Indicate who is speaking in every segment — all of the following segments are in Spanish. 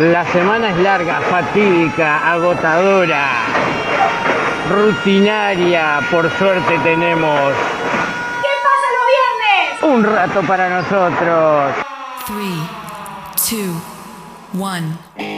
Speaker 1: La semana es larga, fatídica, agotadora, rutinaria, por suerte tenemos.
Speaker 2: ¿Qué pasa los viernes?
Speaker 1: Un rato para nosotros.
Speaker 3: 3, 2, 1.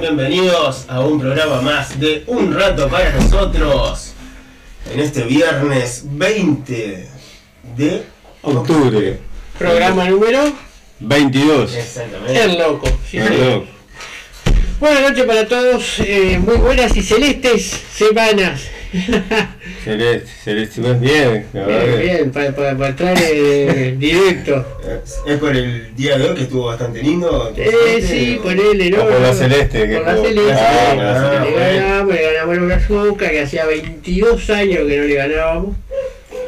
Speaker 3: Bienvenidos a un programa más de Un Rato para nosotros. En este viernes 20 de
Speaker 4: Octubre
Speaker 1: Programa número
Speaker 4: 22.
Speaker 3: Exactamente.
Speaker 1: El Loco. sí. Buenas noches para todos, eh, muy buenas y celestes semanas.
Speaker 4: Celeste, Celeste, más bien.
Speaker 1: bien, bien, para, para, para entrar eh, directo.
Speaker 3: Es, por el día de hoy que estuvo bastante lindo.
Speaker 1: Eh, sí, ponele, ¿no?
Speaker 4: O por la celeste, que
Speaker 1: Por la celeste.
Speaker 4: Ah,
Speaker 1: que
Speaker 4: por la
Speaker 1: le ganamos, le ganamos a la Brazuca, que hacía 22 años que no le ganábamos.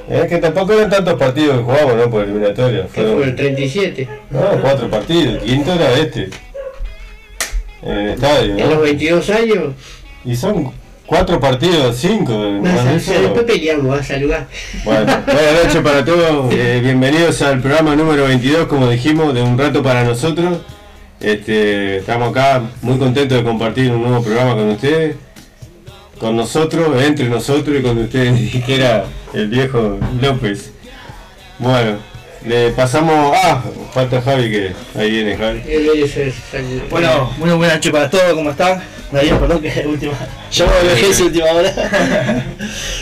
Speaker 4: Es que tampoco eran tantos partidos que jugamos, ¿no? Por eliminatoria.
Speaker 1: Que fue el
Speaker 4: Fueron
Speaker 1: 37.
Speaker 4: no, cuatro partidos. El quinto era este. En el estadio,
Speaker 1: En los
Speaker 4: ¿no?
Speaker 1: 22 años.
Speaker 4: Y son cuatro partidos, cinco. Más
Speaker 1: después peleamos, a saludar.
Speaker 4: Bueno, buenas noches para todos. eh, bienvenidos al programa número 22, como dijimos, de Un Rato para Nosotros. Este, estamos acá muy contentos de compartir un nuevo programa con ustedes. Con nosotros, entre nosotros y con ustedes, que era el viejo López. Bueno, le pasamos. Ah, falta Javi que ahí viene Javi.
Speaker 5: Bueno, muy buenas noches para todos, ¿cómo están? Darío, perdón que es última. Yo me viajé última hora.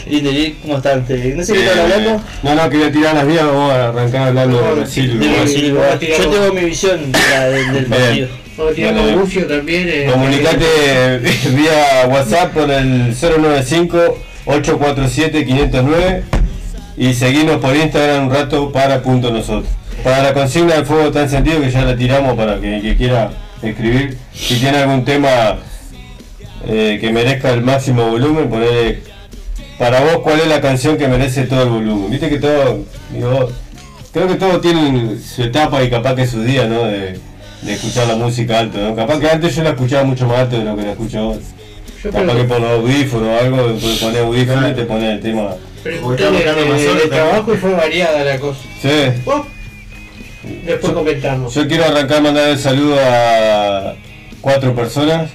Speaker 5: y te vi, ¿cómo están? Te- No sé qué están hablando.
Speaker 4: No, no, quería tirar las vías, vamos a arrancar hablando de Brasil.
Speaker 5: Yo
Speaker 1: vos.
Speaker 5: tengo mi visión de la- del, partido.
Speaker 1: Con Lucio también. eh,
Speaker 4: Comunicate vía WhatsApp por el 095-847-509 y seguirnos por Instagram un rato para punto nosotros. Para la consigna del fuego tan sentido que ya la tiramos para que que quiera escribir, si tiene algún tema eh, que merezca el máximo volumen, ponerle para vos cuál es la canción que merece todo el volumen. Viste que todo, digo, creo que todos tienen su etapa y capaz que su día, ¿no? De, de escuchar la música alto, ¿no? Capaz que antes yo la escuchaba mucho más alto de lo que la escucho ahora. Capaz que por los audífonos o algo, puedes poner audífonos y te pones el tema.
Speaker 1: pregunté
Speaker 3: Porque
Speaker 1: de,
Speaker 3: estamos buscando más
Speaker 1: de- trabajo y fue variada la cosa.
Speaker 4: Sí.
Speaker 1: Oh, Después comentamos.
Speaker 4: Yo quiero arrancar mandar el saludo a cuatro personas.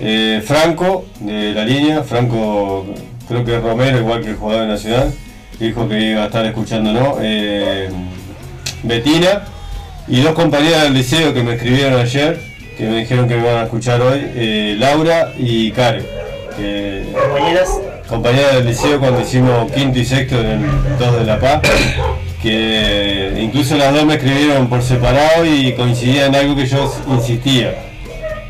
Speaker 4: Eh, Franco, de la línea, Franco creo que es Romero, igual que el jugador de Nacional, dijo que iba a estar escuchándonos. Eh, Betina y dos compañeras del liceo que me escribieron ayer, que me dijeron que me van a escuchar hoy, eh, Laura y Karen. que-
Speaker 5: Compañeras,
Speaker 4: compañera del liceo cuando hicimos quinto y sexto en el 2 de La Paz, que incluso las dos me escribieron por separado y coincidían en algo que yo insistía,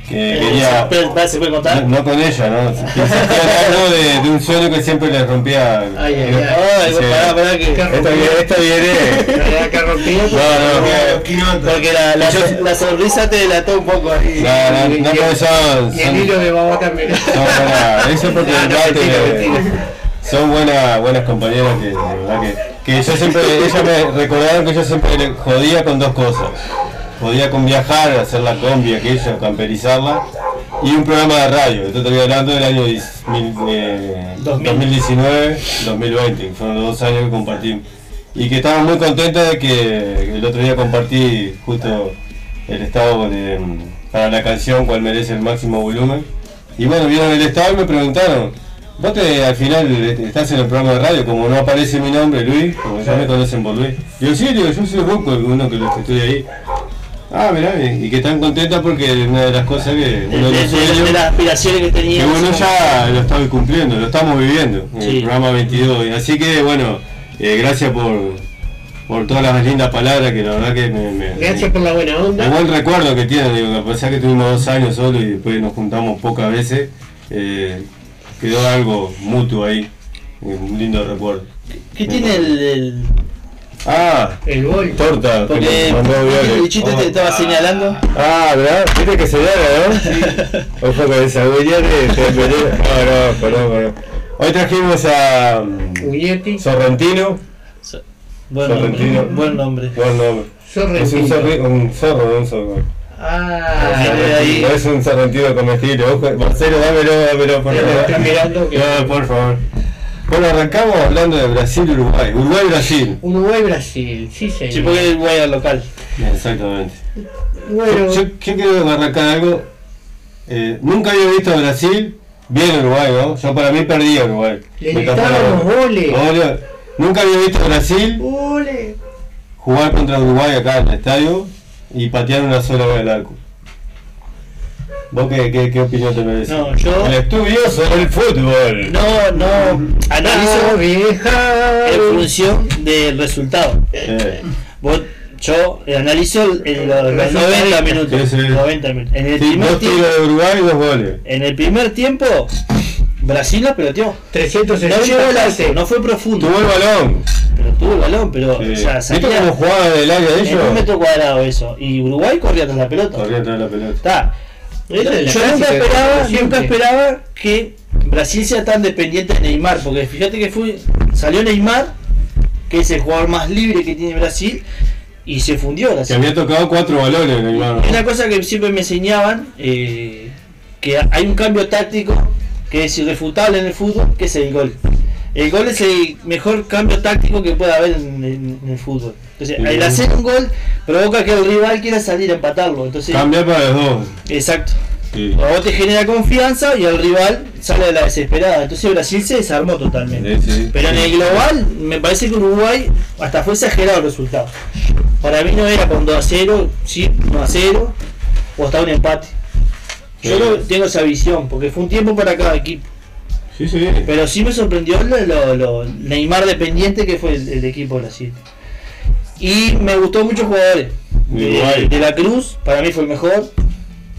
Speaker 4: que quería,
Speaker 5: pero, para, ¿se puede contar?
Speaker 4: no, no con ella, ¿no? algo de, de un sueño que siempre le rompía.
Speaker 1: Ay, ay, ay.
Speaker 5: Ay,
Speaker 4: Sí.
Speaker 5: pará, pará que.
Speaker 4: Esto viene,
Speaker 1: que.
Speaker 4: No, no,
Speaker 3: quinotos.
Speaker 5: Porque la, la, la sonrisa te delató un poco ahí.
Speaker 4: no, no, no,
Speaker 1: Y el hilo de babá también.
Speaker 4: buenas, eso porque
Speaker 1: no,
Speaker 4: son buenas buenas compañeras que de verdad que, que yo siempre ellas me recordaron que yo siempre le jodía con dos cosas jodía con viajar hacer la combi aquella camperizarla y un programa de radio esto estoy hablando del año 10 mil, eh,
Speaker 5: 2000.
Speaker 4: 2019 2020 que fueron los dos años que compartimos y que estaba muy contenta de que el otro día compartí justo el estado de, para la canción cuál merece el máximo volumen y bueno vieron el estado y me preguntaron Vos te, al final estás en el programa de radio, como no aparece mi nombre, Luis, como ya me conocen por Luis. Digo, sí, digo, yo soy Rocco, uno que los que estoy ahí. Ah, mirá, y y que están contentas porque una de las cosas que uno de
Speaker 5: de-
Speaker 4: los
Speaker 5: de- de
Speaker 4: sueños,
Speaker 5: las aspiraciones que
Speaker 4: que
Speaker 5: tenía.
Speaker 4: bueno, ya lo estamos cumpliendo, lo estamos viviendo en
Speaker 5: Sí.
Speaker 4: el programa 22. Y Así que, bueno, eh, gracias por, por todas las lindas palabras que la verdad que me... me-
Speaker 1: Gracias por la buena
Speaker 4: el
Speaker 1: onda.
Speaker 4: buen recuerdo que tienen, digo, a pesar que tuvimos dos años solo y después nos juntamos pocas veces, eh, quedó algo mutuo ahí, un lindo recuerdo.
Speaker 5: ¿Qué tiene el. el-
Speaker 4: Ah,
Speaker 1: El gol.
Speaker 4: torta, que
Speaker 5: porque el bichito te estaba señalando.
Speaker 4: Ah, ¿verdad? ¿Viste que se llama, no? Ojo con esa Guglielmi, te No, no, perdón, perdón. Hoy trajimos a mm,
Speaker 1: Uñetti.
Speaker 4: Sorrentino,
Speaker 5: Buen nombre.
Speaker 4: Sorrentino.
Speaker 5: Buen nombre.
Speaker 4: buen nombre. Es un,
Speaker 1: Sorrentino.
Speaker 4: zorri- un zorro, un zorro.
Speaker 1: Ah,
Speaker 5: de ahí.
Speaker 4: No es un sorrentino comestible. Ojo, Marcelo, dámelo, dámelo, por favor. No, por favor. Bueno, arrancamos hablando de Brasil-Uruguay. Uruguay-Brasil.
Speaker 1: Uruguay-Brasil, sí señor.
Speaker 5: Sí, porque el guay al local.
Speaker 4: Exactamente.
Speaker 1: Bueno,
Speaker 4: Yo, yo quiero arrancar algo. Eh, nunca había visto a Brasil bien Uruguay, ¿no? Yo para mí perdí a Uruguay.
Speaker 1: Le los goles.
Speaker 4: Goles. Nunca había visto a Brasil
Speaker 1: ole.
Speaker 4: jugar contra Uruguay acá en el estadio y patear una sola vez al arco. ¿Vos qué, qué, qué opinión te merece?
Speaker 5: No, yo-
Speaker 4: El estudioso del fútbol.
Speaker 5: No, no. Analizo
Speaker 1: vieja.
Speaker 5: en función del resultado.
Speaker 4: Eh,
Speaker 5: Vos, yo analizo el- el- los, los 90 minutos.
Speaker 4: Sí, sí.
Speaker 5: 90 minutos. En el,
Speaker 4: sí,
Speaker 5: primer
Speaker 4: dos tiros
Speaker 5: tiempo,
Speaker 4: de Uruguay y dos goles.
Speaker 5: en el primer tiempo, Brasil la peloteó. No
Speaker 1: 360
Speaker 5: llegó al
Speaker 1: pases.
Speaker 5: arco, no fue profundo.
Speaker 4: Tuvo el balón.
Speaker 5: Pero tuvo el balón, pero
Speaker 4: Sí.
Speaker 5: o sea,
Speaker 4: ¿Viste
Speaker 5: salía
Speaker 4: cómo jugaba del área de
Speaker 5: en
Speaker 4: ellos?
Speaker 5: un metro cuadrado eso. Y Uruguay corría tras la pelota.
Speaker 4: Corría de la pelota.
Speaker 5: Está. Yo
Speaker 1: clásica
Speaker 5: nunca esperaba, nunca esperaba que Brasil sea tan dependiente de Neymar, porque fíjate que fue, salió Neymar, que es el jugador más libre que tiene Brasil, y se fundió
Speaker 4: Que
Speaker 5: Brasil.
Speaker 4: había tocado cuatro balones, Neymar.
Speaker 5: Es una cosa que siempre me enseñaban, eh, que hay un cambio táctico que es irrefutable en el fútbol, que es el gol. El gol es el mejor cambio táctico que puede haber en, en- en el fútbol. Entonces,
Speaker 4: Sí.
Speaker 5: el hacer un gol provoca que el rival quiera salir a empatarlo. Entonces,
Speaker 4: Cambiar para los dos.
Speaker 5: exacto.
Speaker 4: Sí.
Speaker 5: A vos te genera confianza y el rival sale de la desesperada. Entonces Brasil se desarmó totalmente.
Speaker 4: Sí.
Speaker 5: Pero en el global, me parece que Uruguay hasta fue exagerado el resultado. Para mí no era con 2 a 0, sí, 1 a 0, o hasta un empate. Yo no tengo esa visión, porque fue un tiempo para cada equipo.
Speaker 4: Sí, sí.
Speaker 5: Pero sí me sorprendió lo, lo- lo Neymar dependiente que fue el, el equipo de Brasil. Y me gustó muchos jugadores. De, la Cruz, para mí fue el mejor.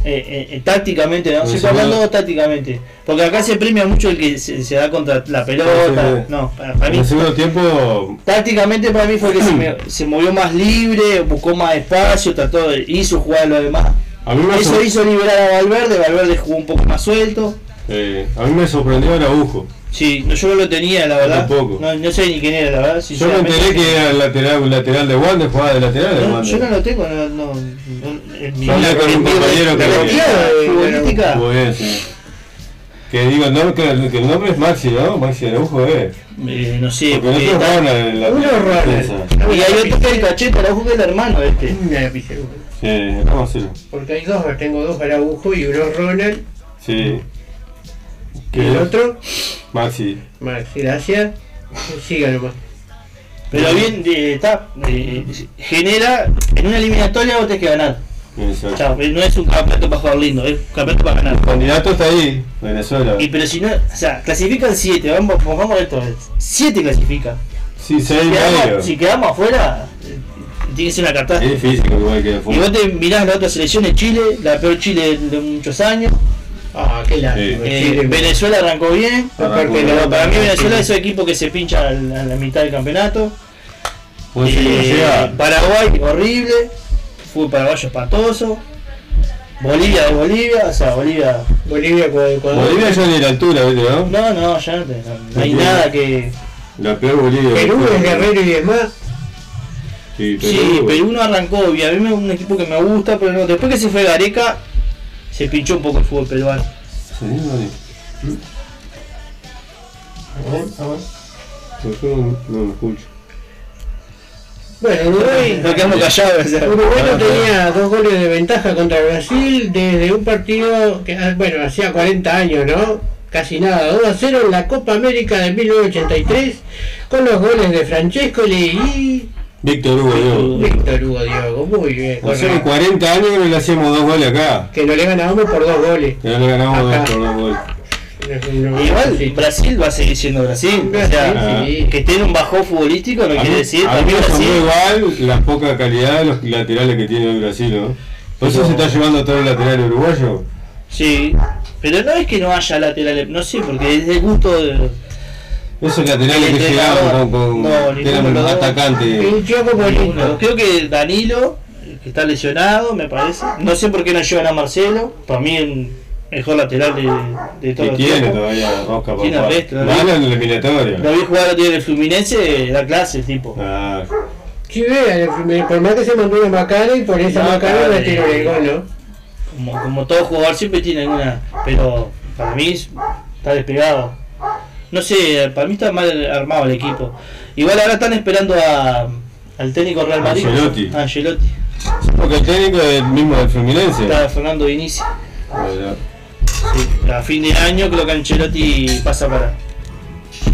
Speaker 5: Eh, eh, eh, tácticamente, no está hablando tácticamente. Porque acá se premia mucho el que se, se da contra la pelota. No, para, para mí
Speaker 4: el segundo tiempo,
Speaker 5: Tácticamente para mí fue que se, me- se movió más libre, buscó más espacio, trató de, hizo jugar lo demás.
Speaker 4: a mí me,
Speaker 5: Eso hizo liberar a Valverde, Valverde jugó un poco más suelto.
Speaker 4: eh, a mí me sorprendió Araujo.
Speaker 5: Sí, no, yo no lo tenía, la verdad.
Speaker 4: tampoco.
Speaker 5: No, no sé ni quién era, la verdad.
Speaker 4: Yo me enteré que era el lateral, un lateral de Wander, jugaba de lateral de
Speaker 5: No,
Speaker 4: Wander.
Speaker 5: yo no lo tengo, no, no, no-
Speaker 4: hablé con un compañero que-
Speaker 5: futbolística.
Speaker 4: Muy bien, sí. Que digo, el nombre, que, el- que el nombre es Maxi, ¿no? Maxi Araujo es.
Speaker 5: eh, no sé,
Speaker 4: Porque
Speaker 5: porque está-
Speaker 4: en la
Speaker 1: Uno.
Speaker 5: Y hay otro que es el cachete, Araujo que es el hermano de este.
Speaker 4: Sí, vamos a hacerlo.
Speaker 1: Porque hay dos, tengo dos Araujo y uno Ronald.
Speaker 4: Sí.
Speaker 1: Y el otro,
Speaker 4: Maxi.
Speaker 1: Max, gracias. Siga nomás.
Speaker 5: Pero bien, eh, está, eh, genera, en una eliminatoria vos tenés que ganar. Chao, no es un campeonato para jugar lindo, es un campeonato para ganar.
Speaker 4: El candidato está ahí, Venezuela.
Speaker 5: Y pero si no, o sea, clasifican 7, vamos, pongamos esto, 7 clasifican.
Speaker 4: Sí, seis
Speaker 5: Si
Speaker 4: y medio.
Speaker 5: quedamos, si quedamos afuera, eh, tiene que ser una
Speaker 4: Es
Speaker 5: catástrofe.
Speaker 4: difícil que Uruguay quede
Speaker 5: Y vos te mirás la otra selección de Chile, la peor Chile de muchos años.
Speaker 1: Ah, qué lástima.
Speaker 5: Eh. Venezuela arrancó bien.
Speaker 4: Arrancó bien.
Speaker 5: para mí Venezuela es un equipo que se pincha a la, a la mitad del campeonato.
Speaker 4: No
Speaker 5: Eh. Paraguay, horrible. Fútbol paraguayo espantoso. Bolivia de Bolivia, o sea, Bolivia.
Speaker 1: Bolivia con Ecuador.
Speaker 4: Bolivia ya ni la altura, ¿viste, no?
Speaker 5: No, no, ya no, te- no- no hay nada que.
Speaker 4: La peor Bolivia.
Speaker 1: Perú es
Speaker 4: fue.
Speaker 1: guerrero y demás.
Speaker 4: Sí, Perú.
Speaker 5: Sí, Perú no arrancó bien. A mí me es un equipo que me gusta, pero no. Después que se fue Gareca, se pinchó un poco el fútbol peruano.
Speaker 4: Sí, vale. Yo no, no lo escucho.
Speaker 1: Bueno, Uruguay.
Speaker 5: Nos quedamos callados. o sea.
Speaker 1: Uruguay no tenía dos goles de ventaja contra Brasil desde un partido que, ah, bueno, hacía 40 años, ¿no? Casi nada, 2 a 0 en la Copa América de 1983, con los goles de Francesco y
Speaker 4: Víctor Hugo, Diego.
Speaker 1: Víctor Hugo Diogo. Muy bien,
Speaker 4: Hace
Speaker 1: correcto.
Speaker 4: 40 años que no le hacíamos dos goles acá.
Speaker 1: Que no le ganábamos por dos goles.
Speaker 4: Que no le ganamos
Speaker 1: Acá.
Speaker 4: dos por dos goles.
Speaker 5: Igual
Speaker 1: sí.
Speaker 5: Brasil va a seguir siendo Brasil. O sea,
Speaker 1: sí.
Speaker 5: que esté en un bajón futbolístico no
Speaker 4: A
Speaker 5: quiere
Speaker 4: mí,
Speaker 5: decir.
Speaker 4: a mí me igual la poca calidad de los laterales que tiene Brasil, ¿no? Por eso se está llevando todo el lateral uruguayo.
Speaker 5: Sí. Pero no es que no haya laterales, no sé, porque es de gusto de.
Speaker 4: Esos laterales
Speaker 5: El
Speaker 4: que llegaron con, con
Speaker 5: No,
Speaker 4: que eran atacantes.
Speaker 1: El.
Speaker 5: Creo que Danilo, que está lesionado, me parece. No sé por qué no llevan a Marcelo. Para mí el mejor lateral de, de todos los
Speaker 4: tiene todavía Oscar
Speaker 5: Tiene
Speaker 4: Papá.
Speaker 5: resto, ¿no?
Speaker 4: Malo en el eliminatorio.
Speaker 5: Lo vi jugar en el Fluminense, da clase el tipo.
Speaker 4: Ah,
Speaker 1: Sí, vean, el por más que se mandó una macana y por esa
Speaker 5: No,
Speaker 1: macana le tiró el gol, ¿no?
Speaker 5: Como, como todo jugador siempre tiene alguna. Pero para mí es- está despegado. No sé, para mí está mal armado el equipo. Igual ahora están esperando a, al técnico Real Madrid.
Speaker 4: Ancelotti.
Speaker 5: A Ancelotti.
Speaker 4: porque el técnico es el mismo del Fluminense.
Speaker 5: Está Fernando Vinici. Sí, a fin de año creo que Ancelotti pasa para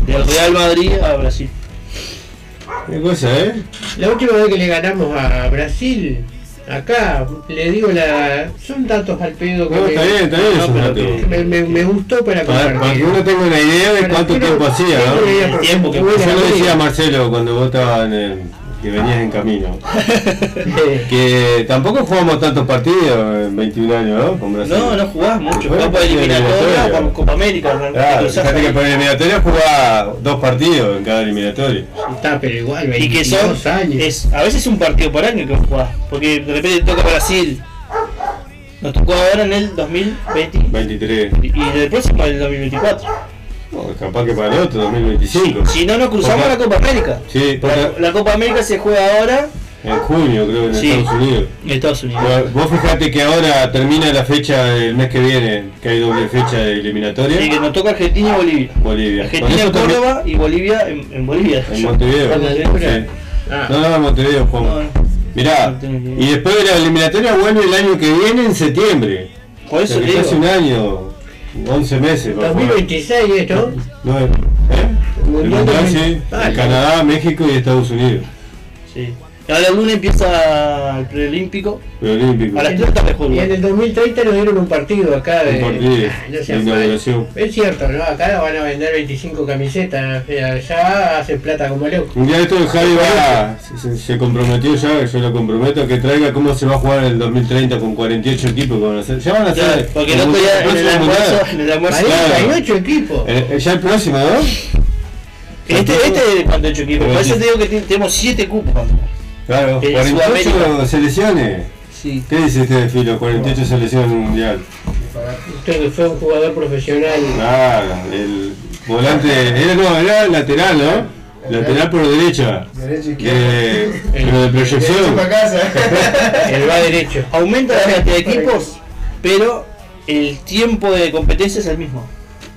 Speaker 5: del Real Madrid a Brasil.
Speaker 4: Qué cosa, ¿eh?
Speaker 1: La última vez que le ganamos a Brasil, acá, le digo la. Son datos al pedo que
Speaker 4: No,
Speaker 1: me,
Speaker 4: está bien, está bien
Speaker 5: No, pero que-
Speaker 1: me, me- me gustó para
Speaker 4: Para, para que
Speaker 1: compartir.
Speaker 4: uno tenga una idea de
Speaker 1: Para
Speaker 4: cuánto tiempo hacía, ¿no?
Speaker 5: El tiempo que
Speaker 4: Yo le decía. Marcelo cuando vos estabas en el, que venías en camino, que tampoco jugamos tantos partidos en 21 años, ¿no? Con Brasil.
Speaker 5: No, no jugás mucho, jugás por eliminatoria, Copa América.
Speaker 4: Claro, fíjate que por eliminatoria jugaba dos partidos en cada eliminatoria.
Speaker 1: Está, pero igual,
Speaker 5: y que
Speaker 1: 22
Speaker 5: son
Speaker 1: años.
Speaker 5: es, a veces un partido por año que jugás porque de repente te toca Brasil nos tocó ahora en el 2020
Speaker 4: 23.
Speaker 5: y y el próximo el 2024
Speaker 4: Capaz que para el otro, 2025.
Speaker 5: si no nos cruzamos
Speaker 4: Porque-
Speaker 5: la Copa América
Speaker 4: Sí,
Speaker 5: la,
Speaker 4: porque
Speaker 5: la Copa América se juega ahora
Speaker 4: en junio creo en
Speaker 5: Sí.
Speaker 4: Estados Unidos.
Speaker 5: en Estados Unidos
Speaker 4: Pero Vos fijate que ahora termina la fecha el mes que viene, que hay doble fecha de eliminatoria.
Speaker 5: Así que nos toca Argentina y Bolivia
Speaker 4: Bolivia.
Speaker 5: Argentina en
Speaker 4: también-
Speaker 5: Córdoba y Bolivia en, en Bolivia
Speaker 4: En Montevideo. Sí.
Speaker 1: Ah,
Speaker 4: No, no, en Montevideo, Juan.
Speaker 5: No, no.
Speaker 4: Mirá,
Speaker 5: No
Speaker 4: y después de la eliminatoria vuelve el año que viene en septiembre.
Speaker 5: Por eso
Speaker 4: O sea, que
Speaker 5: te
Speaker 4: está hace un año, 11 meses. para jugar.
Speaker 1: 2026 esto.
Speaker 4: No, ¿eh? El
Speaker 1: Mundial
Speaker 4: Mundial sí,
Speaker 1: 2000. Ah,
Speaker 4: en Canadá, México y Estados Unidos.
Speaker 5: Sí. Ahora el lunes empieza el preolímpico.
Speaker 4: Preolímpico.
Speaker 5: A las 3 de la
Speaker 1: Y en el 2030 nos dieron un partido acá de.
Speaker 4: Un partido
Speaker 1: Ah, no
Speaker 4: de.
Speaker 1: Es cierto, ¿no? Acá van a vender 25 camisetas. Ya hacen plata como loco.
Speaker 4: Un día esto el Javi va, se, se comprometió ya, yo lo comprometo, que traiga cómo se va a jugar en el 2030 con 48 equipos que van a hacer. Ya van a hacer.
Speaker 5: Claro, porque el otro día en el almuerzo, en el almuerzo.
Speaker 4: Claro.
Speaker 1: 48 equipos.
Speaker 4: Eh, eh, ya el próximo, ¿no?
Speaker 5: Este, este es de cuánto hecho equipo. Por eso te digo que te- tenemos 7 cupos.
Speaker 4: Claro,
Speaker 5: En
Speaker 4: 48
Speaker 5: Sudamérica.
Speaker 4: selecciones.
Speaker 5: Sí.
Speaker 4: ¿Qué dice este Filo? 48 selecciones en un mundial.
Speaker 1: Usted que fue un jugador profesional.
Speaker 4: Claro, el volante, era, no, era lateral, ¿no? Lateral por derecha.
Speaker 3: Derecho,
Speaker 4: Que,
Speaker 3: izquierdo.
Speaker 4: pero de proyección.
Speaker 3: Derecho para casa.
Speaker 1: El va derecho.
Speaker 5: Aumenta la cantidad de equipos, pero el tiempo de competencia es el mismo.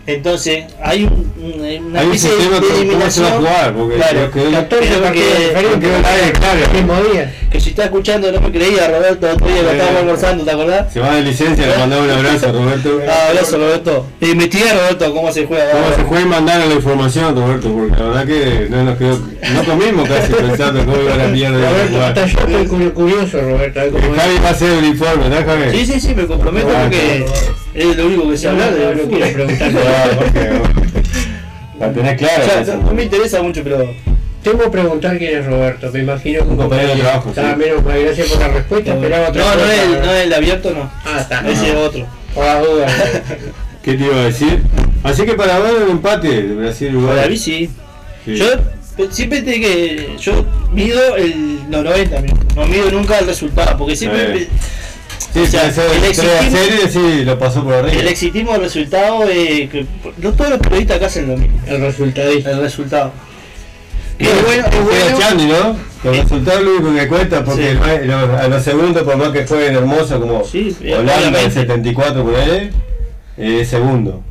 Speaker 5: Entonces, hay un, un- una
Speaker 4: Hay un sistema
Speaker 5: de
Speaker 4: a
Speaker 5: eliminación.
Speaker 4: jugar, porque
Speaker 5: Claro,
Speaker 4: que-
Speaker 1: 14
Speaker 5: Creo
Speaker 1: partidos
Speaker 5: que-
Speaker 4: que- claro.
Speaker 1: El mismo día.
Speaker 5: Que si está escuchando no me creía, Roberto, otro día que estábamos almorzando, ¿te acordás?
Speaker 4: se va de licencia, le mandamos un abrazo, Roberto.
Speaker 5: Ah, abrazo, Roberto. Investiga, Roberto, cómo se juega.
Speaker 4: ¿Cómo se juega y mandar la información, Roberto? Porque la verdad que no nos quedó, no comimos casi pensando cómo iba la mierda
Speaker 1: Roberto,
Speaker 4: jugar.
Speaker 1: yo estoy cu- curioso, Roberto. a.
Speaker 4: Javi va a hacer el informe, ¿verdad, Javi?
Speaker 5: Sí, sí, sí, me comprometo porque es lo único que se habla de
Speaker 1: no quiero preguntar.
Speaker 4: Ah, porque- La tenés
Speaker 5: O sea, no, me interesa mucho, pero
Speaker 1: Temo preguntar quién es Roberto. Me imagino que
Speaker 4: Un compañero de trabajo,
Speaker 1: Está
Speaker 4: sí.
Speaker 1: menos gracias por la respuesta. Esperaba otra
Speaker 5: no, no es, el, no es el abierto, no.
Speaker 1: Ah, está.
Speaker 5: Ese es otro.
Speaker 1: Por las dudas.
Speaker 4: ¿Qué te iba a decir? Así que para ver un empate de Brasil-Uruguay.
Speaker 5: Para mí sí.
Speaker 4: Sí.
Speaker 5: Yo siempre te que yo mido el los 90 minutos, no mido nunca el resultado, porque siempre
Speaker 4: Sí,
Speaker 5: o sea,
Speaker 4: sí,
Speaker 5: el
Speaker 4: el 3 a
Speaker 5: exitismo-
Speaker 4: 0 sí, lo pasó por arriba.
Speaker 5: el exitismo del resultado eh, que no todos los periodistas acá hacen lo mismo,
Speaker 1: El resultadista.
Speaker 5: el resultado. Que
Speaker 4: Bueno,
Speaker 5: es bueno, es bueno.
Speaker 4: Chandy, ¿no? El resultado es lo único que cuenta porque
Speaker 5: Sí.
Speaker 4: el- los- a los segundos, por más que jueguen hermoso como
Speaker 5: Sí, eh,
Speaker 4: Holanda en
Speaker 5: obviamente.
Speaker 4: 74 por ahí, eh, es segundo.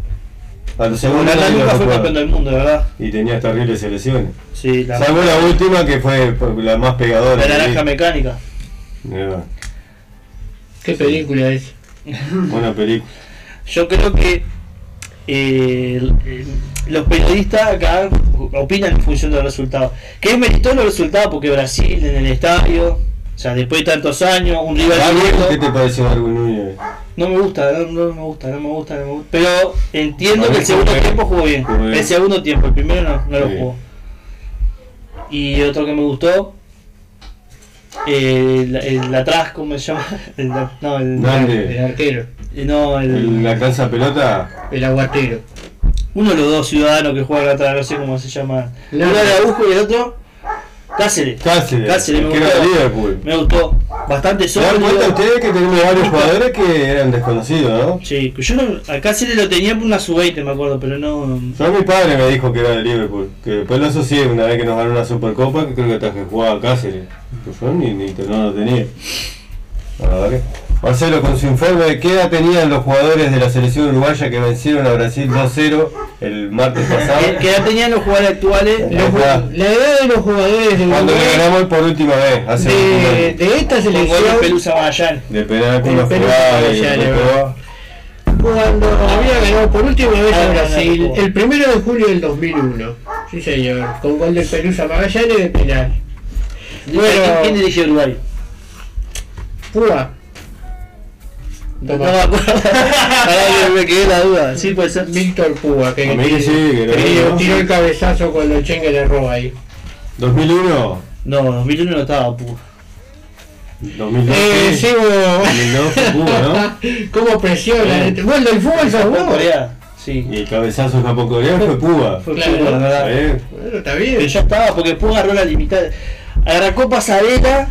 Speaker 4: A los segundos
Speaker 5: Holanda nunca fue campeón del mundo, verdad.
Speaker 4: y tenía terribles selecciones.
Speaker 5: Sí, la,
Speaker 4: Salvo la última que fue la más pegadora.
Speaker 5: la naranja mecánica.
Speaker 4: Eh,
Speaker 1: ¿Qué película es?
Speaker 4: Buena película.
Speaker 5: Yo creo que eh, los periodistas acá opinan en función del resultado. Que es meritorio el resultado porque Brasil en el estadio, o sea, después de tantos años, un rival directo,
Speaker 4: ¿Qué te pareció Darwin Núñez?
Speaker 5: no me gusta, no, no me gusta, no me gusta, no me gusta. Pero entiendo que el segundo
Speaker 4: bien.
Speaker 5: tiempo jugó bien.
Speaker 4: Bien.
Speaker 5: El segundo tiempo, el primero no, no lo jugó. Y otro que me gustó, el, el atrás, ¿cómo se llama? El, no, el,
Speaker 1: arquero.
Speaker 5: no, el,
Speaker 4: El- La cansa pelota.
Speaker 1: El aguatero.
Speaker 5: Uno de los dos ciudadanos que juegan atrás, no sé cómo se llama.
Speaker 1: No.
Speaker 5: Uno era Busco y el otro Cáceres.
Speaker 4: Cáceres.
Speaker 5: Cáceres, me
Speaker 4: que era de
Speaker 5: gustó.
Speaker 4: Liverpool.
Speaker 5: Me gustó. Bastante
Speaker 4: ¿Se dan cuenta
Speaker 5: sólido.
Speaker 4: ustedes que tenemos varios jugadores que eran desconocidos, no?
Speaker 5: Sí, yo no, a Cáceres lo tenía por una sub-20, me acuerdo, pero no.
Speaker 4: Yo mi padre me dijo que era de Liverpool, que después lo asocié una vez que nos ganó una Supercopa, que creo que que jugaba Cáceres. Pues yo ni, ni no lo tenía. La verdad que- Marcelo, con su informe de qué edad tenían los jugadores de la selección uruguaya que vencieron a Brasil 2-0 el martes pasado.
Speaker 5: Que ya tenían los jugadores actuales.
Speaker 4: La
Speaker 1: Los-
Speaker 4: edad.
Speaker 1: la edad de los jugadores de
Speaker 4: Cuando le ganamos por última vez, hace
Speaker 1: de, de esta
Speaker 5: gol de
Speaker 1: selección,
Speaker 5: Pelusa Magallanes.
Speaker 4: De penal con los
Speaker 1: cuando había ganado por última vez a Brasil, el primero de julio del 2001. Sí, señor. Con gol de Pelusa Magallanes de penal. Bueno.
Speaker 5: ¿Quién, quién dirigió Uruguay?
Speaker 1: Púa.
Speaker 5: No me acuerdo. Ahora me quedé la duda. Sí, puede ser.
Speaker 1: Víctor Púa, que,
Speaker 4: A mí que sí, que
Speaker 1: que
Speaker 4: ¿no?
Speaker 1: tiró el cabezazo cuando Chengue le roba ahí.
Speaker 4: 2001,
Speaker 5: No, 2001 no estaba, pu.
Speaker 4: 2002.
Speaker 1: Eh,
Speaker 4: sí.
Speaker 1: vos-
Speaker 4: 2002 fue Cuba, ¿no?
Speaker 1: ¿Cómo presiona?
Speaker 4: Sí.
Speaker 1: Bueno, el fútbol sos
Speaker 5: Fue en
Speaker 1: vos.
Speaker 5: Corea. Sí.
Speaker 4: Y el cabezazo Japón-Corea fue Cuba.
Speaker 5: Fue
Speaker 1: Claro.
Speaker 5: Cuba, la verdad.
Speaker 4: ¿Eh?
Speaker 1: Bueno, está
Speaker 5: Pero
Speaker 1: bien.
Speaker 5: ya estaba, porque después agarró la limitada. Arrancó pasarela.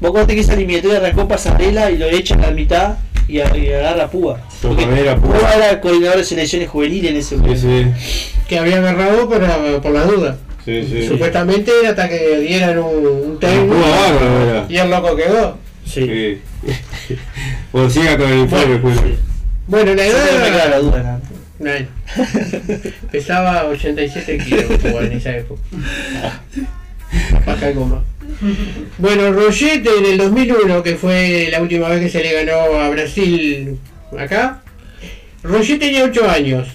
Speaker 5: Vos acordate que esa eliminatoria arrancó pasarela y lo echa a la mitad y, a- y agarra Púa.
Speaker 4: Yo
Speaker 5: Porque
Speaker 4: era Púa.
Speaker 5: Púa era coordinador de selecciones juveniles en ese
Speaker 4: Sí,
Speaker 5: momento.
Speaker 4: sí,
Speaker 1: Que había agarrado por, por las dudas.
Speaker 4: sí, sí.
Speaker 1: Supuestamente hasta que dieran un, un técnico.
Speaker 4: Púa era.
Speaker 1: Y el loco quedó.
Speaker 5: Sí.
Speaker 4: Sí. bueno, siga con el informe,
Speaker 1: Bueno,
Speaker 4: Julio.
Speaker 1: Bueno, la
Speaker 5: creo que me queda la
Speaker 1: edad.
Speaker 5: duda. ¿no?
Speaker 1: Pesaba 87 kilos Púa en esa época. Baja algo más. Bueno, Roget en el 2001, que fue la última vez que se le ganó a Brasil acá. Roger tenía 8 años.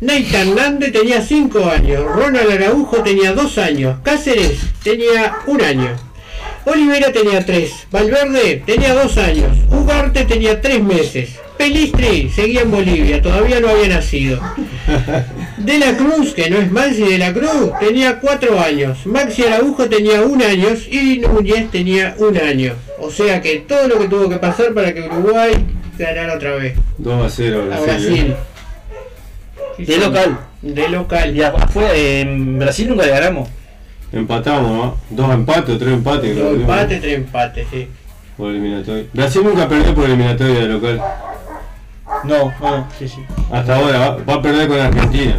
Speaker 1: Nate Hernández tenía 5 años. Ronald Araujo tenía 2 años. Cáceres tenía 1 año. Olivera tenía 3. Valverde tenía 2 años. Ugarte tenía 3 meses. Pelistri seguía en Bolivia, todavía no había nacido. De la Cruz, que no es Maxi de la Cruz, tenía 4 años. Maxi Araujo tenía 1 año y Núñez tenía 1 año. O sea que todo lo que tuvo que pasar para que Uruguay ganara otra vez
Speaker 4: 2 a 0
Speaker 1: a
Speaker 4: Brasil.
Speaker 1: Brasil.
Speaker 4: ¿eh?
Speaker 1: Sí,
Speaker 5: De local.
Speaker 1: De local.
Speaker 5: Y afuera, en Brasil nunca le ganamos.
Speaker 4: Empatamos, ¿no? Dos empates tres empates.
Speaker 1: Dos empates, tres empates, sí.
Speaker 4: Por eliminatoria. Brasil nunca perdió por eliminatoria de local.
Speaker 5: No, no, sí, sí.
Speaker 4: Hasta ahora va, va a perder con Argentina.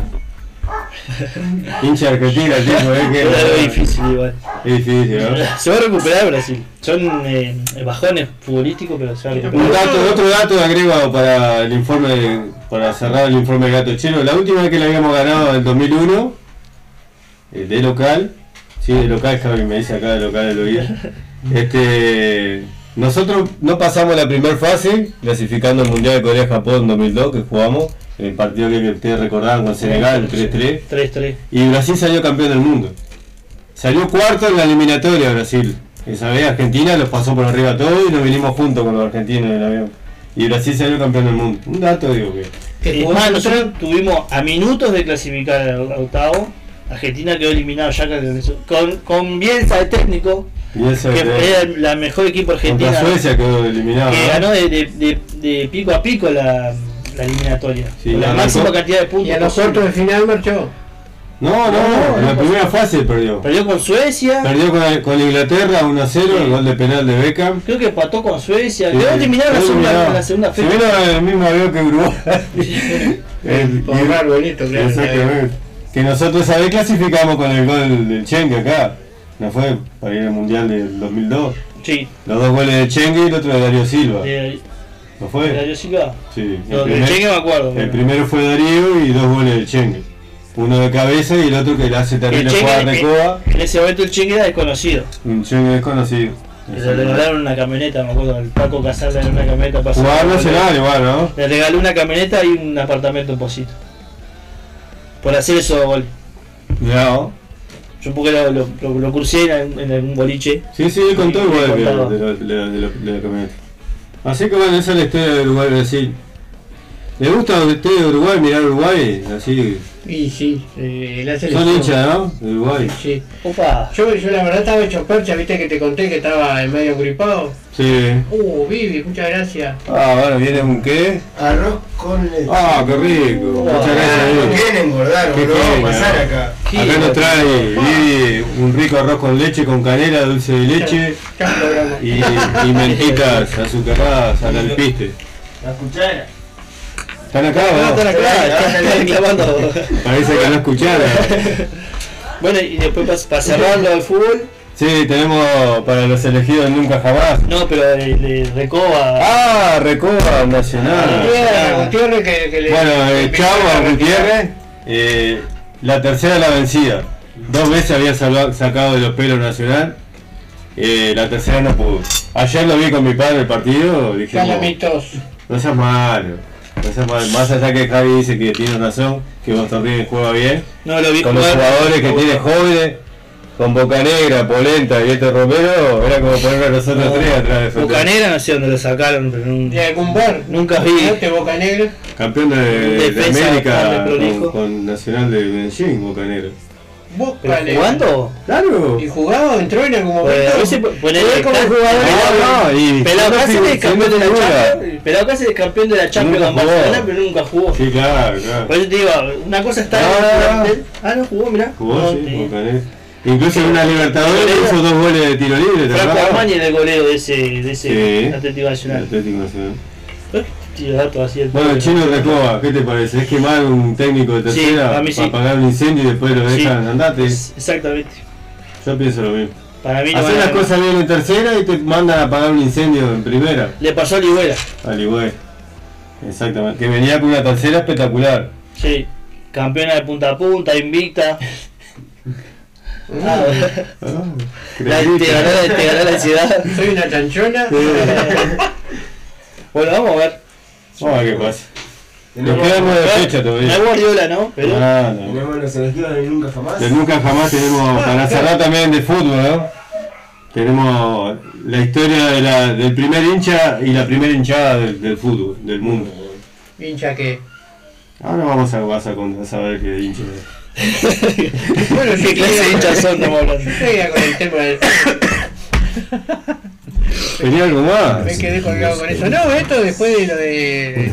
Speaker 4: Hincha Argentina, el tipo, ¿eh? Que
Speaker 5: es difícil igual.
Speaker 4: Es difícil, ¿no?
Speaker 5: Se va a recuperar Brasil. Son eh, bajones futbolísticos, pero se va a
Speaker 4: Un
Speaker 5: recuperar.
Speaker 4: dato, otro dato agrego para el informe, de- para cerrar el informe del gato chino. La última vez que le habíamos ganado en el 2001, eh, de local, sí, de local, Javi me dice acá de local el oído. Este, nosotros no pasamos la primera fase, clasificando el Mundial de Corea-Japón en 2002, que jugamos, el partido que ustedes recordaban con Senegal, el 3-3.
Speaker 5: 3-3.
Speaker 4: Y Brasil salió campeón del mundo. Salió cuarto en la eliminatoria Brasil. Esa vez Argentina los pasó por arriba a todos y nos vinimos juntos con los argentinos en el avión. Y Brasil salió campeón del mundo. Un dato digo que.
Speaker 1: Que
Speaker 5: Es
Speaker 1: jugó
Speaker 5: más, nosotros tuvimos a minutos de clasificar al al octavo. Argentina quedó eliminado ya con, con Bielsa de técnico,
Speaker 4: Y eso
Speaker 5: que era el la mejor equipo argentina.
Speaker 4: contra Suecia quedó eliminado.
Speaker 5: que
Speaker 4: ¿no?
Speaker 5: ganó de, de, de- de pico a pico la, la eliminatoria.
Speaker 4: Sí,
Speaker 5: con la máxima cantidad de puntos.
Speaker 1: Y a los cuartos de final marchó.
Speaker 4: No, no,
Speaker 5: No,
Speaker 4: en la
Speaker 5: no
Speaker 4: primera fase perdió.
Speaker 5: Perdió con Suecia.
Speaker 4: Perdió con, con Inglaterra 1-0, el gol de penal de Beckham.
Speaker 5: Creo que empató con Suecia.
Speaker 4: Sí,
Speaker 5: Quedó
Speaker 4: sí.
Speaker 5: en la segunda, la segunda
Speaker 4: Se
Speaker 5: fecha.
Speaker 4: vino en el mismo avión que Uruguay. El-
Speaker 1: Por arbolito, claro.
Speaker 4: Exactamente. Que nosotros esa vez clasificamos con el gol del Chengue acá. No fue para ir al Mundial del 2002.
Speaker 5: Sí,
Speaker 4: Los dos goles de Chengue y el otro de Darío Silva.
Speaker 5: de,
Speaker 4: ¿No
Speaker 5: de
Speaker 4: fue?
Speaker 5: Darío Silva.
Speaker 4: Sí. El,
Speaker 5: de Chengue me acuerdo.
Speaker 4: el primero fue Darío y dos goles del Chengue. Uno de cabeza y el otro que le hace terrible jugada de coba.
Speaker 5: En ese momento el Chengue era desconocido.
Speaker 4: Un Chengue desconocido.
Speaker 5: Le regalaron una camioneta, me acuerdo, el Paco Casal en una camioneta para
Speaker 4: Jugador nacional igual, ¿no?
Speaker 5: Le regaló una camioneta y un apartamento en Posito. Por hacer esos goles.
Speaker 4: ¿no?
Speaker 5: Yo porque lo, lo, lo, lo cursé en, en algún boliche.
Speaker 4: Sí, sí, él contó igual de, de, la camioneta. Así que bueno, esa es la historia de Uruguay-Brasil. ¿Le gusta a usted de Uruguay mirar Uruguay? Así.
Speaker 1: Y sí, eh, la selección.
Speaker 4: Son hinchas, ¿no? De Uruguay.
Speaker 1: Sí.
Speaker 5: Opa.
Speaker 1: Yo, yo la verdad estaba hecho percha, viste que te conté que estaba en medio gripado.
Speaker 4: Sí.
Speaker 1: Uh, Vivi, muchas gracias.
Speaker 4: Ah, bueno, viene un qué.
Speaker 3: Arroz con leche.
Speaker 4: Ah, qué rico. Muchas
Speaker 3: Ah,
Speaker 4: gracias,
Speaker 3: no quieren engordar,
Speaker 4: Qué
Speaker 3: boludo. Vamos a pasar acá.
Speaker 4: Acá nos trae Vivi un rico arroz con leche, con canela, dulce de leche y, y mentitas azucaradas al alpiste.
Speaker 3: La cuchara.
Speaker 4: ¿Están acá
Speaker 5: Ah,
Speaker 4: o
Speaker 5: están
Speaker 4: no?
Speaker 5: acá, están clavando.
Speaker 4: Parece que no escucharon.
Speaker 5: Bueno, y después para cerrarlo al fútbol,
Speaker 4: Sí, tenemos para los elegidos nunca jamás.
Speaker 5: no, pero de, de Recoba.
Speaker 4: Ah, Recoba Nacional.
Speaker 1: Gutiérrez, Gutiérrez que, que le.
Speaker 4: Bueno,
Speaker 1: le
Speaker 4: eh, Chavo. Gutiérrez, eh, la tercera la vencida. Dos veces había sacado de los pelos Nacional. eh, la tercera no pudo. Ayer lo vi con mi padre el partido. Dije, no,
Speaker 1: Calamitos.
Speaker 4: no seas malo. No seas malo. Más allá que Javi dice que tiene razón, que Boston juega bien.
Speaker 5: No lo vi
Speaker 4: Con los jugadores que tiene jóvenes, con Boca Negra, Polenta y este Romero, era como poner a nosotros
Speaker 5: No,
Speaker 4: tres atrás de frente.
Speaker 5: Bocanera no sé dónde lo sacaron, pero no-
Speaker 1: ¿De algún bar?
Speaker 5: Nunca vi.
Speaker 1: ¿Este Boca Negra?
Speaker 4: Campeón de, de América con, con Nacional de Medellín, Boca Negra.
Speaker 1: Boca
Speaker 5: ¿Pero
Speaker 1: Negra.
Speaker 5: jugando?
Speaker 4: Claro.
Speaker 1: ¿Y jugaba? ¿Entró en algún momento?
Speaker 5: Pues, a veces poner
Speaker 1: Fue como jugador.
Speaker 4: No, no, y
Speaker 5: Pelado Cáceres es campeón de la. Champions. Pelado Cáceres es campeón de la Champions
Speaker 4: Nunca
Speaker 5: con. Barcelona, pero nunca jugó.
Speaker 4: Sí, claro, claro.
Speaker 5: Por eso te digo, una cosa está
Speaker 4: Ah.
Speaker 5: el. Ah, no jugó, mirá.
Speaker 4: Jugó,
Speaker 5: No,
Speaker 4: sí,
Speaker 5: sí.
Speaker 4: Boca Negra. Incluso en una Libertadores hizo dos goles de tiro libre, ¿te
Speaker 5: Franco? Armani era el golero de ese, de ese
Speaker 4: Sí.
Speaker 5: Atlético Nacional.
Speaker 4: Atlético Nacional.
Speaker 5: Así
Speaker 4: Bueno, el chino Recoba, ¿qué te parece? ¿Es quemar un técnico de
Speaker 5: Sí,
Speaker 4: tercera
Speaker 5: a sí.
Speaker 4: para apagar un incendio y después lo
Speaker 5: Sí.
Speaker 4: dejan andate?
Speaker 5: Es- Exactamente.
Speaker 4: Yo pienso lo mismo.
Speaker 5: Para mí no
Speaker 4: Hacer
Speaker 5: a
Speaker 4: las cosas bien en tercera y te mandan a apagar un incendio en primera.
Speaker 5: Le pasó a Ligüera.
Speaker 4: Al igual. Exactamente. Que venía con una tercera espectacular.
Speaker 5: Sí. Campeona de punta a punta, invicta. Ah,
Speaker 4: Ah,
Speaker 5: la- te, ganó, la- te ganó la ansiedad.
Speaker 1: Soy una chanchona.
Speaker 5: Bueno, vamos a ver.
Speaker 4: Vamos a ver qué pasa. Nos
Speaker 3: Tenemos,
Speaker 4: quedamos de fecha todavía.
Speaker 5: es Guardiola, ¿no? Pero
Speaker 4: Ah, no.
Speaker 3: tenemos los elegidos de nunca jamás.
Speaker 4: De nunca jamás tenemos, para cerrar también de fútbol, ¿no? Tenemos la historia de la, del primer hincha y la primera hinchada del, del fútbol, del mundo.
Speaker 1: Hincha que.
Speaker 4: Ahora vamos a, vas a, a saber qué hincha es.
Speaker 1: Bueno,
Speaker 5: ¿qué clase de hinchas son? Estamos hablando.
Speaker 1: Yo seguía con el tema del.
Speaker 4: ¿Tenía algo más?
Speaker 1: Me quedé colgado con eso. No, esto después de lo
Speaker 6: Un
Speaker 1: de.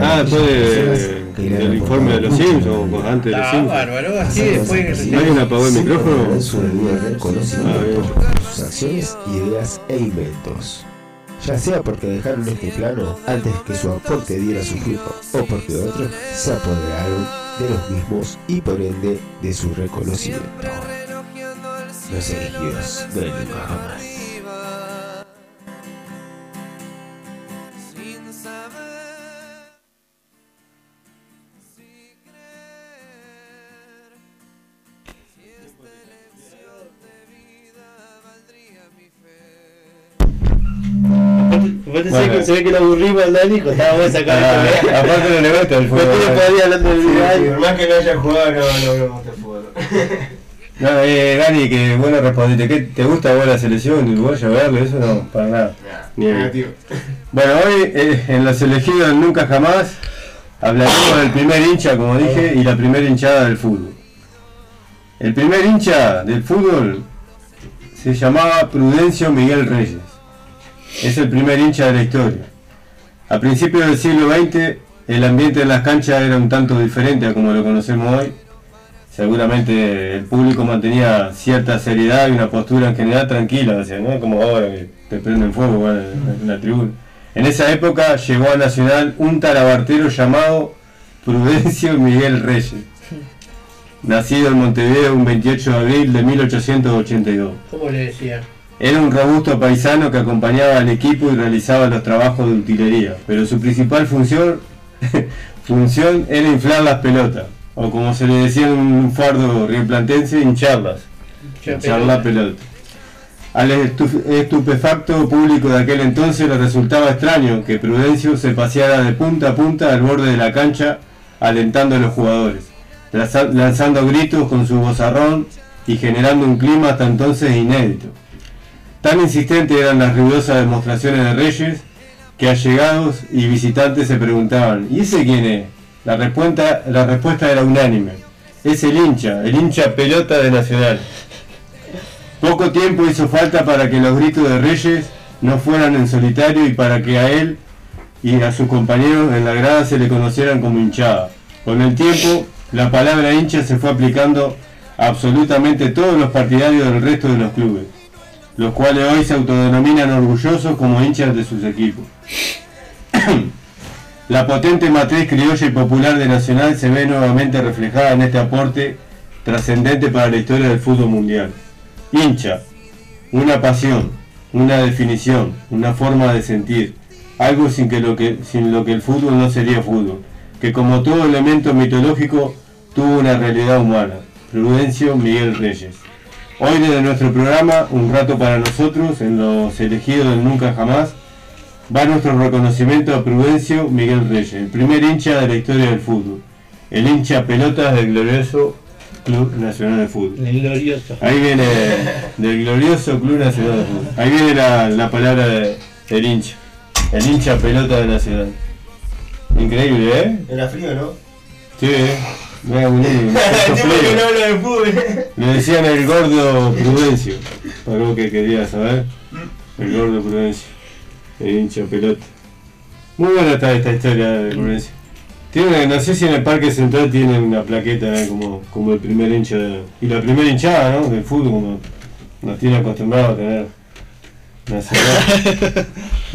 Speaker 4: Ah, después de- del informe de los
Speaker 6: mucho
Speaker 4: o antes de los
Speaker 1: Ah,
Speaker 4: Simpsons.
Speaker 1: bárbaro, así después.
Speaker 4: ¿Alguien apagó el micrófono? Ah, bien.
Speaker 6: por sus acciones, ideas e inventos. Ya sea porque dejaron este plano antes que su aporte diera su fruto, o porque otros se apoderaron de los mismos y por ende de su reconocimiento. Los elegidos de nunca jamás.
Speaker 5: Se, ve que, lo aburrimos al Dani, estábamos
Speaker 4: Ah,
Speaker 5: sacando.
Speaker 4: aparte no le gusta el
Speaker 5: No tiene
Speaker 4: fútbol.
Speaker 5: podía hablando del
Speaker 3: por más que no haya jugado, no, no me gusta el fútbol.
Speaker 4: No, eh, Dani, que bueno respondiste. ¿Qué, ¿Te gusta vos la selección de Uruguay a verlo? Eso no, para nada. Ni.
Speaker 3: Negativo.
Speaker 4: Bueno, hoy eh, en los elegidos Nunca Jamás hablaremos del primer hincha, como dije, y la primera hinchada del fútbol. El primer hincha del fútbol se llamaba Prudencio Miguel Reyes. Es el primer hincha de la historia. A principios del siglo XX, el ambiente en las canchas era un tanto diferente a como lo conocemos hoy. Seguramente el público mantenía cierta seriedad y una postura en general tranquila, o sea, como ahora que te prenden fuego en la tribuna. En esa época llegó a Nacional un tarabartero llamado Prudencio Miguel Reyes, nacido en Montevideo un 28 de abril de 1882.
Speaker 1: ¿Cómo le decía?
Speaker 4: Era un robusto paisano que acompañaba al equipo y realizaba los trabajos de utilería, pero su principal función, función era inflar las pelotas, o como se le decía en un fardo rioplantense, hincharlas, hinchar la pelota. Al estu- estupefacto público de aquel entonces le resultaba extraño que Prudencio se paseara de punta a punta al borde de la cancha alentando a los jugadores, lanza- lanzando gritos con su vozarrón y generando un clima hasta entonces inédito. Tan insistentes eran las ruidosas demostraciones de Reyes que allegados y visitantes se preguntaban, ¿y ese quién es? La respuesta, la respuesta era unánime. Es el hincha, el hincha pelota de Nacional. Poco tiempo hizo falta para que los gritos de Reyes no fueran en solitario y para que a él y a sus compañeros en la grada se le conocieran como hinchada. Con el tiempo, la palabra hincha se fue aplicando a absolutamente todos los partidarios del resto de los clubes, los cuales hoy se autodenominan orgullosos como hinchas de sus equipos. La potente matriz criolla y popular de Nacional se ve nuevamente reflejada en este aporte trascendente para la historia del fútbol mundial. Hincha, una pasión, una definición, una forma de sentir, algo sin, que lo que, sin lo que el fútbol no sería fútbol, que como todo elemento mitológico tuvo una realidad humana. Prudencio Miguel Reyes. Hoy desde nuestro programa, un rato para nosotros, en los elegidos del Nunca Jamás, va nuestro reconocimiento a Prudencio Miguel Reyes, el primer hincha de la historia del fútbol, el hincha pelotas del glorioso Club Nacional de Fútbol.
Speaker 5: El glorioso.
Speaker 4: Ahí viene del glorioso Club Nacional de Fútbol. Ahí viene la, la palabra de- del hincha. El hincha pelota de Nacional. Increíble, ¿eh?
Speaker 3: Era frío, ¿no?
Speaker 4: Sí, ¿eh? Un niño,
Speaker 3: no habla de fútbol.
Speaker 4: Le decían el gordo Prudencio. Vos que querías saber. El gordo Prudencio. El hincha pelota. Muy buena está esta historia de Prudencio. Tiene, no sé si en el Parque Central tienen una plaqueta eh, como, como el primer hincha de- y la primera hinchada ¿no? del fútbol como nos tiene acostumbrados a tener Nacional.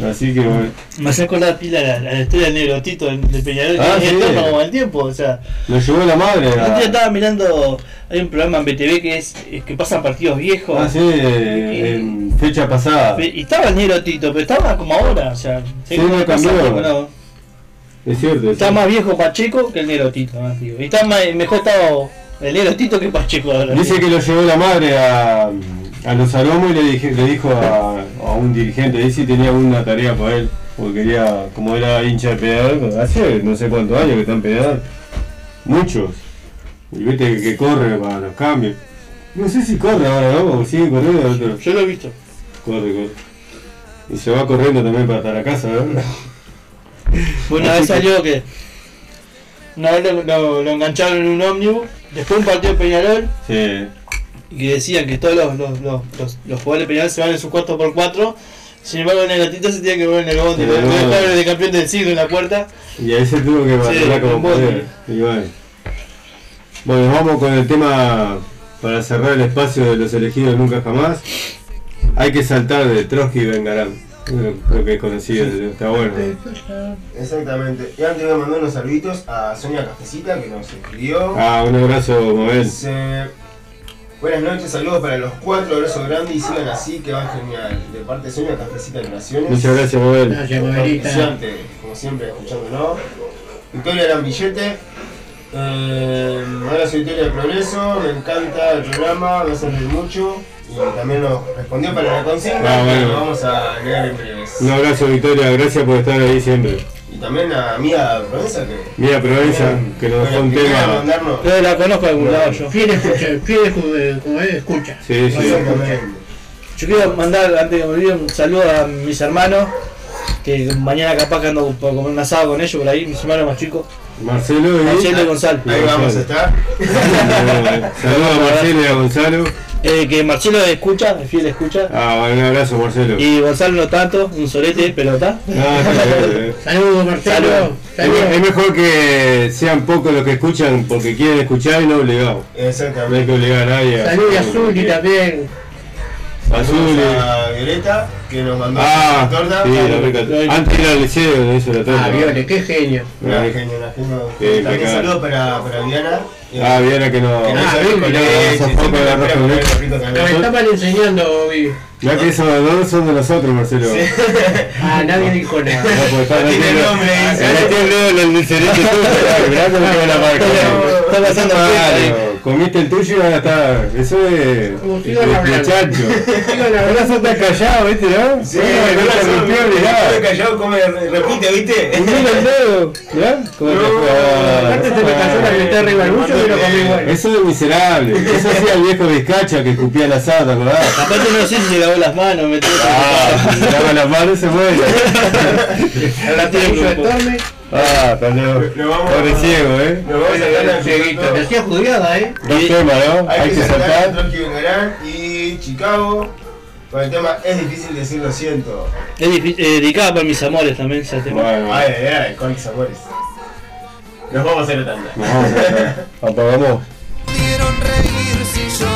Speaker 4: Así que bueno,
Speaker 5: Me hace acordar pila la, la historia del negro Tito del Peñarol
Speaker 4: Ah,
Speaker 5: que
Speaker 4: sí.
Speaker 5: como el tiempo, o sea.
Speaker 4: lo llevó la madre.
Speaker 5: El otro día
Speaker 4: A,
Speaker 5: estaba mirando, hay un programa en BTV que es, es que pasan partidos viejos.
Speaker 4: ah, sí, en fecha pasada.
Speaker 5: Y estaba el negro Tito, pero estaba como ahora, o sea,
Speaker 4: Sí, no cambió.
Speaker 5: tiempo, no.
Speaker 4: Es cierto. es
Speaker 5: Está
Speaker 4: cierto.
Speaker 5: más viejo Pacheco que el negro Tito, más digo. Y está más, mejor estado el negro Tito que Pacheco ahora.
Speaker 4: Dice que lo llevó la madre a, a los aromos y le, dije- le dijo a, a un dirigente ahí si tenía una tarea para él. porque quería, como era hincha de Peñarol, hace no sé cuántos años que está en Peñarol, muchos, y viste que, que corre para los cambios. No sé si corre ahora, ¿no? O sigue corriendo, otro.
Speaker 5: Yo lo he visto.
Speaker 4: corre, corre. Y se va corriendo también para estar a casa, ¿no?
Speaker 5: Una vez salió que. Una vez lo, lo- lo engancharon en un ómnibus, después un partido de Peñarol,
Speaker 4: Sí.
Speaker 5: Y que decían que todos los, los, los, los, los jugadores Peñarol se van en su 4x4. Sin embargo, en el gatito se tiene que ver en el bondi.
Speaker 4: En
Speaker 5: Lo
Speaker 4: el
Speaker 5: de campeón del siglo en la puerta.
Speaker 4: Y ahí se tuvo que
Speaker 5: Sí,
Speaker 4: matar como poder. Y bueno. Bueno, vamos con el tema para cerrar el espacio de los elegidos nunca jamás. Hay que saltar de Trotsky y Bengarán. Creo, creo que es conocido, está bueno.
Speaker 6: Exactamente. Y antes voy a mandar unos saluditos a Sonia Cafecita que nos escribió.
Speaker 4: Ah, un abrazo, Mabel.
Speaker 6: Buenas noches, saludos para los cuatro, abrazo grande y sigan así que van genial. De parte de Sonia Cafecita de Naciones.
Speaker 4: Muchas gracias, Mabel.
Speaker 1: Gracias, Mabelita.
Speaker 6: Como siempre, escuchándonos. Victoria Lambillete. Eh, hola, soy Victoria de Progreso, me encanta el programa, me hace reír mucho. Y también nos respondió para la consigna,
Speaker 4: Ah, bueno.
Speaker 6: que lo vamos a leer en breves.
Speaker 4: Un abrazo, Victoria. Gracias por estar ahí siempre.
Speaker 6: Y también a Mía Provenza, que
Speaker 4: Mira, Provenza, que nos dejó un tema.
Speaker 5: Yo la conozco de algún lado yo.
Speaker 1: Fiel escucha, fiel escu- como es, escucha.
Speaker 4: Sí, sí.
Speaker 6: Exactamente.
Speaker 5: Yo quiero mandar, antes que me olvide, un saludo a mis hermanos. Que mañana capaz que ando por comer un asado con ellos por ahí, mis hermanos más chicos.
Speaker 4: Marcelo y.
Speaker 5: Marcelo y Gonzalo.
Speaker 6: Ahí vamos a estar.
Speaker 4: Saludos a Marcelo y a Gonzalo.
Speaker 5: Eh, que Marcelo escucha, es fiel escucha.
Speaker 4: Ah, bueno, un abrazo, Marcelo.
Speaker 5: Y Gonzalo no tanto, un solete, pero está.
Speaker 4: Ah.
Speaker 1: Saludos, Marcelo.
Speaker 5: Saludos.
Speaker 4: Es,
Speaker 1: Saludos.
Speaker 4: es mejor que sean pocos los que escuchan porque quieren escuchar y no obligados. No hay
Speaker 6: Exactamente.
Speaker 4: que obligar a nadie.
Speaker 1: Saludos a Zuli también.
Speaker 4: Azul.
Speaker 6: Saludos a Violeta, que nos mandó
Speaker 4: Ah,
Speaker 6: la torta.
Speaker 4: sí, la. Antes era el liceo, hizo la torta.
Speaker 1: Ah, Viole, qué genio.
Speaker 6: Una genio, una genio. También saludos para, para Viana. Eh,
Speaker 4: Ah, Viera que no.
Speaker 6: que no
Speaker 1: Ah,
Speaker 6: hizo
Speaker 1: bien, bien.
Speaker 4: con.
Speaker 1: Nos estaban enseñando, Vivi.
Speaker 4: Ya que esos dos son de nosotros, Marcelo.
Speaker 1: Ah, nadie dijo nada.
Speaker 4: No, está
Speaker 6: No tiene nombre,
Speaker 4: el del. Mirá cómo la marca.
Speaker 5: Está pasando
Speaker 4: Claro, comiste el tuyo y ahora está. Eso es.
Speaker 1: Como hablando.
Speaker 4: Ahora sos tan callado, ¿viste? ¿No?
Speaker 6: Sí,
Speaker 4: no,
Speaker 6: la me callado, come, repite, ¿viste?
Speaker 4: Hundile el dedo. ¿Ya? ¿Cómo te
Speaker 6: No,
Speaker 4: fue?
Speaker 1: Aparte se me cayó la mitad arriba del bucho y lo comí igual.
Speaker 4: Eso es miserable. Eso hacía el viejo Vizcacha que escupía la ¿te acordás?
Speaker 5: Aparte no sé si se lavó las manos, metió
Speaker 4: Ah, se lava las manos y se muere.
Speaker 1: Latillo de Torme.
Speaker 4: Ah,
Speaker 6: vamos
Speaker 4: Pobre
Speaker 6: a-
Speaker 4: ciego, ¿eh?
Speaker 6: Nos vamos a ganar el
Speaker 1: Cieguito, me hacía jugada, eh.
Speaker 4: Dos temas, ¿no?
Speaker 6: Hay que saltar y Chicago. Con el tema es difícil decir lo siento.
Speaker 5: Es difícil, eh, dedicada para mis amores también ese tema.
Speaker 4: Bueno,
Speaker 6: Ay, ay, ay, con mis amores. Nos vamos a hacer tanda.
Speaker 4: nos vamos a hacer. Apagamos.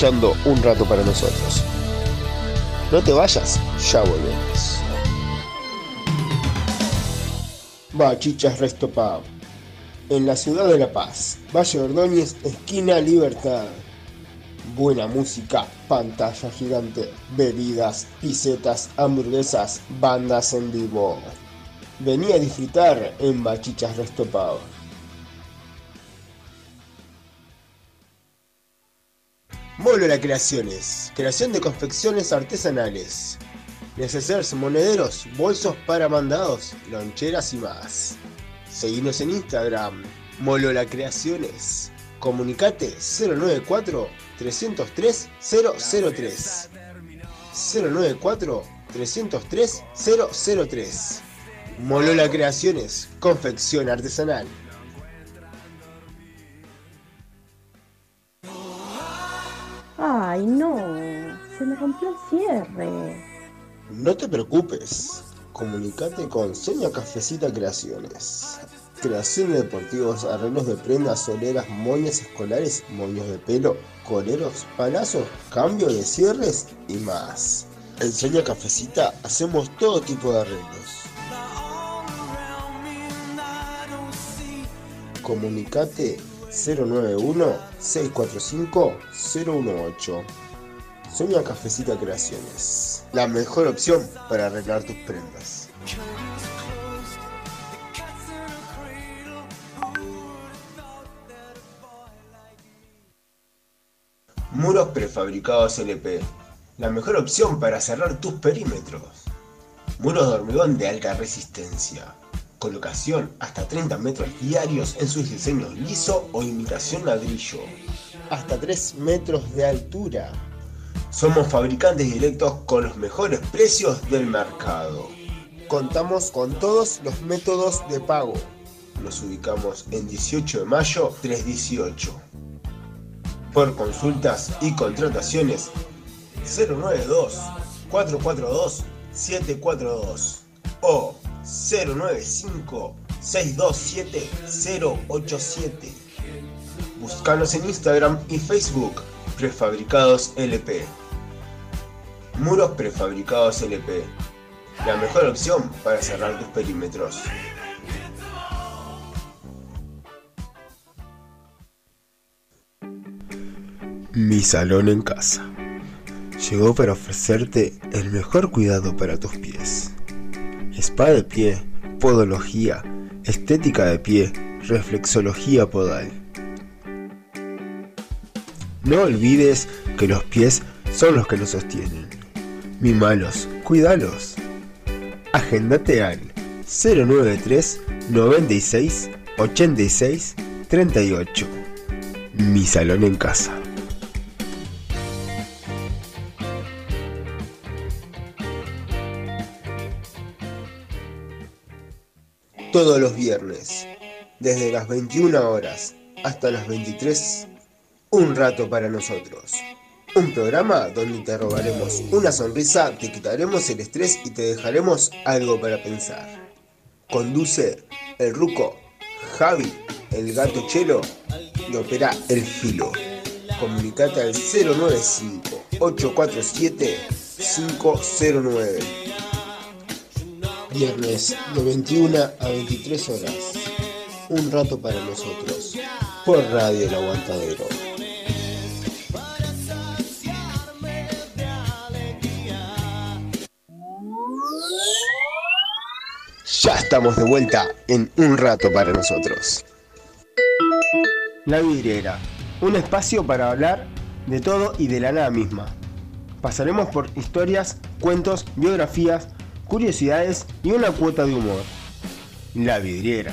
Speaker 6: Un Rato para Nosotros. No te vayas, ya volvemos. Bachichas Resto. En la ciudad de La Paz, Valle Ordóñez, esquina Libertad. Buena música, pantalla gigante, bebidas, pisetas, hamburguesas, bandas en vivo. Vení a disfrutar en Bachichas Resto. Molola Creaciones, creación de confecciones artesanales, necesarios monederos, bolsos para mandados, loncheras y más. Seguinos en Instagram, Molola Creaciones. Comunicate 094 303 003. 094 303 003. Molola Creaciones, confección artesanal.
Speaker 7: Ay, no, se me rompió el cierre.
Speaker 6: No te preocupes, comunicate con Soña Cafecita Creaciones. Creación de deportivos, arreglos de prendas, soleras, moñas escolares, moños de pelo, coleros, palazos, cambio de cierres y más. En Soña Cafecita hacemos todo tipo de arreglos. Comunicate 091-645-018. Soña Cafecita Creaciones. La mejor opción para arreglar tus prendas. Muros prefabricados LP. La mejor opción para cerrar tus perímetros. Muros de hormigón de alta resistencia. Colocación hasta 30 metros diarios en sus diseños liso o imitación ladrillo. Hasta 3 metros de altura. Somos fabricantes directos con los mejores precios del mercado. Contamos con todos los métodos de pago. Nos ubicamos en 18 de mayo 318. Por consultas y contrataciones 092 442 742 o 095 627 087. Búscanos en Instagram y Facebook Prefabricados LP. Muros prefabricados LP. La mejor opción para cerrar tus perímetros. Mi salón en casa. Llegó para ofrecerte el mejor cuidado para tus pies. Spa de pie, podología, estética de pie, reflexología podal. No olvides que los pies son los que nos sostienen. Mimalos, cuídalos. Agendate al 093 96 86 38. Mi salón en casa. Todos los viernes, desde las 21 horas hasta las 23, un rato para nosotros. Un programa donde te robaremos una sonrisa, te quitaremos el estrés y te dejaremos algo para pensar. Conduce el ruco, Javi, el gato chelo y opera el filo. Comunicate al 095-847-509. Viernes de 21 a 23 horas. Un rato para nosotros. Por Radio El Aguantadero. Ya estamos de vuelta en un rato para nosotros. La vidriera, un espacio para hablar de todo y de la nada misma. Pasaremos por historias, cuentos, biografías, curiosidades y una cuota de humor. La vidriera,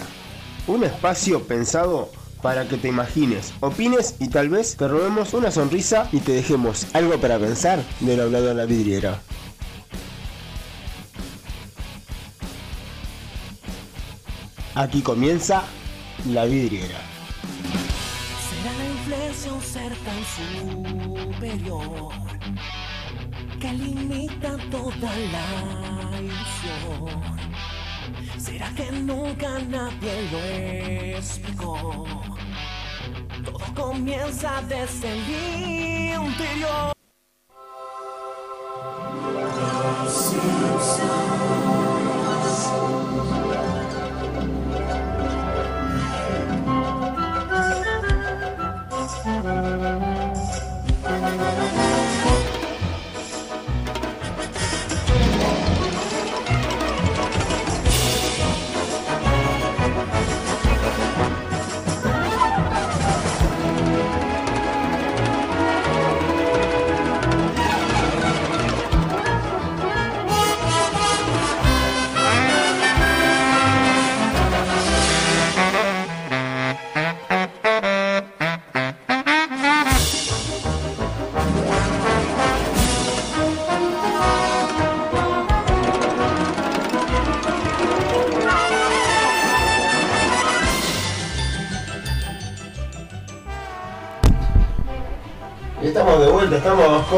Speaker 6: un espacio pensado para que te imagines, opines y tal vez te robemos una sonrisa y te dejemos algo para pensar del hablado de la vidriera. Aquí comienza la vidriera.
Speaker 8: ¿Será ser tan superior que limita toda la ilusión? ¿Será que nunca nadie lo explicó? Todo comienza desde el interior.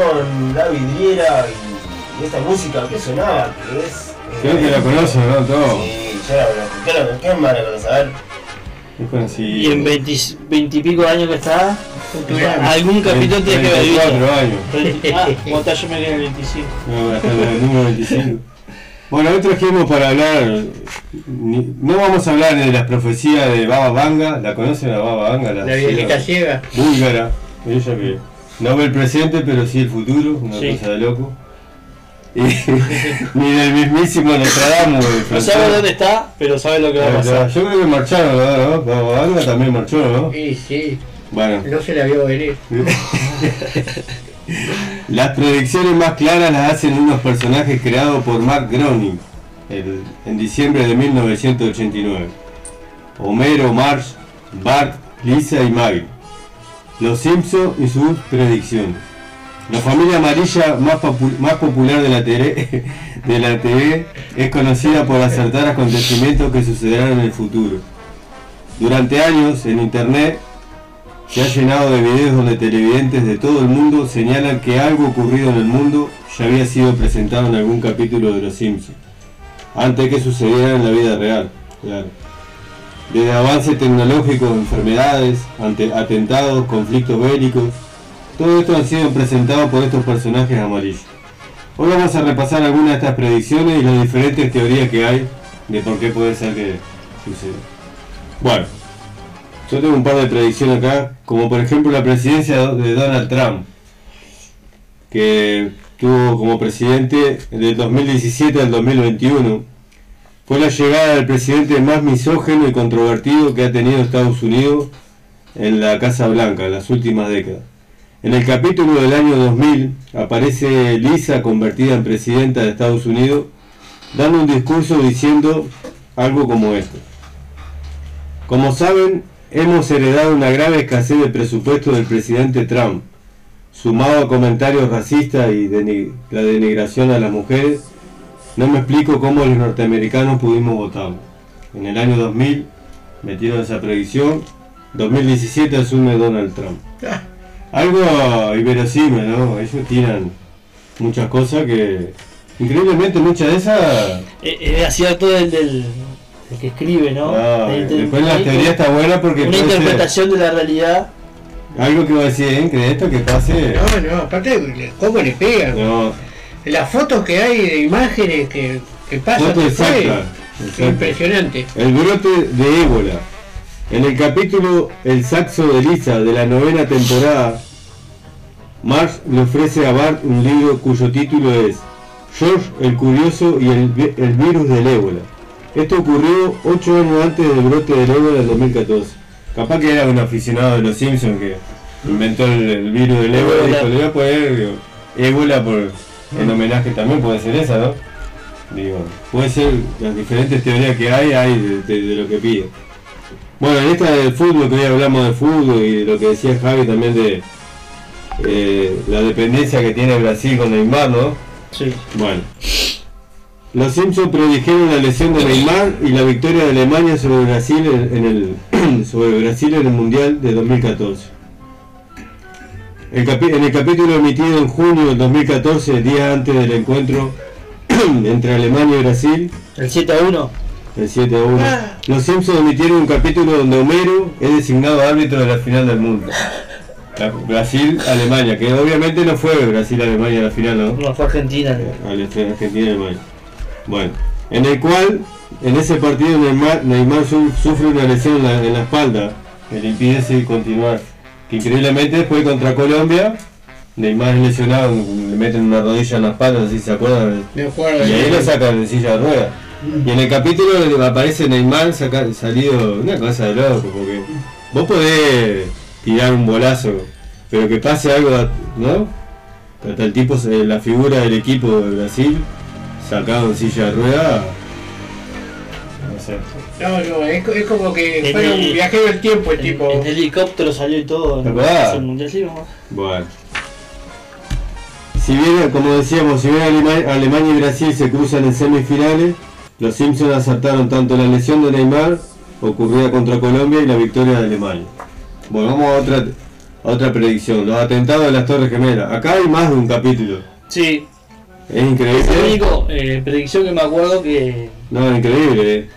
Speaker 3: Con la vidriera y, y esta música que sonaba, que es.
Speaker 4: Creo que la conocen, ¿no? Todo.
Speaker 3: Sí, yo la conozco. ¿Qué la- ¿Quién van a conocer? A ver.
Speaker 4: Es conocido.
Speaker 5: Y en 20, 20 y pico de años que está, algún capítulo tiene que haber visto.
Speaker 4: 34 años.
Speaker 5: Ah, como está, yo me quedé en el 25.
Speaker 4: No, hasta el número 25. Bueno, hoy trajimos para hablar, no vamos a hablar de las profecías de Baba Vanga, ¿la conocen a Baba Vanga?
Speaker 1: La viejita ciega.
Speaker 4: Búlgara, ella que no ve el presente pero sí el futuro, una
Speaker 5: Sí.
Speaker 4: cosa de loco. Y, ni del mismísimo Nostradamus.
Speaker 5: No sabe dónde está, pero sabe lo que va a pasar.
Speaker 4: Yo creo que marcharon, ¿no? ¿no? Baba Vanga también marchó, ¿no?
Speaker 1: Sí, sí.
Speaker 4: Bueno.
Speaker 1: No se la vio venir.
Speaker 4: Las predicciones más claras las hacen unos personajes creados por Mark Groening el- en diciembre de 1989. Homero, Marge, Bart, Lisa y Maggie. Los Simpson y sus predicciones. La familia amarilla más, popu- más popular de la, TV, de la TV es conocida por acertar acontecimientos que sucederán en el futuro. Durante años en internet se ha llenado de videos donde televidentes de todo el mundo señalan que algo ocurrido en el mundo ya había sido presentado en algún capítulo de Los Simpsons, antes que sucediera en la vida real. claro. Desde avances tecnológicos, enfermedades, ante- atentados, conflictos bélicos, todo esto han sido presentados por estos personajes amarillos. Hoy vamos a repasar algunas de estas predicciones y las diferentes teorías que hay de por qué puede ser que suceda. Bueno, yo tengo un par de predicciones acá, como por ejemplo la presidencia de Donald Trump, que tuvo como presidente del 2017 al 2021. Fue la llegada del presidente más misógeno y controvertido que ha tenido Estados Unidos en la Casa Blanca en las últimas décadas. En el capítulo del año 2000 aparece Lisa convertida en presidenta de Estados Unidos dando un discurso diciendo algo como esto. Como saben, hemos heredado una grave escasez de presupuesto del presidente Trump, sumado a comentarios racistas y deni- la denigración a las mujeres, no me explico cómo los norteamericanos pudimos votar. En el año 2000 metieron esa predicción, 2017 asume Donald Trump. Algo inverosímil, ¿no? Ellos tiran muchas cosas que, increíblemente muchas de esas...
Speaker 5: Eh, eh, acierto del, del, del que escribe, ¿no?
Speaker 4: Ah, después la teoría está buena porque
Speaker 5: Una
Speaker 4: ser
Speaker 5: interpretación de la realidad.
Speaker 4: algo que va a decir, ¿eh? ¿Crees esto que pase?
Speaker 1: No, no, aparte, ¿cómo le pegan?
Speaker 4: No,
Speaker 1: Las fotos que hay de imágenes que, que pasan
Speaker 4: foto
Speaker 1: después,
Speaker 4: exacta. exacta.
Speaker 1: impresionante.
Speaker 4: El brote de ébola. En el capítulo El saxo de Lisa de la novena temporada, Marge le ofrece a Bart un libro cuyo título es George el Curioso y el, el virus del ébola. Esto ocurrió 8 años antes del brote del ébola del 2014. Capaz que era un aficionado de los Simpsons que inventó el, el virus del ébola y dijo, le voy a poner ébola por, en homenaje también, puede ser esa, ¿no? Digo, puede ser las diferentes teorías que hay, hay de, de- de lo que pide. Bueno, en esta del fútbol, que hoy hablamos de fútbol y de lo que decía Javi también de eh, la dependencia que tiene Brasil con Neymar, ¿no?
Speaker 5: Sí.
Speaker 4: Bueno. Los Simpsons predijeron la lesión de Neymar y la victoria de Alemania sobre Brasil en el sobre Brasil en el Mundial de 2014. En el capítulo emitido en junio del 2014, día antes del encuentro entre Alemania y Brasil,
Speaker 5: El 7 a 1.
Speaker 4: el 7 a 1, los Simpsons emitieron un capítulo donde Homero es designado árbitro de la final del mundo. La- Brasil-Alemania, que obviamente no fue Brasil-Alemania la final, ¿no?
Speaker 5: No, fue Argentina.
Speaker 4: Argentina. Bueno, en el cual, en ese partido Neymar, Neymar su- sufre una lesión en la, en la espalda que le impide seguir continuar. Que increíblemente después contra Colombia, Neymar es lesionado, le meten una rodilla en la espalda, no sé si se acuerdan.
Speaker 1: Acuerdo.
Speaker 4: Y ahí lo sacan de silla de ruedas. Y en el capítulo aparece Neymar saca- salido una cosa de loco, porque vos podés tirar un bolazo, pero que pase algo, ¿no? Hasta el tipo, la figura del equipo de Brasil, sacado en silla de ruedas, no sé.
Speaker 1: No, no, es, es como que
Speaker 5: En
Speaker 1: fuera un viajero del tiempo el tipo.
Speaker 5: En helicóptero salió y todo. Vamos.
Speaker 4: Bueno. Si bien, como decíamos, si bien Alema- Alemania y Brasil se cruzan en semifinales, los Simpsons acertaron tanto la lesión de Neymar, ocurrida contra Colombia, y la victoria de Alemania. Bueno, vamos a otra, a otra predicción, los atentados de las Torres Gemelas. Acá hay más de un capítulo.
Speaker 5: Sí.
Speaker 4: Es increíble.
Speaker 5: Es la única eh, predicción que me acuerdo que.
Speaker 4: No, increíble. eh.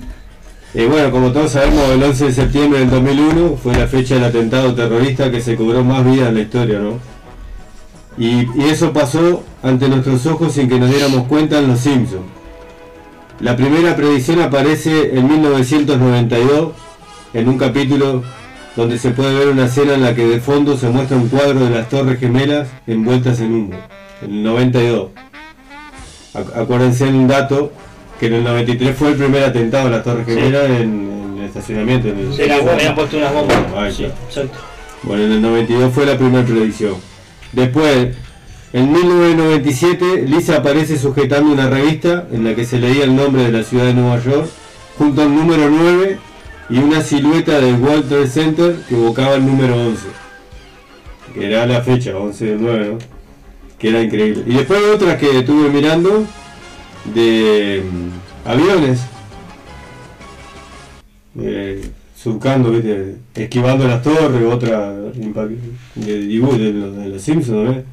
Speaker 4: Eh, bueno, como todos sabemos, el 11 de septiembre del 2001 fue la fecha del atentado terrorista que se cobró más vida en la historia, ¿no? Y, y eso pasó ante nuestros ojos sin que nos diéramos cuenta en Los Simpsons. La primera predicción aparece en 1992 en un capítulo donde se puede ver una escena en la que de fondo se muestra un cuadro de las Torres Gemelas envueltas en humo. En el 92. Ac- Acuérdense en un dato que en el 93 fue el primer atentado a las Torres
Speaker 5: Sí.
Speaker 4: Gemelas en, en el estacionamiento. En el,
Speaker 5: la habían puesto unas bombas.
Speaker 4: Ahí
Speaker 5: Sí, exacto.
Speaker 4: Bueno, en el 92 fue la primera predicción. Después, en 1997, Lisa aparece sujetando una revista en la que se leía el nombre de la ciudad de Nueva York, junto al número 9 y una silueta del World Trade Center que evocaba el número 11. Que era la fecha, 11 del 9, ¿no? que era increíble. Y después otras que estuve mirando de mm, aviones. Eh, surcando, ¿viste? esquivando las torres, otra de dibujo de los, de los Simpsons, ¿no?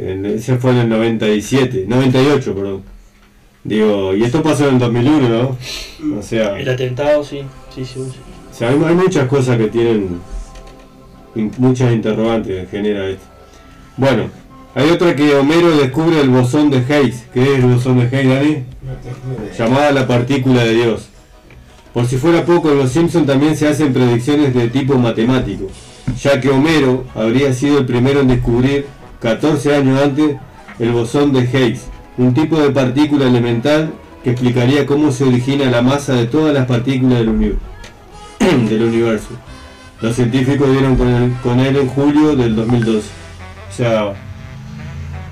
Speaker 4: En- ese fue en el 97, 98, perdón. Digo, y esto pasó en el 2001, ¿no? O sea,
Speaker 5: El atentado, sí. Sí, sí, sí.
Speaker 4: o sea, hay, hay muchas cosas que tienen in- muchas interrogantes que genera esto. Bueno, hay otra que Homero descubre el bosón de Higgs. ¿Qué es el bosón de Higgs, Dani? Llamada la partícula de Dios. Por si fuera poco, en Los Simpson también se hacen predicciones de tipo matemático, ya que Homero habría sido el primero en descubrir, 14 años antes, el bosón de Higgs, un tipo de partícula elemental que explicaría cómo se origina la masa de todas las partículas del, uni- del universo. Los científicos dieron con con él en julio del 2012. O sea,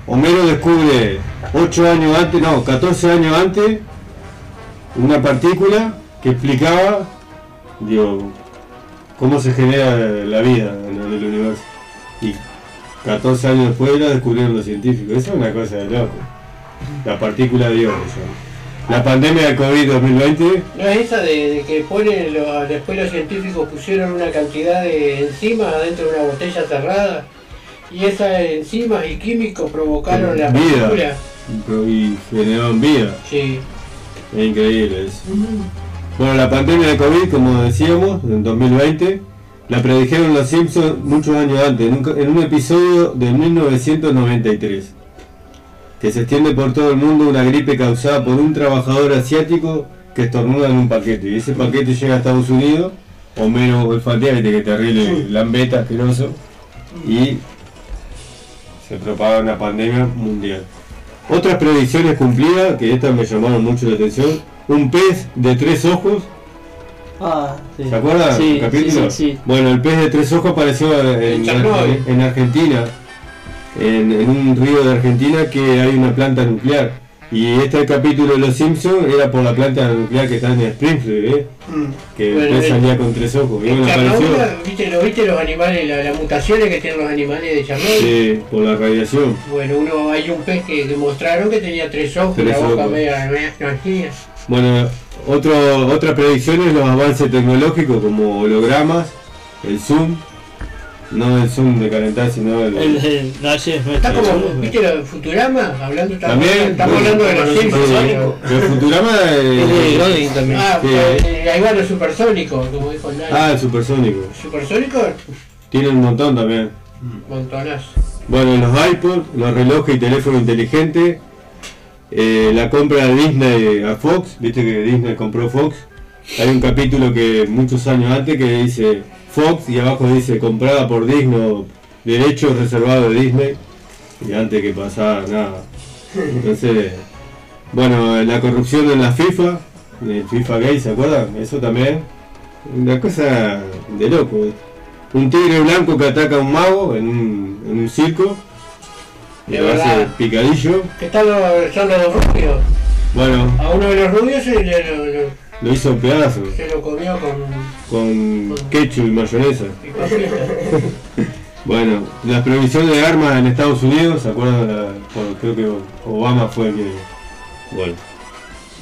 Speaker 4: Homero descubre 8 años antes, no, 14 años antes, una partícula que explicaba, digo, cómo se genera la vida en el universo. Y 14 años después la descubrieron los científicos. Eso es una cosa de loco. La partícula de Dios. La pandemia del COVID-2020,
Speaker 1: No es esa de, de que ponen lo- después los científicos pusieron una cantidad de enzimas adentro de una botella cerrada y esas enzimas y químicos provocaron la
Speaker 4: vida y generaron vida.
Speaker 1: Sí.
Speaker 4: Es increíble eso. Bueno, la pandemia de COVID, como decíamos, en 2020, la predijeron los Simpsons muchos años antes, en un, episodio de 1993, que se extiende por todo el mundo una gripe causada por un trabajador asiático que estornuda en un paquete. Y ese paquete llega a Estados Unidos, Homero olfatea, que terrible, lambeta, asqueroso, y se propaga una pandemia mundial. Otras predicciones cumplidas, que estas me llamaron mucho la atención, un pez de tres ojos,
Speaker 5: Ah, sí.
Speaker 4: ¿se acuerdan?
Speaker 5: Sí,
Speaker 4: el capítulo?
Speaker 5: sí, sí, sí.
Speaker 4: Bueno, el pez de tres ojos apareció en, Argentina, en, en un río de Argentina que hay una planta nuclear. Y este capítulo de Los Simpsons era por la planta nuclear que está en Springfield, ¿eh? que
Speaker 1: Bueno,
Speaker 4: el pez
Speaker 1: el-
Speaker 4: salía con tres ojos.
Speaker 1: En Chernobyl, ¿viste, lo, ¿viste los animales, la- las mutaciones que tienen los animales de Chernobyl?
Speaker 4: sí, por la radiación.
Speaker 1: Bueno, uno hay un pez que demostraron que tenía tres ojos,
Speaker 4: Tres
Speaker 1: la boca
Speaker 4: ojos.
Speaker 1: media, media.
Speaker 4: Bueno, otro, otra predicción es los avances tecnológicos como hologramas, el zoom, no el zoom de calentar, sino el...
Speaker 5: El, el- no, es
Speaker 1: Está como, ¿viste lo de Futurama? Hablando,
Speaker 4: También,
Speaker 1: estamos hablando de los Simpsons.
Speaker 4: pero Futurama
Speaker 5: el de Groening también.
Speaker 1: Ah,
Speaker 4: Sí.
Speaker 1: eh, ahí va los supersónicos, como dijo Nani.
Speaker 4: ah, el supersónico.
Speaker 1: Supersónicos,
Speaker 4: Tiene un montón también.
Speaker 1: montonazo.
Speaker 4: Bueno, los iPods, los relojes y teléfonos inteligentes, eh, la compra de Disney a Fox, viste que Disney compró Fox. Hay un capítulo que muchos años antes que dice Fox y abajo dice comprada por Disney, derechos reservados de Disney. Y antes que pasara nada. Entonces, bueno, la corrupción en la FIFA, el FIFA Gay, ¿se acuerdan? Eso también. Una cosa de loco. Un tigre blanco que ataca a un mago en un, en un circo.
Speaker 1: De
Speaker 4: Le hace
Speaker 1: verdad.
Speaker 4: picadillo.
Speaker 1: ¿Qué tal los, son los rubios?
Speaker 4: Bueno,
Speaker 1: A uno de los rubios se, le- lo, lo-
Speaker 4: lo hizo pedazos
Speaker 1: se lo comió con
Speaker 4: con ketchup y mayonesa. Bueno, las prohibiciones de armas en Estados Unidos, ¿se acuerdan? La- creo que Obama fue el que. Bueno.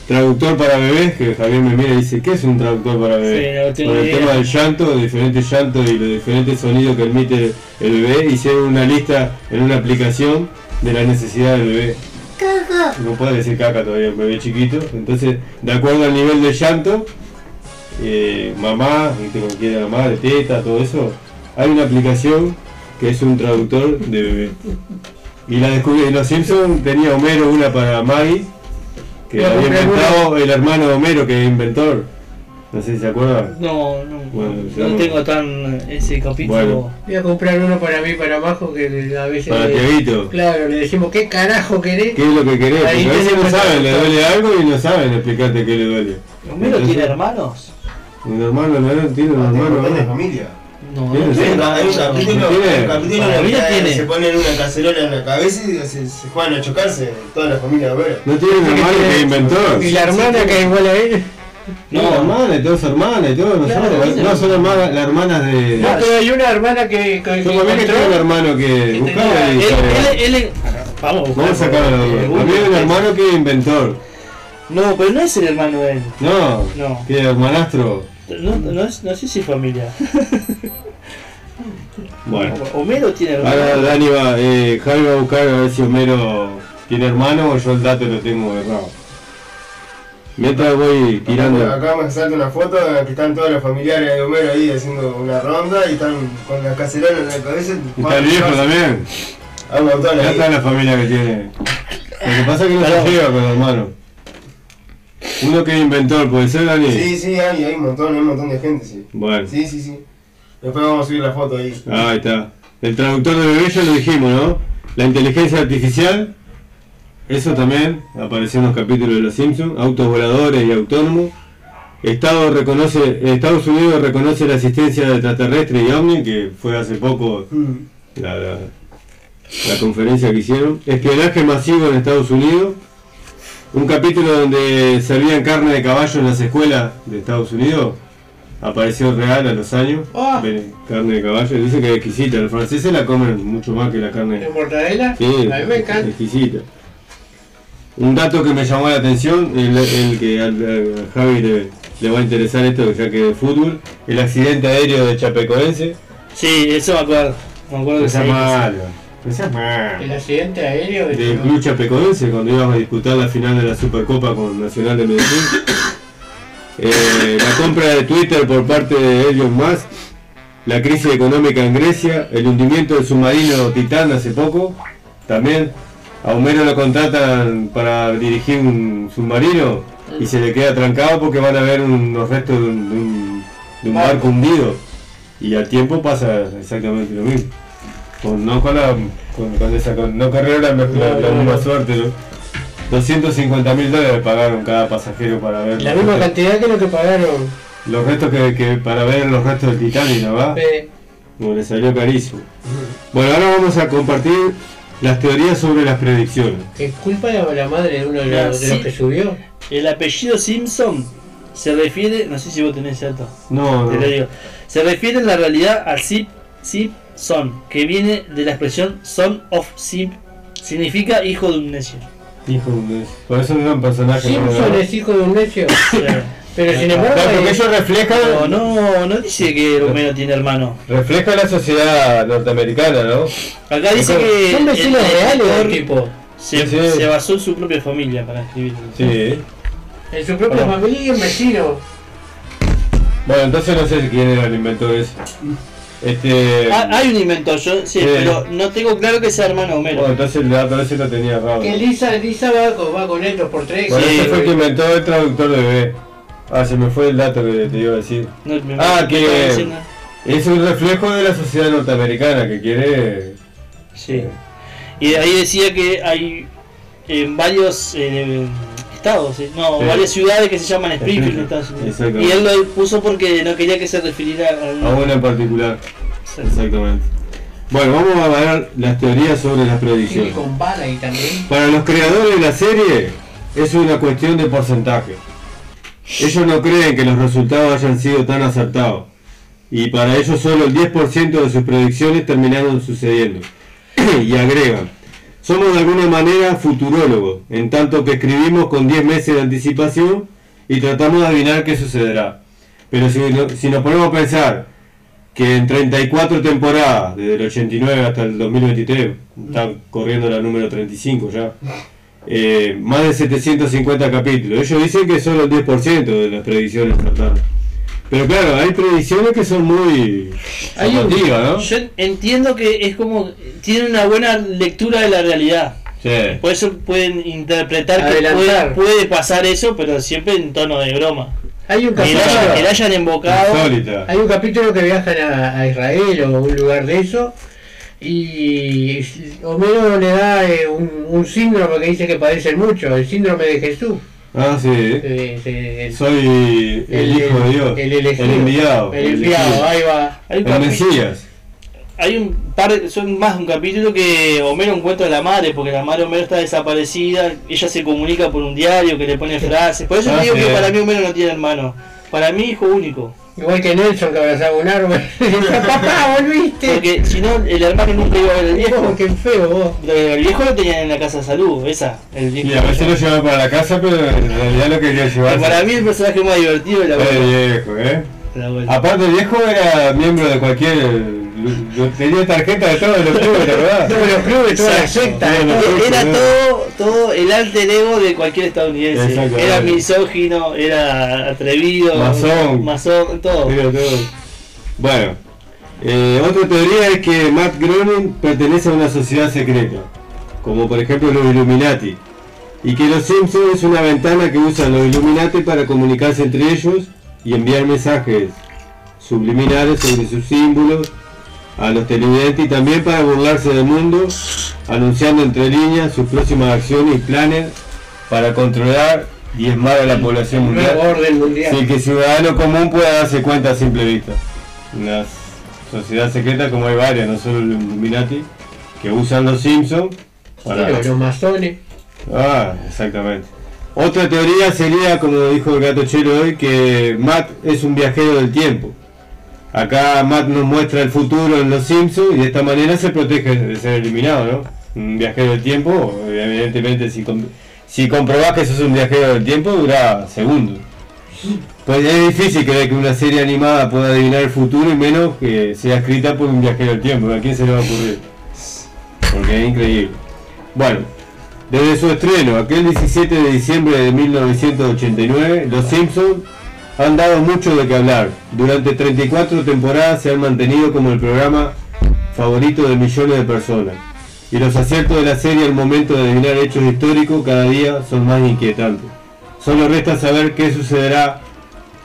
Speaker 4: Traductor para bebés, que Javier me mira y dice, ¿qué es un traductor para bebés?
Speaker 5: Sí, no tengo
Speaker 4: Por el
Speaker 5: idea.
Speaker 4: tema del llanto, de diferentes llantos y los diferentes sonidos que emite el bebé, hicieron una lista en una aplicación de la necesidad del bebé. Caca. No puede decir caca todavía, un bebé chiquito. Entonces, de acuerdo al nivel de llanto, eh, mamá, ¿viste? como quiere mamá, de teta, todo eso, hay una aplicación que es un traductor de bebé. Y la descubrí, en los Simpsons tenía Homero una para Maggie, que había inventado el hermano de Homero, que es inventor. No sé si se acuerdan.
Speaker 5: No, no,
Speaker 4: Bueno,
Speaker 5: no tengo tan ese capítulo.
Speaker 4: Bueno.
Speaker 1: Voy a comprar uno para mí, para Majo, que a veces...
Speaker 4: Para
Speaker 1: le-
Speaker 4: Tiaguito.
Speaker 1: Claro, le decimos, ¿qué carajo querés?
Speaker 4: ¿Qué es lo que querés?
Speaker 1: Ahí
Speaker 4: Porque a veces no saben, le duele algo y no saben explicarte qué le duele.
Speaker 5: ¿Homero
Speaker 4: Entonces,
Speaker 5: tiene hermanos?
Speaker 4: Un hermano, no, tiene un
Speaker 3: Ah, tiene un
Speaker 4: hermano. ¿no?
Speaker 3: familia.
Speaker 5: No,
Speaker 4: Tiene
Speaker 5: no tiene.
Speaker 4: Tiene-
Speaker 5: no
Speaker 3: que
Speaker 5: tiene.
Speaker 3: se ponen una cacerola en la cabeza y se, se juegan a chocarse toda la familia de Homero.
Speaker 4: No tiene un hermano que es inventor.
Speaker 1: Y la hermana que es igual a él.
Speaker 4: No, la hermana todas hermanas todos
Speaker 1: Claro,
Speaker 4: nosotros. No, son hermanas, las hermanas de.
Speaker 1: No, pero hay una hermana que, que,
Speaker 4: Yo también que tengo un hermano que. buscaba y
Speaker 5: Él, él, él- vamos.
Speaker 4: Vamos a sacar la duda. A mí hay un hermano que es inventor.
Speaker 5: No, pero no es el hermano de él.
Speaker 4: No,
Speaker 5: No.
Speaker 4: que hermanastro.
Speaker 5: No, no, es- no sé si es familia.
Speaker 4: Bueno.
Speaker 5: Homero tiene hermano.
Speaker 4: Ahora Dani va, eh, Javi va a buscar a ver si Homero tiene hermano o yo el dato lo tengo errado. Mientras voy tirando.
Speaker 3: Acá me salta una foto en la que están todos los familiares de Homero ahí haciendo una ronda y están con la cacerola en la cabeza.
Speaker 4: Está el viejo también.
Speaker 3: Hay un montón
Speaker 4: Ya está la familia que tiene. Lo que pasa es que no se lleva con el hermano. Uno que es inventor, ¿puede ser Dani?
Speaker 3: Sí, sí, hay, hay un montón, hay un montón de gente, sí.
Speaker 4: Bueno.
Speaker 3: Sí, sí, sí. Después vamos a subir la foto ahí.
Speaker 4: Ahí está. El traductor de bebé ya lo dijimos, ¿no? La inteligencia artificial, eso también apareció en los capítulos de Los Simpsons, autos voladores y autónomos. Estado reconoce, Estados Unidos reconoce la asistencia de extraterrestre y ovni, que fue hace poco
Speaker 3: Mm.
Speaker 4: la, la- la conferencia que hicieron. Espionaje masivo en Estados Unidos. Un capítulo donde servían carne de caballo en las escuelas de Estados Unidos. Apareció real a los años.
Speaker 1: Ah.
Speaker 4: Ven, Carne de caballo. Dice que es exquisita. Los franceses la comen mucho más que la carne.
Speaker 1: ¿De mortadela?
Speaker 4: Sí,
Speaker 1: A mí me encanta.
Speaker 4: exquisita. Un dato que me llamó la atención, el, el que al- a, Javi le, le va a interesar esto, ya que es de fútbol, el accidente aéreo de Chapecoense.
Speaker 5: Sí, eso me acuerdo. Me acuerdo que
Speaker 4: Esa
Speaker 5: sí.
Speaker 4: malo.
Speaker 1: El accidente aéreo de
Speaker 4: del Club Chapecoense cuando íbamos a disputar la final de la Supercopa con Nacional de Medellín. Eh, la compra de Twitter por parte de Elon Musk, la crisis económica en Grecia, el hundimiento del submarino Titán hace poco, también. A Homero lo contratan para dirigir un submarino y se le queda trancado porque van a ver unos restos de un, de un- de un barco hundido. Y al tiempo pasa exactamente lo mismo. Con, no con la con, con esa con, no corrieron la, la- la misma suerte, ¿no? 250 mil dólares pagaron cada pasajero para ver
Speaker 1: La misma
Speaker 4: restos-
Speaker 1: cantidad que lo que pagaron.
Speaker 4: los restos que, que para ver los restos del Titanic, ¿no va?
Speaker 1: eh,
Speaker 4: Bueno, le salió carísimo. Bueno, ahora vamos a compartir las teorías sobre las predicciones.
Speaker 1: ¿Es culpa de la madre de uno de los, de
Speaker 5: sí.
Speaker 1: los que subió?
Speaker 5: El apellido Simpson se refiere, no sé si vos tenés cierto,
Speaker 4: No,
Speaker 5: te
Speaker 4: no.
Speaker 5: lo digo. Se refiere en la realidad al Sip, Sip Son, que viene de la expresión Son of Sip, significa hijo de un necio.
Speaker 4: Hijo de... Por eso no era un personaje.
Speaker 1: Simpson
Speaker 4: ¿no?
Speaker 1: es hijo de un necio. Pero sin embargo.
Speaker 4: Claro, porque ellos reflejan,
Speaker 5: No, no, no dice que Homero tiene hermano.
Speaker 4: refleja la sociedad norteamericana, ¿no?
Speaker 5: Acá dice que
Speaker 1: son vecinos
Speaker 5: el
Speaker 1: reales tipo.
Speaker 5: se,
Speaker 4: Sí, sí.
Speaker 5: se basó en su propia familia para escribir.
Speaker 4: Sí.
Speaker 1: En su propia
Speaker 4: Bueno.
Speaker 1: familia y un vecino.
Speaker 4: Bueno, entonces no sé quién era el inventor ese. Este.
Speaker 5: Ah, hay un inventor, yo sí, pero no tengo claro que sea hermano Homero.
Speaker 4: Bueno, entonces el dato ese lo tenía errado.
Speaker 1: Que Lisa, Lisa va, con, va con estos por tres.
Speaker 4: Bueno,
Speaker 1: sí,
Speaker 4: ese fue el que inventó el traductor de bebé. Ah, se me fue el dato que te iba a decir.
Speaker 5: No,
Speaker 4: Ah,
Speaker 5: me
Speaker 4: que- Es un reflejo de la sociedad norteamericana que quiere.
Speaker 5: Sí. Y de ahí decía que hay en varios eh, estados, eh, no,
Speaker 4: Sí.
Speaker 5: varias ciudades que se llaman Springfield en Estados Unidos. Y él lo puso porque no quería que se refiriera a
Speaker 4: A una en particular. Exactamente. Bueno, vamos a ver las teorías sobre las predicciones.
Speaker 1: Valley también.
Speaker 4: Para los creadores de la serie es una cuestión de porcentaje. Ellos no creen que los resultados hayan sido tan acertados. Y para ellos solo el 10% de sus predicciones terminaron sucediendo. y agregan, somos de alguna manera futurólogos, en tanto que escribimos con 10 meses de anticipación y tratamos de adivinar qué sucederá. Pero si, no- si nos ponemos a pensar que en 34 temporadas, desde el 89 hasta el 2023, está corriendo la número 35 ya, eh, más de 750 capítulos. Ellos dicen que solo el 10% de las predicciones trataron. Pero claro, hay predicciones que son muy
Speaker 5: Hay un-
Speaker 4: ¿no?
Speaker 5: Yo entiendo que es como tiene una buena lectura de la realidad.
Speaker 4: Sí.
Speaker 5: Por eso pueden interpretar que
Speaker 1: Adelantar.
Speaker 5: puede, puede pasar eso, pero siempre en tono de broma.
Speaker 1: Hay un
Speaker 5: Que
Speaker 1: capítulo,
Speaker 5: hayan, que le hayan embocado.
Speaker 4: Insólita.
Speaker 1: hay un capítulo que viajan a, a Israel o a un lugar de eso. Y Homero le da eh, un, un síndrome que dice que padecen mucho, el síndrome de Jesús.
Speaker 4: Ah, sí.
Speaker 1: Eh, eh,
Speaker 4: Soy el, hijo de Dios.
Speaker 1: el elegido,
Speaker 4: el enviado.
Speaker 1: El enviado, ahí va.
Speaker 5: Hay
Speaker 4: El Mesías.
Speaker 5: hay un par de- son más un capítulo que Homero encuentra a la madre, porque la madre de Homero está desaparecida, ella se comunica por un diario que le pone frases. Por eso
Speaker 4: Ah,
Speaker 5: te digo
Speaker 4: sí.
Speaker 5: que para mí Homero no tiene hermano. Para mí hijo único.
Speaker 1: Igual que Nelson que abrazaba un árbol. Decía, papá, volviste.
Speaker 5: Porque si no, el hermano nunca iba a ver al viejo.
Speaker 1: Oh, qué feo vos.
Speaker 5: El viejo lo tenían en la casa de salud, esa. El viejo
Speaker 4: Y a veces lo llevaba para la casa, pero en realidad lo quería llevar.
Speaker 5: Para mí el personaje más divertido de la
Speaker 4: El viejo, ¿eh?
Speaker 5: La.
Speaker 4: Aparte el viejo era miembro de cualquier... Tenía tarjeta de todos los clubes, ¿te acordás?
Speaker 1: Todos los clubes, toda la secta.
Speaker 5: Era todo, todo el alter ego de cualquier estadounidense. Era misógino, era atrevido,
Speaker 4: Masón.
Speaker 5: masón, todo.
Speaker 4: Era todo. Bueno, eh, otra teoría es que Matt Groening pertenece a una sociedad secreta, como por ejemplo los Illuminati, y que los Simpsons es una ventana que usan los Illuminati para comunicarse entre ellos y enviar mensajes subliminales sobre sus símbolos a los televidentes y también para burlarse del mundo, anunciando entre líneas sus próximas acciones y planes para controlar y diezmar a la población mundial.
Speaker 1: Orden mundial.
Speaker 4: Sí, que el ciudadano común pueda darse cuenta a simple vista. Una sociedad secreta como hay varias, no solo el Illuminati, que usan los Simpsons para...
Speaker 1: Los, los masones.
Speaker 4: Ah, exactamente. Otra teoría sería, como dijo el gato chelo hoy, que Matt es un viajero del tiempo. Acá Matt nos muestra el futuro en los Simpsons y de esta manera se protege de ser eliminado, ¿no? Un viajero del tiempo, evidentemente si, com- si comprobás que sos un viajero del tiempo, dura segundos. Pues es difícil creer que una serie animada pueda adivinar el futuro y menos que sea escrita por un viajero del tiempo. ¿A quién se le va a ocurrir? Porque es increíble. Bueno, desde su estreno, aquel 17 de diciembre de 1989, Los Simpsons han dado mucho de qué hablar. Durante 34 temporadas se han mantenido como el programa favorito de millones de personas. Y los aciertos de la serie al momento de adivinar hechos históricos cada día son más inquietantes. Solo resta saber qué sucederá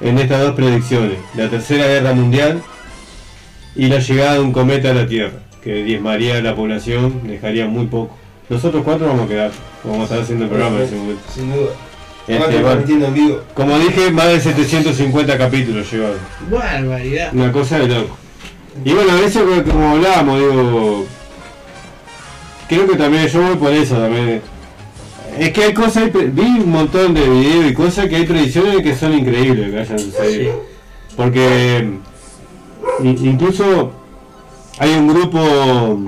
Speaker 4: en estas dos predicciones, la Tercera Guerra Mundial y la llegada de un cometa a la Tierra, que diezmaría a la población, dejaría muy poco. Nosotros cuatro vamos a quedar, vamos a estar haciendo el programa en ese momento.
Speaker 3: Sin duda.
Speaker 4: Este,
Speaker 3: Aparte,
Speaker 4: bueno,
Speaker 3: transmitiendo en vivo.
Speaker 4: como dije, más de 750 capítulos llevaron.
Speaker 1: Barbaridad.
Speaker 4: Una cosa de loco. Y bueno, eso como hablábamos, digo. Creo que también yo voy por eso también. Es que hay cosas, vi un montón de videos y cosas que hay predicciones que son increíbles que hayan sucedido. Porque mm, incluso hay un grupo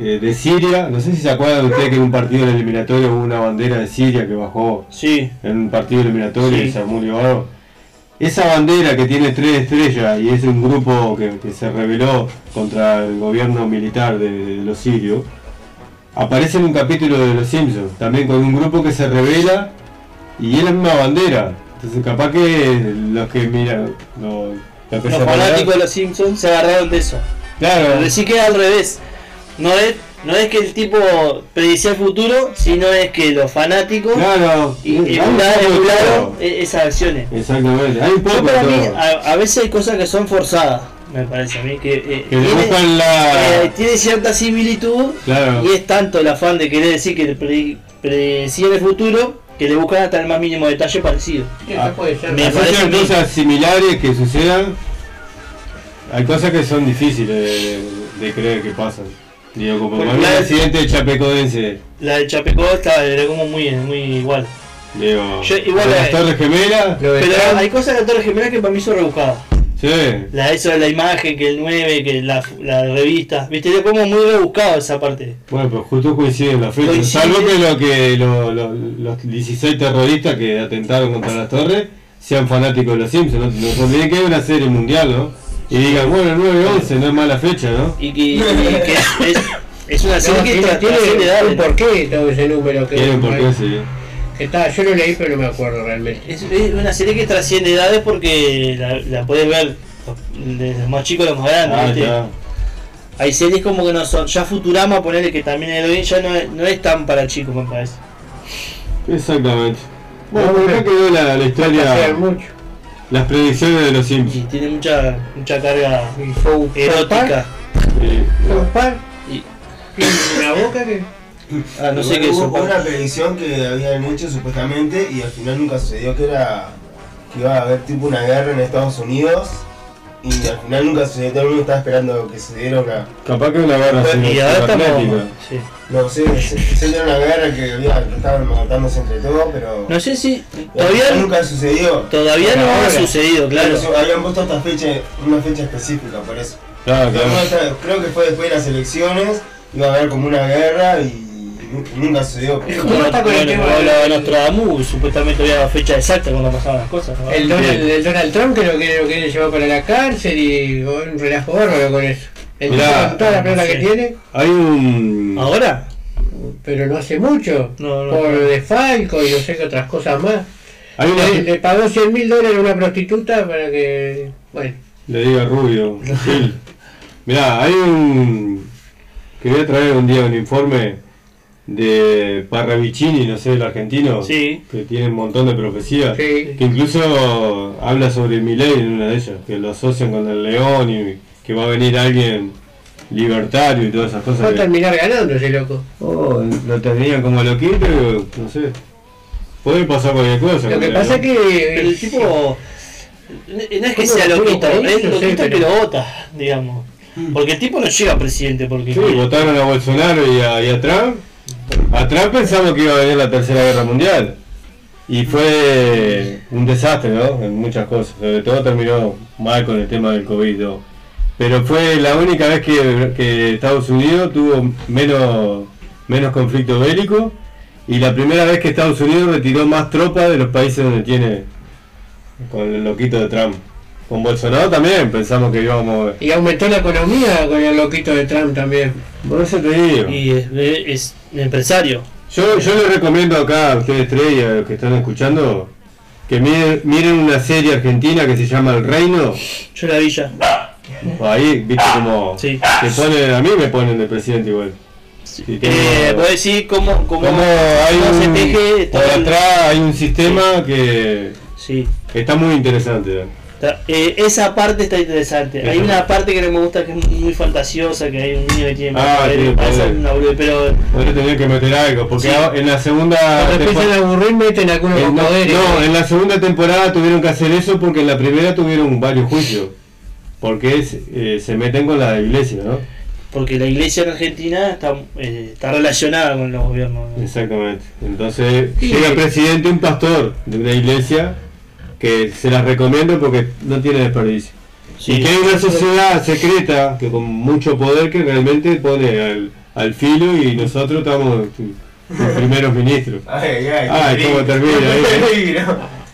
Speaker 4: eh, de Siria, no sé si se acuerdan ustedes que en un partido en el eliminatorio hubo una bandera de Siria que bajó
Speaker 5: Sí,
Speaker 4: en un partido eliminatorio
Speaker 5: Sí.
Speaker 4: y se armó un lío. Esa bandera que tiene tres estrellas y es un grupo que, que se rebeló contra el gobierno militar de, de los sirios, aparece en un capítulo de Los Simpsons, también con un grupo que se revela y es la misma bandera. Entonces capaz que los que miran, los, los
Speaker 5: fanáticos de los Simpsons se agarraron de eso.
Speaker 4: Claro,
Speaker 5: Pero sí que al revés. No es, no es que el tipo predicía el futuro, sino es que los fanáticos
Speaker 4: claro,
Speaker 5: y emularon e- esas acciones.
Speaker 4: Exactamente, hay un poco
Speaker 5: Yo para mí,
Speaker 4: todo.
Speaker 5: a, a veces hay cosas que son forzadas, me parece a mí, que, eh,
Speaker 4: Que le
Speaker 5: tiene,
Speaker 4: buscan la...
Speaker 5: eh, tiene cierta similitud
Speaker 4: Claro.
Speaker 5: y es tanto el afán de querer decir que pre- predecía el futuro que le buscan hasta el más mínimo detalle parecido.
Speaker 1: Eso
Speaker 4: Ah,
Speaker 1: puede ser.
Speaker 5: me
Speaker 4: Así
Speaker 5: parece
Speaker 4: sean
Speaker 5: a mí.
Speaker 4: cosas similares que sucedan. Hay cosas que son difíciles de, de creer que pasan. Digo, como el
Speaker 5: la-
Speaker 4: accidente de Chapecoense.
Speaker 5: La de Chapecó está, era como muy, muy igual.
Speaker 4: Digo,
Speaker 5: Yo- igual la-
Speaker 4: las Torres Gemelas.
Speaker 5: Pero hay cosas de la Torre Gemela que para mí son rebuscadas.
Speaker 4: Sí.
Speaker 5: La eso de la imagen, que el 9, que la, la revista. Viste, es como muy rebuscado esa parte.
Speaker 4: Bueno, pero justo coinciden las fechas.
Speaker 5: Coincide.
Speaker 4: Salvo que, lo que lo- lo- los 16 terroristas que atentaron contra las torres sean fanáticos de los Simpsons. No, no se olviden que hay una serie mundial, ¿no? Y digan, bueno, 9-11 no es mala fecha, ¿no?
Speaker 5: Y que, y que es, es, es una serie que
Speaker 1: tiene, tiene
Speaker 5: trasciende edades.
Speaker 1: un porqué todo ese número que,
Speaker 4: Quieren por qué sí.
Speaker 1: que está, yo lo leí pero no me acuerdo realmente.
Speaker 5: Es, es una serie que trasciende edades porque la, la puedes ver desde los más chicos a los más grandes.
Speaker 4: Ah,
Speaker 5: ¿viste?
Speaker 4: ya.
Speaker 5: Hay series como que no son. Ya Futurama, ponerle que también es de hoy, ya no es, no es tan para chicos, me parece.
Speaker 4: Exactamente. Bueno,
Speaker 1: No,
Speaker 4: acá quedó la, la historia,
Speaker 1: mucho.
Speaker 4: Las predicciones de los
Speaker 5: Y
Speaker 4: Simpsons.
Speaker 5: tiene mucha mucha carga
Speaker 1: Y
Speaker 5: erótica.
Speaker 1: South Park,
Speaker 5: Y,
Speaker 1: una boca que.
Speaker 5: ah, no sé qué es
Speaker 3: hubo
Speaker 5: eso.
Speaker 3: una predicción que habían hecho supuestamente y al final nunca sucedió que era que iba a haber tipo una guerra en Estados Unidos y al final nunca sucedió, todo el mundo estaba esperando que sucediera una...
Speaker 4: Capaz que una guerra
Speaker 5: Y ahora estamos. sí.
Speaker 3: No sé, se, se dio una guerra que, había, que estaban matándose entre todos, pero...
Speaker 5: No sé si. Todavía,
Speaker 3: nunca sucedió.
Speaker 5: todavía no ha sucedido, claro.
Speaker 3: Pero habían puesto esta fecha, una fecha específica por eso.
Speaker 4: Claro, claro.
Speaker 3: creo que fue después de las elecciones, iba a haber como una guerra y nunca sucedió.
Speaker 5: Es
Speaker 1: ¿Cómo está con el
Speaker 5: bueno,
Speaker 1: tema del-
Speaker 5: hablaba Nostradamus, supuestamente había fecha exacta cuando pasaban las cosas. ¿no?
Speaker 1: El Donald, el Donald Trump que lo quiere, lo quiere llevar para la cárcel y un relajo bárbaro con eso. El
Speaker 4: Mirá,
Speaker 1: toda la plata
Speaker 5: sí.
Speaker 1: que tiene,
Speaker 4: Hay un.
Speaker 5: ¿Ahora?
Speaker 1: pero no hace mucho.
Speaker 5: No, no.
Speaker 1: por desfalco y no sé qué otras cosas más.
Speaker 4: Hay una.
Speaker 1: Le, le pagó 100 mil dólares a una prostituta para que. Bueno,
Speaker 4: Le diga Rubio. Gil. Mirá, hay un. Que voy a traer un día un informe de Parravicini, no sé, el argentino.
Speaker 5: Sí.
Speaker 4: Que tiene un montón de profecías.
Speaker 1: sí.
Speaker 4: Que incluso habla sobre Milei en una de ellas. Que lo asocian con el león y que va a venir alguien libertario y todas esas
Speaker 1: Va
Speaker 4: cosas.
Speaker 1: a
Speaker 4: que-
Speaker 1: terminar ganando ese loco.
Speaker 4: Oh, lo tenían como loquito, y, no sé. Puede pasar cualquier cosa.
Speaker 1: Lo que pasa es que.
Speaker 5: El tipo. No es que
Speaker 1: ¿Cómo
Speaker 5: sea
Speaker 1: lo
Speaker 5: loquito, es loquito que
Speaker 1: pero-
Speaker 5: lo vota, digamos. Porque el tipo no llega a presidente, porque.
Speaker 4: Sí, votaron a Bolsonaro y a, y a Trump. A Trump pensamos que iba a venir la tercera guerra mundial. Y fue un desastre, ¿no? En muchas cosas. Sobre todo terminó mal con el tema del COVID. ¿no? Pero fue la única vez que, que Estados Unidos tuvo menos, menos conflicto bélico. Y la primera vez que Estados Unidos retiró más tropas de los países donde tiene con el loquito de Trump. Con Bolsonaro también pensamos que íbamos a...
Speaker 1: Y aumentó la economía con el loquito de Trump también.
Speaker 4: Por eso te digo.
Speaker 5: Y es, es empresario.
Speaker 4: Yo, yo les recomiendo acá a ustedes tres y a los que están escuchando que miren, miren una serie argentina que se llama El Reino.
Speaker 5: Yo la vi ya.
Speaker 4: Ahí, viste como
Speaker 5: Sí.
Speaker 4: te ponen, a mí me ponen de presidente igual. Sí,
Speaker 5: Eh, voy a decir cómo, cómo,
Speaker 4: como hay
Speaker 5: cómo se teje
Speaker 4: por atrás hay un sistema que
Speaker 5: Sí.
Speaker 4: está muy interesante.
Speaker 5: Eh, esa parte está interesante. Hay una parte que no me gusta que es muy fantasiosa, que hay un niño que tiene
Speaker 4: Ah, poder.
Speaker 5: pero
Speaker 4: Ahora tenía que meter algo, porque
Speaker 5: Sí.
Speaker 4: en la segunda
Speaker 1: empiezan a aburrir, meten algunos
Speaker 4: en-
Speaker 1: poderes.
Speaker 4: no, en la segunda temporada tuvieron que hacer eso porque en la primera tuvieron varios juicios. Porque es, eh, se meten con la iglesia, ¿no?
Speaker 5: porque la iglesia en Argentina está, eh, está relacionada con los gobiernos. ¿no?
Speaker 4: Exactamente. Entonces
Speaker 1: Sí.
Speaker 4: llega el presidente, un pastor de una iglesia, que se las recomiendo porque no tiene desperdicio.
Speaker 5: Sí.
Speaker 4: y que hay una sociedad secreta que con mucho poder que realmente pone al, al filo y nosotros estamos los primeros ministros.
Speaker 3: Ay, ay,
Speaker 4: Ay,
Speaker 3: qué
Speaker 4: cómo termina ahí.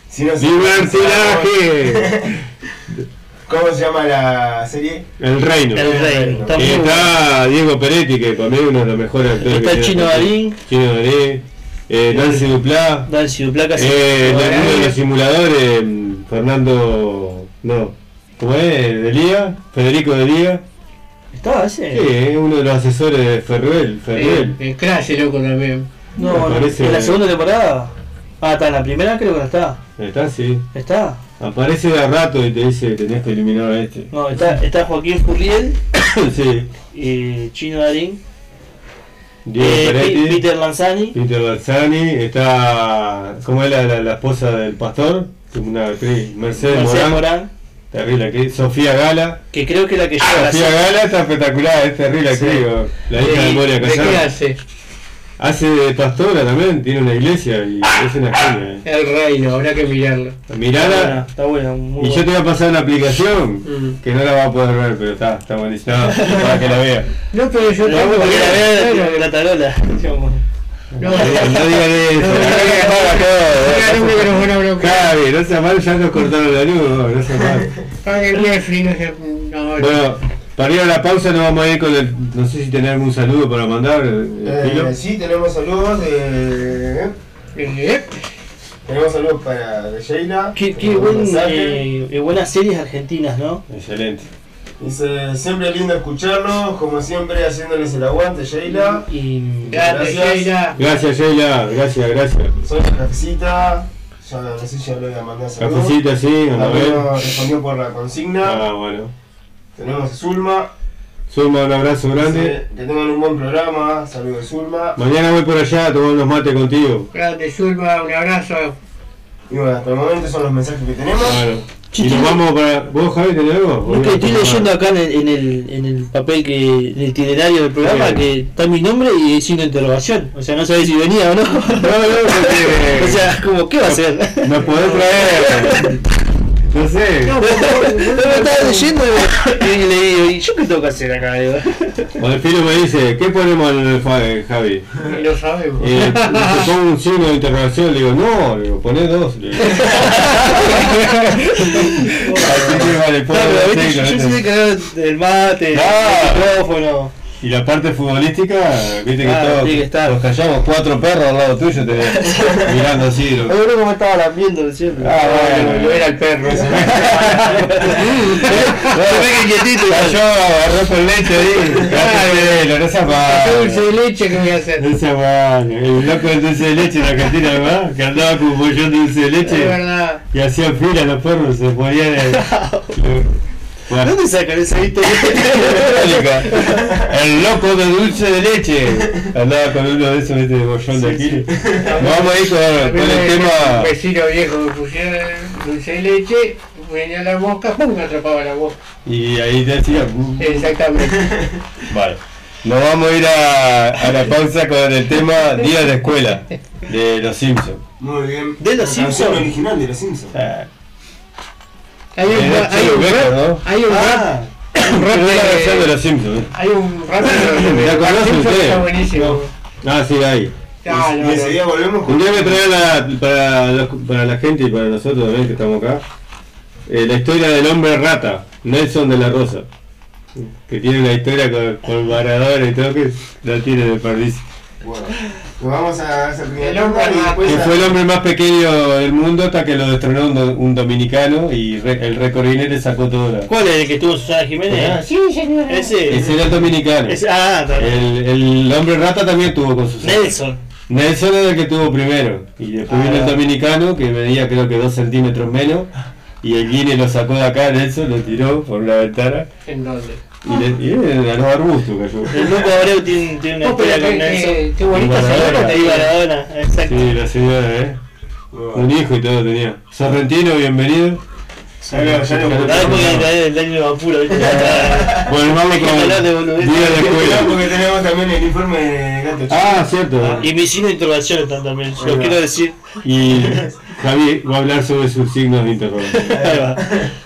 Speaker 3: Si no
Speaker 4: ¡Libertinaje!
Speaker 3: ¿Cómo se llama la serie?
Speaker 4: El reino.
Speaker 5: El reino. Está
Speaker 4: Y está Diego Peretti, que para mí es uno de los mejores actores.
Speaker 5: Está
Speaker 4: que
Speaker 5: Chino. Darín.
Speaker 4: Chino Darín. Eh, Nancy Duplá.
Speaker 5: Nancy Duplaca
Speaker 4: Eh, el uno de los simuladores, mm, Fernando. No. ¿Cómo es? ¿Delía? Federico Delía.
Speaker 5: ¿Estaba
Speaker 4: Sí,
Speaker 5: ese?
Speaker 4: es uno de los asesores de Ferruel. Ferruel.
Speaker 1: El, el crash, loco también.
Speaker 5: No,
Speaker 4: me
Speaker 5: no,
Speaker 4: parece-
Speaker 5: en la segunda temporada. Ah, está en la primera, creo que no está.
Speaker 4: Está, sí.
Speaker 5: ¿Está?
Speaker 4: Aparece de a rato y te dice tenés que eliminar a este.
Speaker 5: No, está, está Joaquín Furriel,
Speaker 4: sí.
Speaker 5: eh, Chino Darín,
Speaker 4: Diego
Speaker 5: eh,
Speaker 4: Peretti.
Speaker 5: Peter Lanzani,
Speaker 4: Peter Balzani, está. ¿Cómo es la, la, la esposa del pastor? Una actriz, Mercedes,
Speaker 5: Mercedes
Speaker 4: Morán.
Speaker 5: Morán,
Speaker 4: Terrible actriz. Sofía Gala.
Speaker 5: que creo que es la que lleva la
Speaker 4: Sofía
Speaker 5: serie.
Speaker 4: Gala está espectacular, es terrible actriz.
Speaker 5: Sí.
Speaker 4: La hija de Moria
Speaker 1: ¿De qué
Speaker 4: Casar.
Speaker 1: Hace?
Speaker 4: De pastora también, tiene una iglesia y es una genia. eh.
Speaker 1: El reino, habrá que mirarlo.
Speaker 5: Está buena,
Speaker 4: Mirala.
Speaker 5: está buena. muy
Speaker 4: Y yo te
Speaker 5: buena.
Speaker 4: voy a pasar una aplicación
Speaker 1: Mm.
Speaker 4: que no la vas a poder ver, pero está, está buenísima. No, para que la vea.
Speaker 1: No, pero yo
Speaker 5: No,
Speaker 1: tengo
Speaker 5: porque la vea la tarola. digamos.
Speaker 1: No,
Speaker 4: No digan eso,
Speaker 1: No,
Speaker 4: no
Speaker 1: no, no, no, no, que.
Speaker 4: Javi, no sea malo, ya nos cortaron la luz, no, no sea malo.
Speaker 1: Ay, el Netflix, no. No,
Speaker 4: Bueno, para ir a la pausa nos vamos a ir con el. No sé si tenés algún saludo para mandar, eh.
Speaker 3: Eh, sí, tenemos saludos de...
Speaker 1: eh,
Speaker 3: Tenemos saludos para Sheila.
Speaker 5: Qué, qué buen, eh, eh, buenas series argentinas, ¿no?
Speaker 4: Excelente.
Speaker 3: Dice, siempre lindo escucharlos, como siempre haciéndoles el aguante, Sheila.
Speaker 5: Y
Speaker 3: Gracias.
Speaker 1: Sheila.
Speaker 4: Gracias, Sheila, gracias, gracias.
Speaker 3: Soy la cafecita, ya no sé si ya le voy a mandar saludos.
Speaker 4: Cafecita, sí, a ver.
Speaker 3: Respondió por la consigna.
Speaker 4: Ah, bueno.
Speaker 3: Tenemos a Zulma.
Speaker 4: Zulma, un abrazo grande.
Speaker 3: Que tengan un buen programa. Saludos Zulma.
Speaker 4: Mañana voy por allá a tomar unos mates contigo.
Speaker 1: Grande, Zulma, un abrazo.
Speaker 3: Y bueno, hasta el momento son los mensajes que tenemos.
Speaker 4: Y nos vamos para. ¿Vos, Javi, tenés algo?
Speaker 5: Que estoy leyendo acá en el, en el, en el papel que. en el itinerario del programa que está mi nombre y signo de interrogación. O sea, no sabés si venía o no.
Speaker 4: No, no, porque.
Speaker 5: o sea, como, ¿qué va a hacer?
Speaker 4: Nos podés traer. No sé.
Speaker 5: No, me estaba leyendo y le digo, ¿y yo qué tengo que hacer acá? Digo.
Speaker 4: O el filo me dice, ¿qué ponemos en el eh, Javi?
Speaker 1: Lo sabemos.
Speaker 4: Eh, te pongo un signo de interrogación, le digo, no, le digo, poné dos. Le digo. Así que vale,
Speaker 5: No, pero
Speaker 4: dos
Speaker 5: yo, yo soy encargado del mate, del micrófono.
Speaker 4: Y la parte futbolística, viste que
Speaker 5: Ah,
Speaker 4: todos
Speaker 5: estar.
Speaker 4: nos callamos cuatro perros al lado tuyo, te mirando así. lo-
Speaker 5: Yo me estaba lambiendo siempre.
Speaker 4: Ah, bueno,
Speaker 1: Lo era el perro. ese.
Speaker 5: Se ve que quietito.
Speaker 4: Cayó, agarró con leche ahí. Claro, no seas
Speaker 1: dulce de leche que voy a hacer.
Speaker 4: No seas malo. El loco del dulce de leche en Argentina, ¿verdad? Que andaba con un bollón de dulce de
Speaker 1: Es
Speaker 4: leche
Speaker 1: verdad.
Speaker 4: y hacían fila los perros, se ponían. Bueno,
Speaker 5: ¿Dónde sacan esa historia?
Speaker 4: El loco de dulce de leche. Andaba con uno de esos este bollón de Aquiles. Vamos a ir con, con el tema.
Speaker 1: Un vecino viejo me pusieron dulce de leche, venía la mosca, pum, atrapaba la mosca.
Speaker 4: Y ahí te decía. "Mm".
Speaker 1: Exactamente.
Speaker 4: Vale. Nos vamos a ir a, a la pausa con el tema Día de Escuela de Los Simpsons.
Speaker 3: Muy bien.
Speaker 5: ¿De los Simpsons?
Speaker 3: original de los Simpsons.
Speaker 4: Ah,
Speaker 1: Hay un, hay rap,
Speaker 4: Becker, ¿no?
Speaker 1: hay un
Speaker 5: Ah,
Speaker 1: rap, un rap
Speaker 4: la versión de Los Simpsons. ¿eh?
Speaker 1: hay un rap de
Speaker 4: ¿Te acordás
Speaker 1: Bart Simpson que
Speaker 4: ustedes?
Speaker 1: está buenísimo.
Speaker 4: Ah, sí, ahí.
Speaker 1: Ah, no,
Speaker 3: y ese día volvemos
Speaker 4: Un día me trae la, para, los- para la gente y para nosotros también que estamos acá eh, la historia del hombre rata, Nelson de la Rosa. Que tiene una historia con, con y todo que la tiene de perdiz.
Speaker 3: Bueno, pues vamos a hacer primero
Speaker 1: El hombre
Speaker 3: y después
Speaker 4: Que
Speaker 3: a-
Speaker 4: fue el hombre más pequeño del mundo hasta que lo destronó un, do- un dominicano y re- el récord Guinness le sacó todo la...
Speaker 5: ¿Cuál es el que estuvo Susana Jiménez?
Speaker 4: Ah,
Speaker 1: Sí.
Speaker 5: Ese.
Speaker 4: Ese era el dominicano.
Speaker 5: ese- ah.
Speaker 4: El, el hombre rata también tuvo con sus
Speaker 5: Nelson.
Speaker 4: Nelson era el que tuvo primero. Y después
Speaker 5: Ah.
Speaker 4: vino el dominicano que medía creo que dos centímetros menos. Y el Guinness lo sacó de acá, Nelson, lo tiró por la ventana.
Speaker 1: ¿En dónde?
Speaker 4: Y, le, y en a los arbustos cayó.
Speaker 5: El Luco Abreu tiene, tiene una
Speaker 1: Oh,
Speaker 5: historia con Nelson.
Speaker 1: qué, qué bonita señora tenía.
Speaker 5: Maradona, exacto.
Speaker 4: Sí, la señora, ¿eh? Un hijo y todo tenía. Sorrentino, bienvenido. Bueno, vamos con. Día de
Speaker 3: porque tenemos también el informe de Gato Chico.
Speaker 4: Ah, cierto.
Speaker 5: Y mis signos de interrogación están también, lo quiero decir.
Speaker 4: Y Javi va a hablar sobre sus signos de interrogación.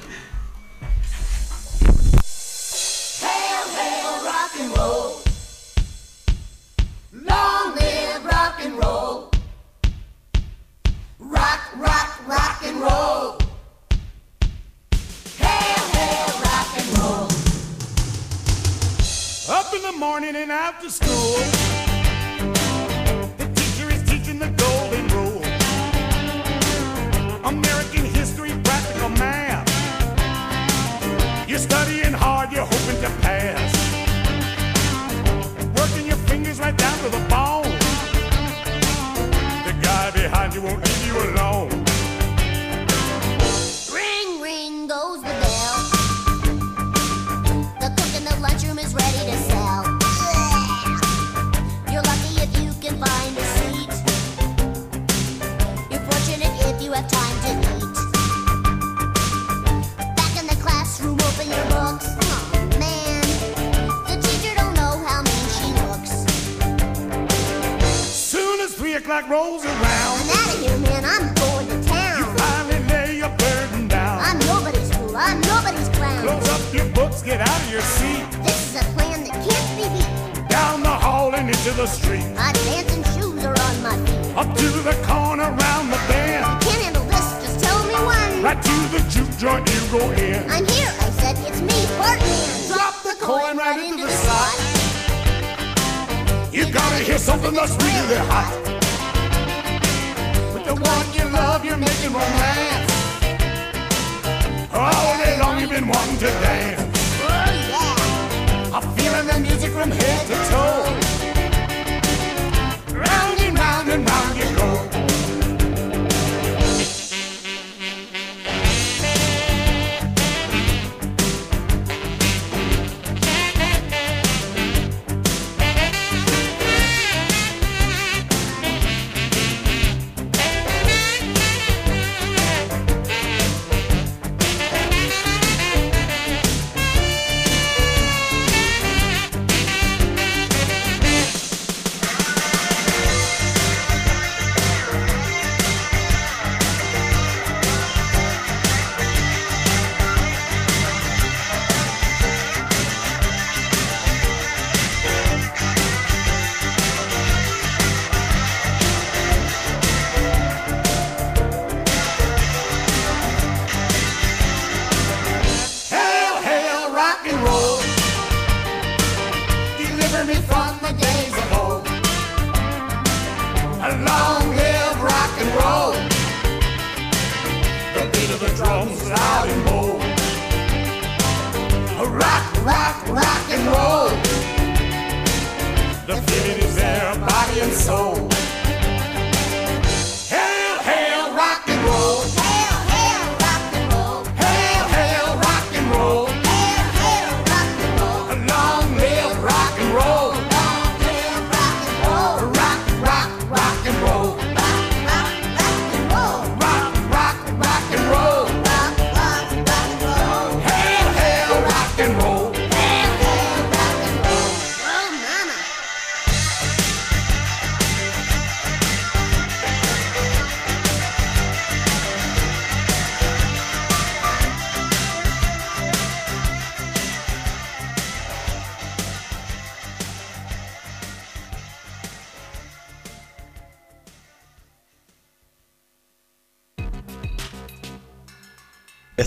Speaker 9: studying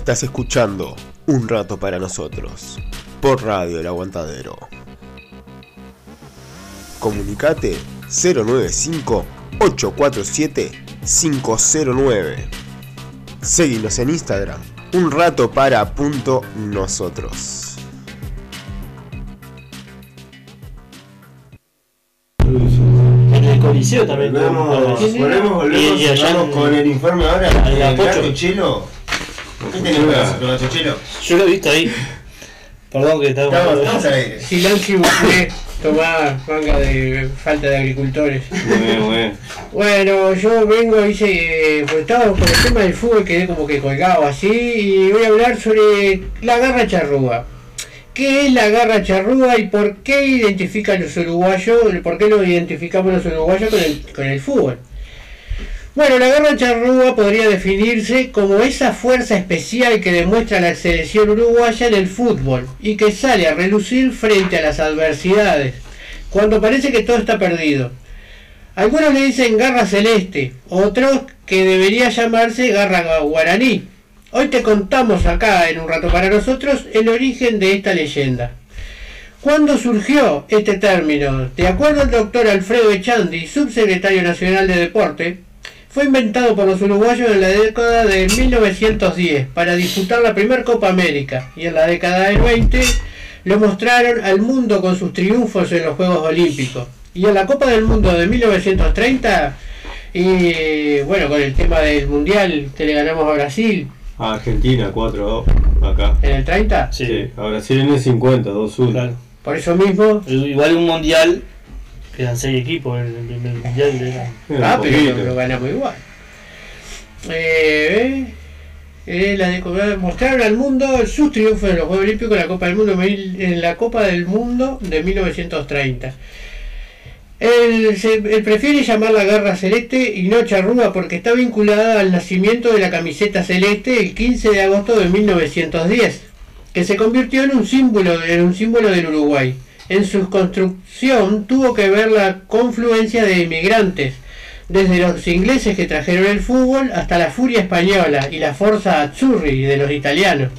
Speaker 6: Estás escuchando Un Rato para Nosotros por Radio El Aguantadero. Comunicate 095-847-509. Seguinos en Instagram, un rato para punto nosotros.
Speaker 5: En el Coliseo también.
Speaker 3: Volvemos, volvemos, volvemos,
Speaker 5: Y- y allá en-
Speaker 3: con el informe ahora.
Speaker 5: en la
Speaker 3: El
Speaker 5: Pocho.
Speaker 3: gato chelo. ¿Qué tenemos con chelo?
Speaker 5: Yo lo he visto ahí. Perdón que estaba.
Speaker 3: Estamos, estamos al aire.
Speaker 1: Silencio buffet, tomá manga de falta de agricultores.
Speaker 4: Bueno, bueno.
Speaker 1: Bueno, yo vengo, hice, eh, pues estaba con el tema del fútbol, quedé como que colgado así, y voy a hablar sobre la garra charrúa. ¿Qué es la garra charrúa y por qué identifican los uruguayos, por qué lo identificamos los uruguayos con el, con el fútbol? Bueno, la garra charrúa podría definirse como esa fuerza especial que demuestra la selección uruguaya en el fútbol y que sale a relucir frente a las adversidades, cuando parece que todo está perdido. Algunos le dicen garra celeste, otros que debería llamarse garra guaraní. Hoy te contamos acá en un rato para nosotros el origen de esta leyenda. ¿Cuándo surgió este término? De acuerdo al doctor Alfredo Echandi, subsecretario nacional de deporte, fue inventado por los uruguayos en la década de 1910 para disputar la primera Copa América y en la década del 20 lo mostraron al mundo con sus triunfos en los Juegos Olímpicos. Y en la Copa del Mundo de 1930, y bueno, con el tema del Mundial que le ganamos a Brasil
Speaker 4: A Argentina 4-2 acá.
Speaker 1: en el 30,
Speaker 4: Sí, a Brasil en el 50, 2-1.
Speaker 5: Claro.
Speaker 1: por eso mismo,
Speaker 5: Igual un mundial, quedan seis equipos en el primer mundial de la.
Speaker 1: ah,
Speaker 4: Un
Speaker 1: pero lo, lo ganamos igual. Eh, eh, la de- mostraron al mundo sus triunfos en los Juegos Olímpicos en la Copa del Mundo en la Copa del Mundo de 1930. Él, se, él prefiere llamarla garra celeste y no charrúa porque está vinculada al nacimiento de la camiseta celeste el 15 de agosto de 1910, que se convirtió en un símbolo, en un símbolo del Uruguay. En su construcción tuvo que ver la confluencia de inmigrantes, desde los ingleses que trajeron el fútbol hasta la furia española y la Forza Azzurri de los italianos.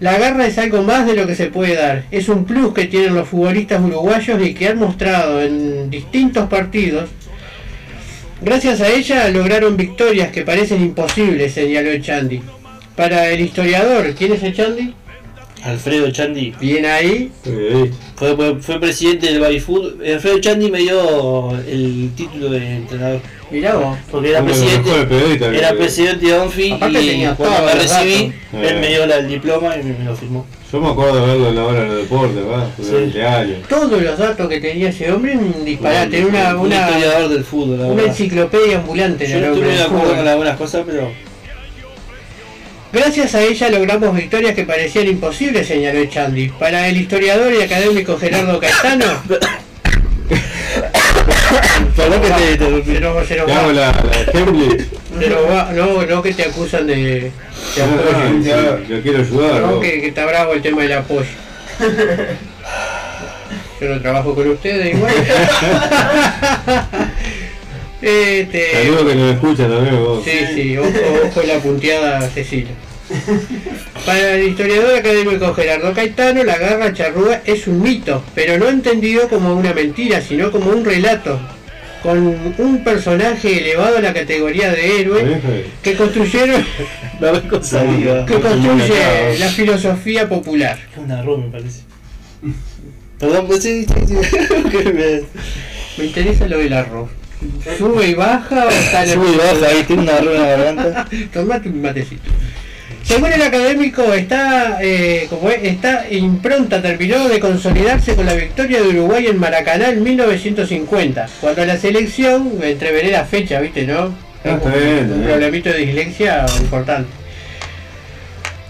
Speaker 1: La garra es algo más de lo que se puede dar. Es un plus que tienen los futbolistas uruguayos y que han mostrado en distintos partidos. Gracias a ella lograron victorias que parecen imposibles, señaló Echandi. Para el historiador, ¿quién es Echandi?
Speaker 5: Alfredo Chandi.
Speaker 1: Bien ahí.
Speaker 5: Fue, fue, fue presidente del Babyfood. Alfredo Chandi me dio el título de entrenador.
Speaker 1: Mirá vos.
Speaker 5: Porque era
Speaker 4: de
Speaker 5: presidente.
Speaker 4: que-
Speaker 5: Era presidente de ONFI y
Speaker 1: tenía
Speaker 5: cuando me recibí, él me dio la- el diploma y me, me lo firmó.
Speaker 4: Yo me acuerdo de verlo en la hora de los deportes, ¿verdad? Años.
Speaker 1: Todos los datos que tenía ese hombre, un disparate. Una,
Speaker 5: un
Speaker 1: una,
Speaker 5: historiador del fútbol, la
Speaker 1: una
Speaker 5: verdad.
Speaker 1: enciclopedia ambulante.
Speaker 5: Yo no estuve de acuerdo con algunas cosas, pero
Speaker 1: Gracias a ella logramos victorias que parecían imposibles, señaló Echandi. Para el historiador y académico Gerardo Caetano,
Speaker 5: perdón que te interrumpí.
Speaker 1: se nos, se nos
Speaker 4: Te hago
Speaker 1: va,
Speaker 4: la, la Hemlich.
Speaker 1: se nos va- no, no que te acusan de,
Speaker 4: No, no, sí, Yo quiero ayudar.
Speaker 1: no que, que está bravo el tema del apoyo. Yo no trabajo con ustedes igual. este,
Speaker 4: Saludos que nos escuchan también vos.
Speaker 1: Sí, sí, ojo, ojo la punteada Cecilia. Para el historiador académico Gerardo Caetano, la garra charrúa es un mito, pero no entendido como una mentira, sino como un relato, con un personaje elevado a la categoría de héroe que construyeron, que construye la filosofía popular.
Speaker 5: Es una arroz, me parece. Perdón, pues sí, sí, sí. Me
Speaker 1: interesa lo del arroz. ¿Sube y baja o está en el
Speaker 5: Sube y baja, ahí tiene una rueda en la garganta.
Speaker 1: Tomate un matecito. Según el académico, está, eh, como es, esta impronta terminó de consolidarse con la victoria de Uruguay en Maracaná en 1950, cuando la selección, entreveré la fecha, viste, ¿no?
Speaker 4: Ah, está bien, está
Speaker 1: un problemito de dislexia importante.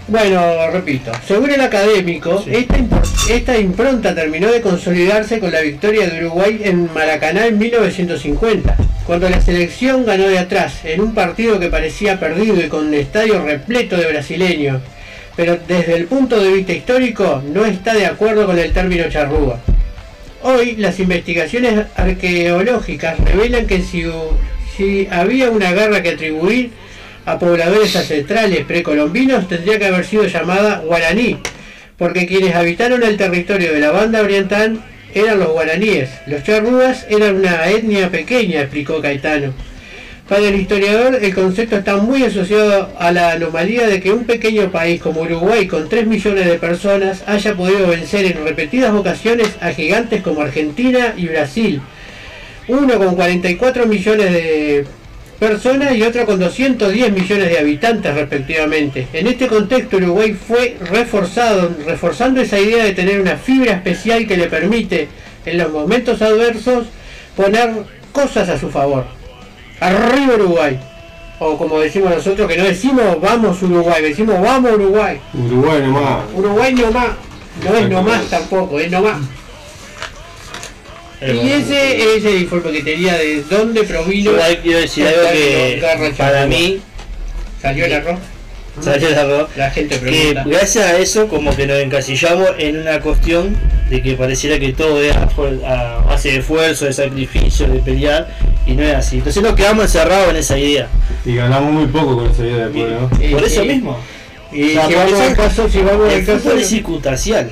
Speaker 1: Bueno, repito, según el académico, esta, impronta terminó de consolidarse con la victoria de Uruguay en Maracaná en 1950, cuando la selección ganó de atrás, en un partido que parecía perdido y con un estadio repleto de brasileños, pero desde el punto de vista histórico no está de acuerdo con el término charrúa. Hoy las investigaciones arqueológicas revelan que si, si había una guerra que atribuir a pobladores ancestrales precolombinos tendría que haber sido llamada guaraní, porque quienes habitaron el territorio de la banda oriental eran los guaraníes. Los charrúas eran una etnia pequeña, explicó Caetano. Para el historiador, el concepto está muy asociado a la anomalía de que un pequeño país como Uruguay, con 3 millones de personas, haya podido vencer en repetidas ocasiones a gigantes como Argentina y Brasil. Uno con 44 millones de personas y otro con 210 millones de habitantes respectivamente. En este contexto Uruguay fue reforzado, reforzando esa idea de tener una fibra especial que le permite en los momentos adversos poner cosas a su favor. Arriba Uruguay. O como decimos nosotros, que no decimos vamos Uruguay, decimos vamos Uruguay.
Speaker 4: Uruguay nomás.
Speaker 1: Uruguay nomás. No es nomás tampoco, es nomás. Y ese es el informe que tenía de dónde provino.
Speaker 5: Yo ahí quiero decir algo que para mí
Speaker 1: salió el arroz.
Speaker 5: salió el arroz.
Speaker 1: La gente
Speaker 5: que
Speaker 1: pregunta.
Speaker 5: gracias a eso como que nos encasillamos en una cuestión de que pareciera que todo es a, base de esfuerzo, de sacrificio, de pelear y no es así. Entonces nos quedamos encerrados en esa idea.
Speaker 4: Y ganamos muy poco con esa idea ¿no?
Speaker 1: Y-
Speaker 5: Por eso
Speaker 1: y-
Speaker 5: mismo.
Speaker 1: Y
Speaker 5: O sea,
Speaker 1: si vamos al caso, si vamos
Speaker 5: el
Speaker 1: al caso.
Speaker 5: fútbol es circunstancial,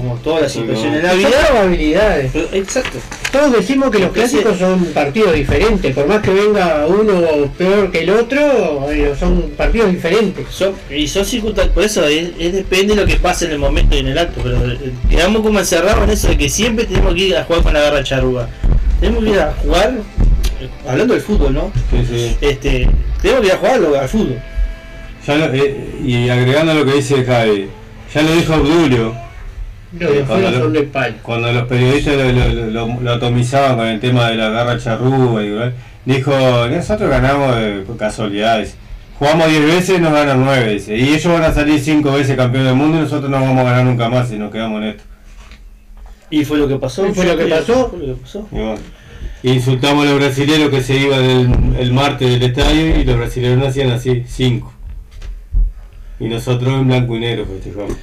Speaker 5: como todas las situaciones en la
Speaker 1: Son
Speaker 5: vida.
Speaker 1: probabilidades.
Speaker 5: Pero- Exacto.
Speaker 1: Todos decimos que los clásicos son partidos diferentes, por más que venga uno peor que el otro, bueno, son partidos diferentes.
Speaker 5: Son, y son circunstancias, por eso es, es depende de lo que pase en el momento y en el acto, pero eh, quedamos como encerrados en eso de que siempre tenemos que ir a jugar con la garra charruga. Tenemos que ir a jugar, eh, hablando del fútbol, ¿no?
Speaker 4: Sí, sí.
Speaker 5: Este, tenemos que ir a jugar lo- al fútbol.
Speaker 4: Ya lo- eh, y agregando lo que dice Javi, ya lo dijo Obdulio,
Speaker 1: Los de afuera
Speaker 4: cuando
Speaker 1: son
Speaker 4: lo-
Speaker 1: de palo.
Speaker 4: cuando los periodistas lo, lo- lo- lo atomizaban con el tema de la garra charrúa, y, dijo, nosotros ganamos de casualidades. Jugamos 10 veces, nos ganan 9, dice. Y ellos van a salir 5 veces campeón del mundo y nosotros no vamos a ganar nunca más si nos quedamos en esto.
Speaker 5: Y fue lo que pasó.
Speaker 1: Y fue lo que pasó.
Speaker 5: fue lo que pasó.
Speaker 4: Y bueno, insultamos a los brasileños que se iban el, el martes del estadio y los brasileños hacían así, 5. Y nosotros en blanco y negro festejamos.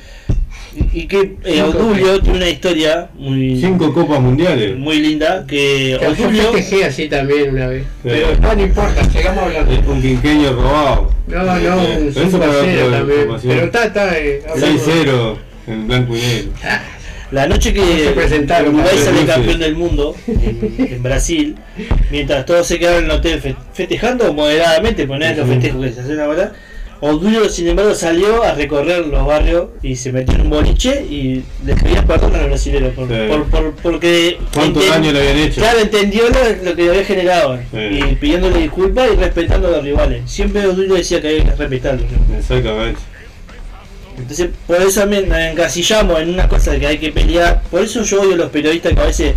Speaker 5: Y, que eh,
Speaker 1: Cinco
Speaker 5: Odulio tiene una historia muy,
Speaker 4: 5 copas mundiales.
Speaker 5: muy linda, que
Speaker 1: Que yo
Speaker 5: Odulio...
Speaker 1: festejé así también una vez. Pero no, no importa, llegamos a hablar.
Speaker 4: Es un quinqueño robado.
Speaker 1: No, no,
Speaker 4: Eh,
Speaker 1: un
Speaker 4: eso
Speaker 1: 5
Speaker 4: para
Speaker 1: a 0
Speaker 4: otra
Speaker 1: también. Pero está, está. Eh, hablamos.
Speaker 4: 6-0 en blanco y negro.
Speaker 5: La noche que
Speaker 1: presentaron
Speaker 5: Uruguay sale campeón del mundo en, en Brasil, mientras todos se quedaron en el hotel fe- festejando moderadamente, poner los festejos que se hacen ahora, Odulio sin embargo salió a recorrer los barrios y se metió en un boliche y les pedía perdón a los brasileños por,
Speaker 4: Sí.
Speaker 5: por- por- porque
Speaker 4: ¿Cuántos
Speaker 5: enten-
Speaker 4: años le habían hecho?
Speaker 5: Claro, entendió lo, lo que había generado
Speaker 4: Sí.
Speaker 5: y pidiéndole disculpas y respetando a los rivales. Siempre Odulio decía que había que respetarlos.
Speaker 4: Exactamente.
Speaker 5: Entonces, por eso también nos encasillamos en una cosa que hay que pelear. Por eso yo odio a los periodistas que a veces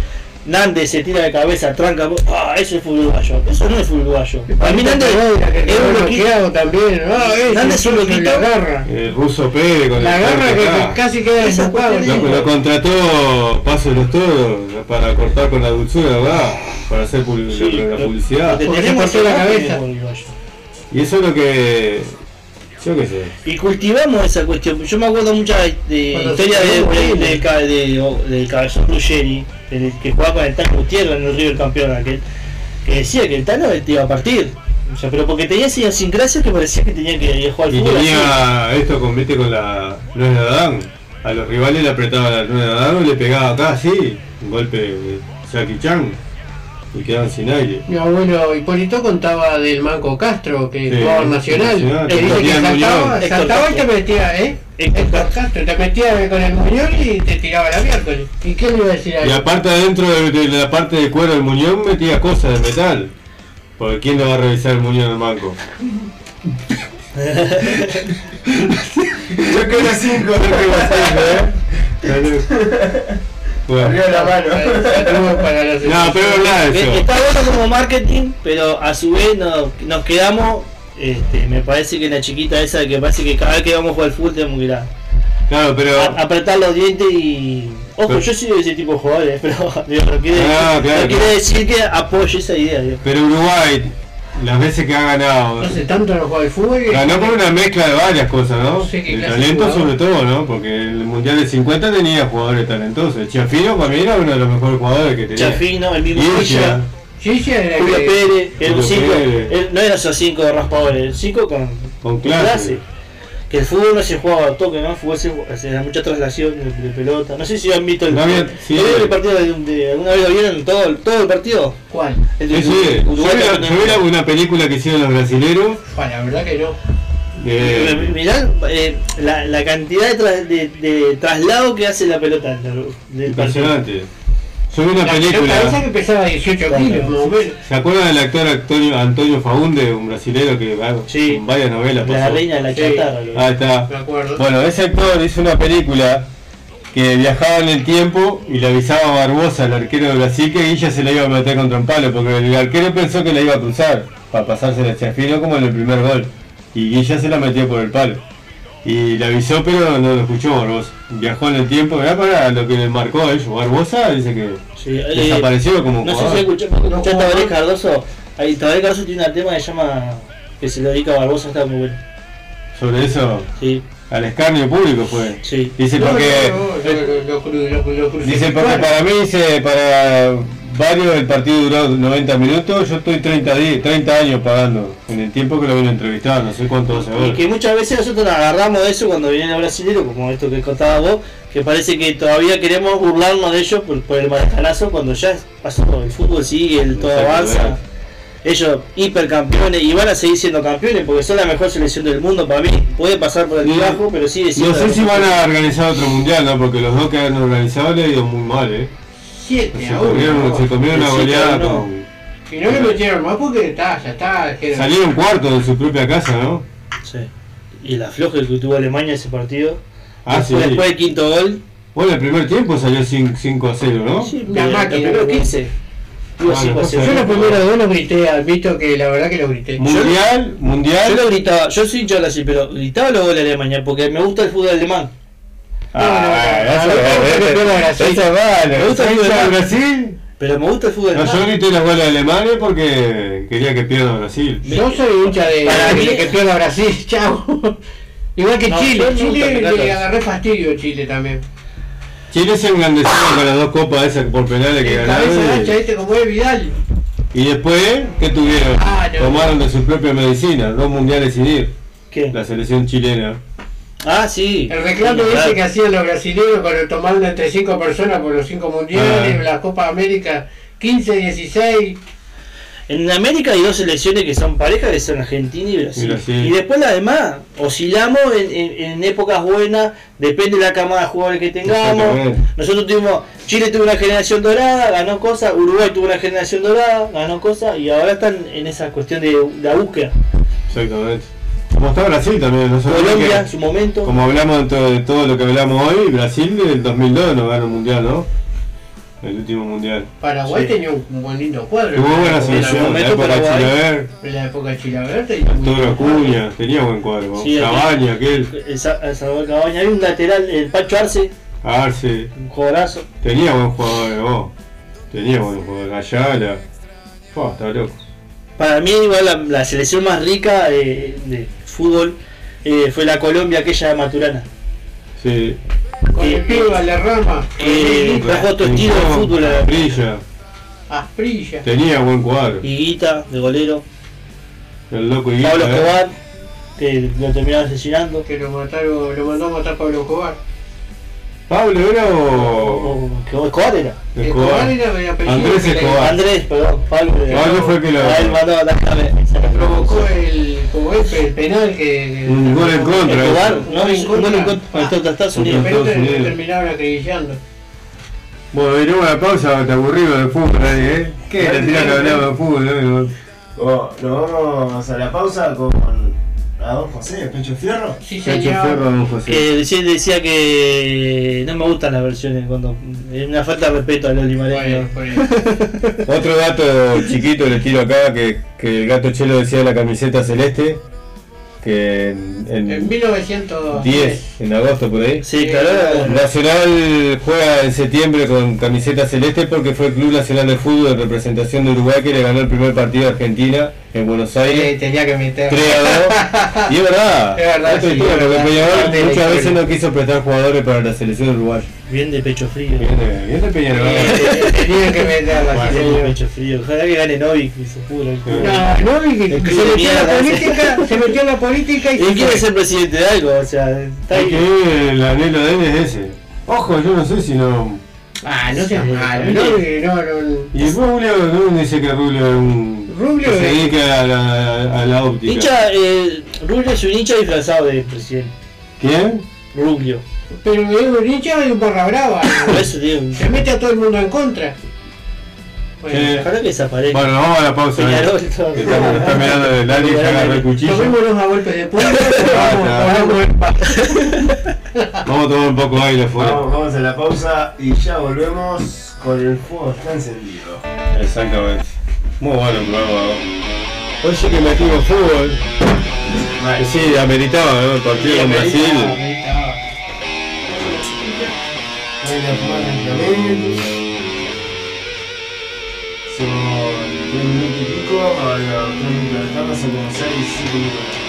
Speaker 5: Nández se tira de cabeza, tranca, ah, eso es fútbol uruguayo. Eso no es fútbol uruguayo. Para mí Nández
Speaker 1: que
Speaker 5: es un loquito.
Speaker 1: bloqueado también. Ah, ese
Speaker 5: Nández es un loquito.
Speaker 1: La garra.
Speaker 4: El ruso Pérez con
Speaker 1: La
Speaker 4: el
Speaker 1: garra que,
Speaker 4: acá.
Speaker 1: que casi queda desocupado.
Speaker 4: Lo, lo contrató Paso de los Toros para cortar con la dulzura, ¿verdad? Para hacer
Speaker 5: Sí,
Speaker 4: la, la
Speaker 5: lo-
Speaker 4: publicidad.
Speaker 5: lo que
Speaker 1: Porque
Speaker 5: tenemos
Speaker 1: la cabeza.
Speaker 4: Y eso es lo que. Yo qué sé.
Speaker 5: Y cultivamos esa cuestión. Yo me acuerdo muchas de historias
Speaker 1: se
Speaker 5: de, de- del de- del cabezón Ruggeri, el que jugaba con el Tano Gutiérrez en el River campeón aquel, que decía que el Tano te iba a partir. O sea, pero porque tenía esa idiosincrasia que parecía que tenía que jugar al
Speaker 4: Y
Speaker 5: fútbol así.
Speaker 4: tenía esto convite con la nuez de Adán. A los rivales le apretaba la nuez de Adán y le pegaba acá así, un golpe de Jackie Chan. Y quedaban sin aire.
Speaker 1: Mi abuelo Hipólito contaba del Manco Castro, que
Speaker 4: Sí,
Speaker 1: jugaba en Nacional.
Speaker 4: Nacional.
Speaker 1: Que dice que saltaba, saltaba y te metía, ¿eh? Héctor Castro, te metías con el muñón y te tiraba la miércoles. ¿Y qué le iba a decir a
Speaker 4: Y aparte adentro de, de la parte de cuero del muñón metía cosas de metal. Porque ¿quién le va a revisar el muñón al banco?
Speaker 3: Yo quedo 5.
Speaker 4: Bueno.
Speaker 3: Arriba de la mano.
Speaker 1: Los
Speaker 4: No, pero
Speaker 5: Eh,
Speaker 4: eso.
Speaker 5: Está bueno como marketing, pero a su vez no- nos quedamos. Este, me parece que la chiquita esa que parece que cada vez que vamos a jugar al fútbol tenemos que ir a,
Speaker 4: Claro, pero.
Speaker 5: a- apretar los dientes y. Ojo,
Speaker 4: Pero-
Speaker 5: yo soy de ese tipo de jugadores, pero digo, no, quiere,
Speaker 4: Ah, claro,
Speaker 5: no quiere
Speaker 4: claro.
Speaker 5: decir que apoye esa idea. digo.
Speaker 4: Pero Uruguay, las veces que ha ganado,
Speaker 1: No sé tanto no juega el fútbol. que-
Speaker 4: ganó por una mezcla de varias cosas, ¿no? El
Speaker 1: de
Speaker 4: talento
Speaker 1: jugador.
Speaker 4: sobre todo, ¿no? Porque el Mundial del 50 tenía jugadores talentosos. El Chiafino para mí era uno de los mejores jugadores que tenía.
Speaker 5: Chafino, el mismo Villa,
Speaker 1: Gigi era
Speaker 5: Julio
Speaker 1: que-
Speaker 5: Pérez, era un
Speaker 4: Julio
Speaker 5: 5,
Speaker 4: Pérez.
Speaker 5: no era esos 5 de raspadores, el 5 con,
Speaker 4: con
Speaker 5: clase.
Speaker 4: clase.
Speaker 5: Que el fútbol no se jugaba a toque, ¿no? El fútbol se, se da mucha traslación de, de pelota. No sé si han visto el,
Speaker 4: No había- sí.
Speaker 5: ¿lo vieron el partido de, de- alguna vez lo vieron todo, el- todo el partido.
Speaker 1: ¿Cuál?
Speaker 5: El de
Speaker 4: sí. Yo
Speaker 5: Uruguay
Speaker 4: yo la- una película que hicieron los brasileros.
Speaker 1: Bueno, la verdad que no.
Speaker 4: de-
Speaker 5: Mirá eh, la, la cantidad de, tra- de, de traslado que hace la pelota del, del partido.
Speaker 4: impresionante. Yo vi una
Speaker 1: La
Speaker 4: película.
Speaker 1: que pesaba 18 kilos, más o menos.
Speaker 4: ¿Se acuerdan del actor Antonio, Antonio Faunde, un brasilero que va
Speaker 5: Sí.
Speaker 4: en varias novelas?
Speaker 5: La
Speaker 4: pasó?
Speaker 5: reina de la
Speaker 1: Sí.
Speaker 5: chatarra. lo-
Speaker 4: Ahí está.
Speaker 1: Me acuerdo.
Speaker 4: Bueno, ese actor hizo una película que viajaba en el tiempo y le avisaba a Barbosa, el arquero de Brasil, que Guilla se la iba a meter contra un palo, porque el arquero pensó que la iba a cruzar para pasarse la Chafino como en el primer gol. Y Guilla se la metió por el palo. Y le avisó, pero no lo escuchó Barbosa. Viajó en el tiempo, ¿verdad? Para lo que le marcó a ellos. Barbosa dice que
Speaker 5: Sí, eh,
Speaker 4: desapareció como
Speaker 5: No sé si escuchaste
Speaker 1: No,
Speaker 5: a Tabaré
Speaker 1: no.
Speaker 5: Cardoso. Ahí Tabaré Cardoso tiene un tema que se llama. que se lo dedica a Barbosa, está muy bueno.
Speaker 4: Sobre eso,
Speaker 5: Sí,
Speaker 4: al escarnio público fue.
Speaker 5: sí.
Speaker 4: Dice
Speaker 1: No,
Speaker 4: porque...
Speaker 1: no, lo- lo- lo.
Speaker 4: Dice, porque para mí, dice, para varios el partido duró 90 minutos, yo estoy 30, di- 30 años pagando, en el tiempo que lo vino a entrevistar, no sé cuánto hace
Speaker 5: Y
Speaker 4: ahora.
Speaker 5: que muchas veces nosotros nos agarramos de eso cuando vienen a brasileños, como esto que contabas vos, que parece que todavía queremos burlarnos de ellos por, por el maracanazo cuando ya pasó todo. El fútbol sigue, el todo avanza. Ellos hipercampeones y van a seguir siendo campeones porque son la mejor selección del mundo para mí. Puede pasar por el
Speaker 4: Sí.
Speaker 5: bajo, pero sigue siendo.
Speaker 4: No sé si van a organizar otro mundial, ¿no? Porque los dos que han organizado le ha ido muy mal, ¿eh?
Speaker 1: 7
Speaker 4: Se
Speaker 1: a
Speaker 4: comieron,
Speaker 1: 1.
Speaker 4: se comieron una goleada con...
Speaker 1: Y no le metieron más porque está, ya está.
Speaker 4: Salieron cuarto de su propia casa, ¿no?
Speaker 5: Sí. Y el afloje que tuvo Alemania ese partido.
Speaker 4: Ah,
Speaker 5: después,
Speaker 4: sí.
Speaker 5: después del quinto gol.
Speaker 4: Bueno, el primer tiempo salió 5 a 0, ¿no?
Speaker 5: Sí,
Speaker 1: La máquina,
Speaker 5: el primero
Speaker 1: ¿no?
Speaker 5: 15. Iba
Speaker 4: Ah.
Speaker 1: Yo los primeros dos los grité, admito que la verdad que los grité.
Speaker 4: Mundial,
Speaker 5: Yo
Speaker 4: mundial.
Speaker 5: lo gritaba, yo soy hincha Brasil, pero gritaba los goles de Alemania porque me gusta el fútbol alemán.
Speaker 4: Ah, eso es- malo.
Speaker 5: Me gusta el
Speaker 4: ¿Hincha de
Speaker 5: fútbol.
Speaker 4: Brasil?
Speaker 5: Pero me gusta el fútbol
Speaker 4: No, yo grité los goles alemanes porque quería que pierda Brasil.
Speaker 1: Yo soy hincha de,
Speaker 5: Para
Speaker 1: de
Speaker 5: mí-
Speaker 1: que pierda Brasil, chao. Igual que
Speaker 5: No,
Speaker 1: Chile, Chile le agarré fastidio Chile también.
Speaker 4: Chile se engrandeció con las dos copas esas por penales que ganaron.
Speaker 1: gacha este como es Vidal.
Speaker 4: Y, y después, ¿qué tuvieron?
Speaker 1: Ah, no.
Speaker 4: Tomaron de su propia medicina, dos mundiales sin ir.
Speaker 5: ¿Qué?
Speaker 4: La selección chilena.
Speaker 5: Ah, sí.
Speaker 1: El reclamo
Speaker 5: Sí,
Speaker 1: ese que hacían los brasileños el tomando entre 5 personas por los 5 mundiales,
Speaker 4: Ah.
Speaker 1: la Copa América 15, 16.
Speaker 5: En América hay dos selecciones que son parejas, que son Argentina y Brasil.
Speaker 4: Y Brasil.
Speaker 5: Y después las demás, oscilamos en, en- en épocas buenas, depende de la camada de jugadores que tengamos. Nosotros tuvimos, Chile tuvo una generación dorada, ganó cosas, Uruguay tuvo una generación dorada, ganó cosas, y ahora están en esa cuestión de la búsqueda.
Speaker 4: Exactamente. Como está Brasil también, no
Speaker 5: Colombia,
Speaker 4: que-
Speaker 5: en su momento.
Speaker 4: Como hablamos de todo, de todo lo que hablamos hoy, Brasil del 2002 no ganó un mundial, ¿no? El último mundial.
Speaker 1: Paraguay
Speaker 5: Sí.
Speaker 1: tenía un, buen lindo cuadro.
Speaker 4: Tuvo buena
Speaker 1: En
Speaker 4: selección,
Speaker 1: la-
Speaker 4: en la
Speaker 5: momento
Speaker 4: época de. Chilaver,
Speaker 1: En la época de Chilaver tenía
Speaker 4: Arturo Acuña, tenía buen cuadro. Cabaña, aquel,
Speaker 5: El Sa- el Salvador Cabaña, había un lateral, el Pacho Arce,
Speaker 4: Arce,
Speaker 5: un jugadorazo.
Speaker 4: tenía buen jugador, vos. Tenía buen jugador, Ayala. Fua, está loco.
Speaker 5: Para mí, igual la, la selección más rica de, de fútbol eh, fue la Colombia, aquella de Maturana.
Speaker 4: Sí.
Speaker 1: Con el pibe Valderrama,
Speaker 5: Eh, trajo otro estilo de fútbol a la
Speaker 4: Brilla,
Speaker 1: Asprilla.
Speaker 4: tenía buen cuadro.
Speaker 5: Higuita, de golero.
Speaker 4: El loco y
Speaker 5: Pablo Escobar, que lo terminaron asesinando.
Speaker 1: Que lo mataron, lo mandó a matar Pablo Escobar.
Speaker 4: ¿Pablo era o.?
Speaker 5: Escobar era.
Speaker 1: Escobar era el apellido
Speaker 4: Andrés Escobar.
Speaker 5: Andrés, perdón, Pablo.
Speaker 4: Pablo fue el que lo-
Speaker 5: A él mandó la
Speaker 1: provocó el, como es, el penal que...
Speaker 4: Un gol en contra.
Speaker 5: Escobar, no, gol en contra contra Estados Unidos.
Speaker 1: pero
Speaker 4: Estados Unidos.
Speaker 1: terminaron acribillando.
Speaker 4: Bueno, iremos a la pausa, te aburrimos de fútbol, ¿eh? ¿Qué? La tira que hablamos de fútbol, amigo.
Speaker 10: Oh, nos vamos a la pausa con a don José, Pecho Fierro.
Speaker 1: Sí, señor.
Speaker 4: Ferro, don José.
Speaker 5: Que decía, decía que no me gustan las versiones cuando es una falta de respeto a.
Speaker 1: Bueno, pues,
Speaker 4: Otro dato chiquito le tiro acá, que, que el gato Chelo decía la camiseta celeste, que en, en
Speaker 1: en 1910.
Speaker 4: 10, en agosto por ahí.
Speaker 5: Sí, claro.
Speaker 4: Nacional juega en septiembre con camiseta celeste porque fue el Club Nacional de Fútbol de representación de Uruguay que le ganó el primer partido a Argentina en Buenos Aires.
Speaker 1: tenía que meter.
Speaker 4: 3 a 2. Y es verdad.
Speaker 1: Es verdad, sí, es verdad.
Speaker 4: Peñarol muchas veces
Speaker 1: historia.
Speaker 4: no quiso prestar jugadores para la selección uruguaya.
Speaker 5: Bien de pecho frío.
Speaker 4: Bien de, bien de Peñarol.
Speaker 1: Tenía que meterla.
Speaker 5: Bien de pecho frío. Ojalá que gane Novik y se pudra el culo.
Speaker 1: No, se metió en la política, se metió en la política y
Speaker 5: Él
Speaker 1: se
Speaker 5: quiere ser presidente de algo, o sea, está
Speaker 4: Hay
Speaker 5: ahí.
Speaker 4: que el anhelo de él es ese. Ojo, yo no sé si no.
Speaker 1: Ah, no seas
Speaker 5: Sí,
Speaker 1: malo, no, no, no.
Speaker 4: Y Rubio, ¿dónde dice que Rubio es un.
Speaker 1: Rubio
Speaker 4: que se a la, a la óptica?
Speaker 5: Hincha, eh, Rubio es un hincha disfrazado de presidente.
Speaker 4: ¿Quién?
Speaker 5: Rubio.
Speaker 1: Pero es un hincha y un barra brava.
Speaker 5: Eso digo.
Speaker 1: Se mete a todo el mundo en contra. Bueno,
Speaker 4: Sí.
Speaker 5: Ojalá que desaparezca.
Speaker 4: Bueno, vamos a la pausa.
Speaker 5: Peñarol,
Speaker 4: eh. Está, está mirando el Dani que agarró el cuchillo.
Speaker 1: tomémonos a golpes de paz.
Speaker 4: Vamos a tomar un poco de aire afuera.
Speaker 10: Vamos, vamos a la pausa y ya volvemos con el fuego está encendido.
Speaker 4: Exactamente. Muy bueno el programa. Hoy sí que metimos fútbol. Que Sí, ameritaba, ¿no? El partido con Brasil.
Speaker 10: Voy a fumar lentamente. Son 10 minutos y pico, a la 3 minutos de tarde, son como 6, 7 minutos.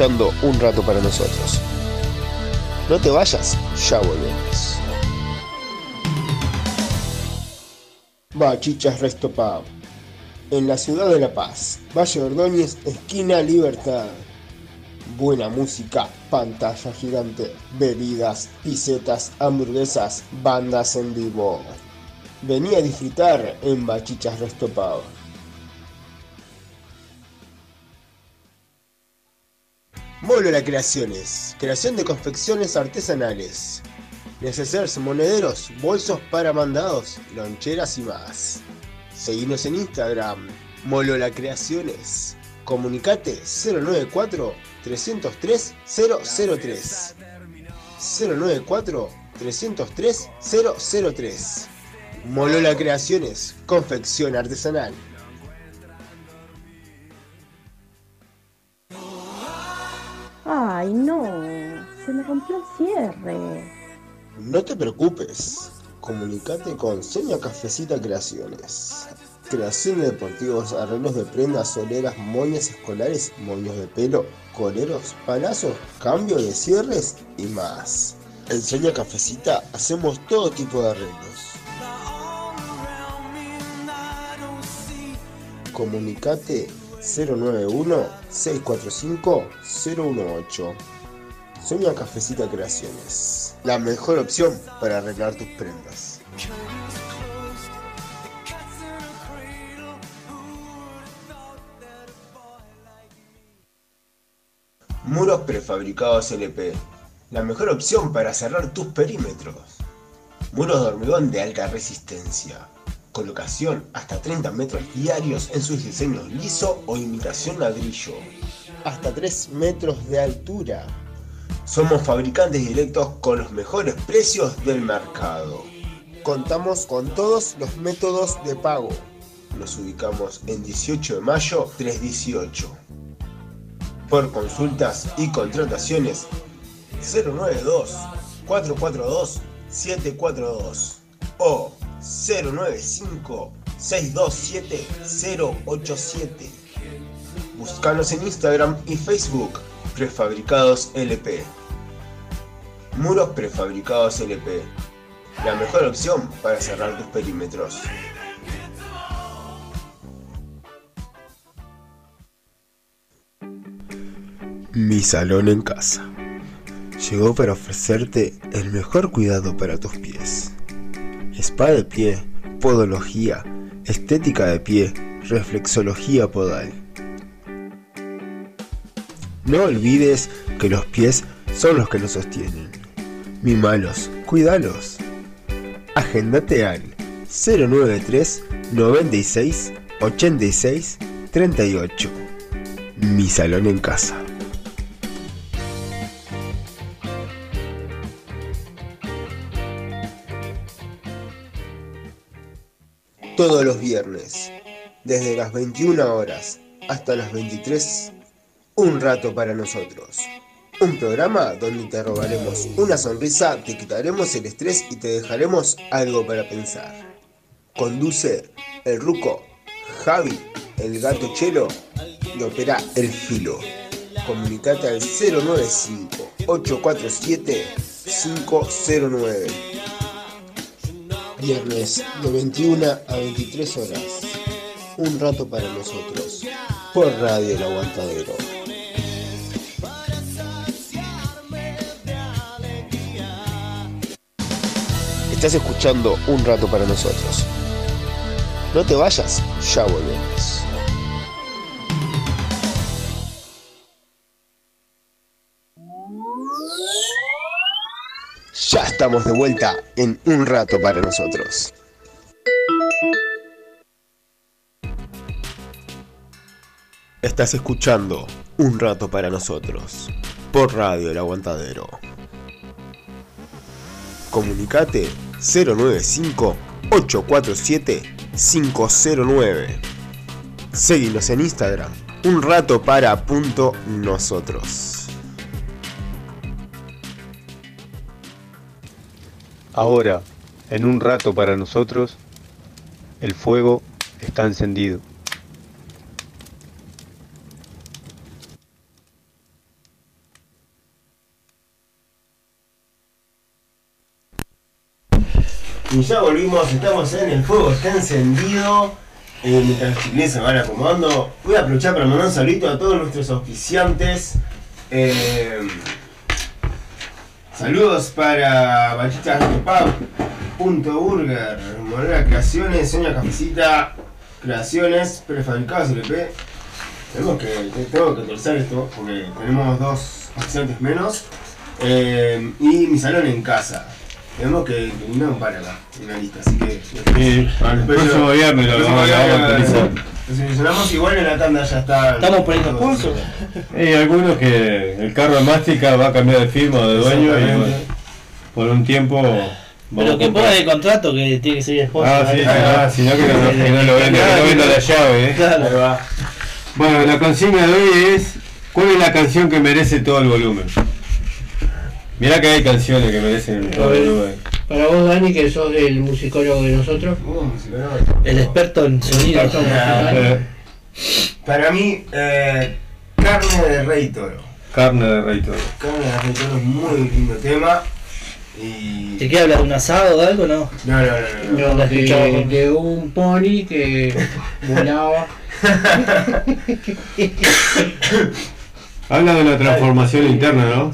Speaker 6: Un Rato para nosotros. No te vayas, ya volvemos. Bachichas Resto Pub. En la ciudad de La Paz, Valle Ordóñez, esquina Libertad. Buena música, pantalla gigante, bebidas, pisetas, hamburguesas, bandas en vivo. Vení a disfrutar en Bachichas Resto Molola Creaciones, creación de confecciones artesanales. Necesarios monederos, bolsos para mandados, loncheras y más. Seguinos en Instagram, Molola Creaciones. Comunicate 094 303 003. 094 303 003. Molola Creaciones, confección artesanal.
Speaker 7: Ay, no, se me rompió el cierre.
Speaker 6: No te preocupes, comunicate con Seña Cafecita Creaciones. Creación de deportivos, arreglos de prendas, soleras, moñas escolares, moños de pelo, coleros, palazos, cambio de cierres y más. En Seña Cafecita hacemos todo tipo de arreglos. Comunicate 091-645-018. Soña Cafecita Creaciones. La mejor opción para arreglar tus prendas. Muros prefabricados LP. La mejor opción para cerrar tus perímetros. Muros de hormigón de alta resistencia. Colocación hasta 30 metros diarios en sus diseños liso o imitación ladrillo. Hasta 3 metros de altura. Somos fabricantes directos con los mejores precios del mercado. Contamos con todos los métodos de pago. Nos ubicamos en 18 de mayo 318. Por consultas y contrataciones 092 442 742 o 095 627 087. Búscanos en Instagram y Facebook Prefabricados LP. Muros prefabricados LP. La mejor opción para cerrar tus perímetros. Mi salón en casa. Llegó para ofrecerte el mejor cuidado para tus pies. Spa de pie, podología, estética de pie, reflexología podal. No olvides que los pies son los que nos sostienen. Mimalos, cuidalos. Agendate al 093 96 86 38. Mi salón en casa. Todos los viernes, desde las 21 horas hasta las 23, un rato para nosotros. Un programa donde te robaremos una sonrisa, te quitaremos el estrés y te dejaremos algo para pensar. Conduce el ruco, Javi, el gato chelo y opera el filo. Comunicate al 095-847-509. Viernes de 21 a 23 horas. Un rato para nosotros. Por Radio El Aguantadero. Estás escuchando Un rato para nosotros. No te vayas, ya volvemos. Estamos de vuelta en Un rato para nosotros. Estás escuchando Un rato para nosotros por Radio El Aguantadero. Comunicate 095 847 509. Seguinos en Instagram. Un rato para punto nosotros.
Speaker 4: Ahora, en un rato para nosotros, el fuego está encendido.
Speaker 6: Y ya volvimos, estamos en el fuego, está encendido. Eh, mientras los se van acomodando, voy a aprovechar para mandar un saludito a todos nuestros auspiciantes. Eh, saludos para Bachitas de Pub, Punto Burger, Monera Creaciones, Soña Cafecita, Creaciones, Prefabricados LP. Tenemos que, te- tengo que actualizar esto porque tenemos dos auspiciantes menos. Eh, y mi salón en casa. Tenemos que terminar un par acá, una lista, así que.
Speaker 4: Próximo viernes lo
Speaker 6: el próximo
Speaker 4: vamos a
Speaker 6: viernes
Speaker 4: actualizar.
Speaker 6: Lo solucionamos igual en la tanda ya está.
Speaker 5: Estamos poniendo
Speaker 6: todo.
Speaker 5: sponsor.
Speaker 4: Hay algunos que el carro de Mástica va a cambiar de firma o de dueño y bueno, por un tiempo
Speaker 5: Pero que ponga el contrato que tiene que seguir sponsor.
Speaker 4: Ah, sí, ah, si no que no, que no lo venda, que no venda la llave, eh.
Speaker 5: Claro.
Speaker 6: Va.
Speaker 4: Bueno, la consigna de hoy es ¿Cuál es la canción que merece todo el volumen? Mirá que hay canciones que merecen todo el volumen.
Speaker 1: Para vos, Dani, que sos el musicólogo de nosotros.
Speaker 6: Uh.
Speaker 5: El experto en sonido.
Speaker 1: Experto musical.
Speaker 4: Eh,
Speaker 6: Para mí, eh, Carne de Rey Toro.
Speaker 4: carne de rey todo.
Speaker 6: Carne de Rey Toro es muy lindo tema. Y.
Speaker 5: ¿Te quiere hablar de un asado o de algo? No.
Speaker 6: No, no, no, no. no.
Speaker 5: No, la escuchaba.
Speaker 1: De, de un pony que volaba.
Speaker 4: Habla de la transformación interna, ¿no?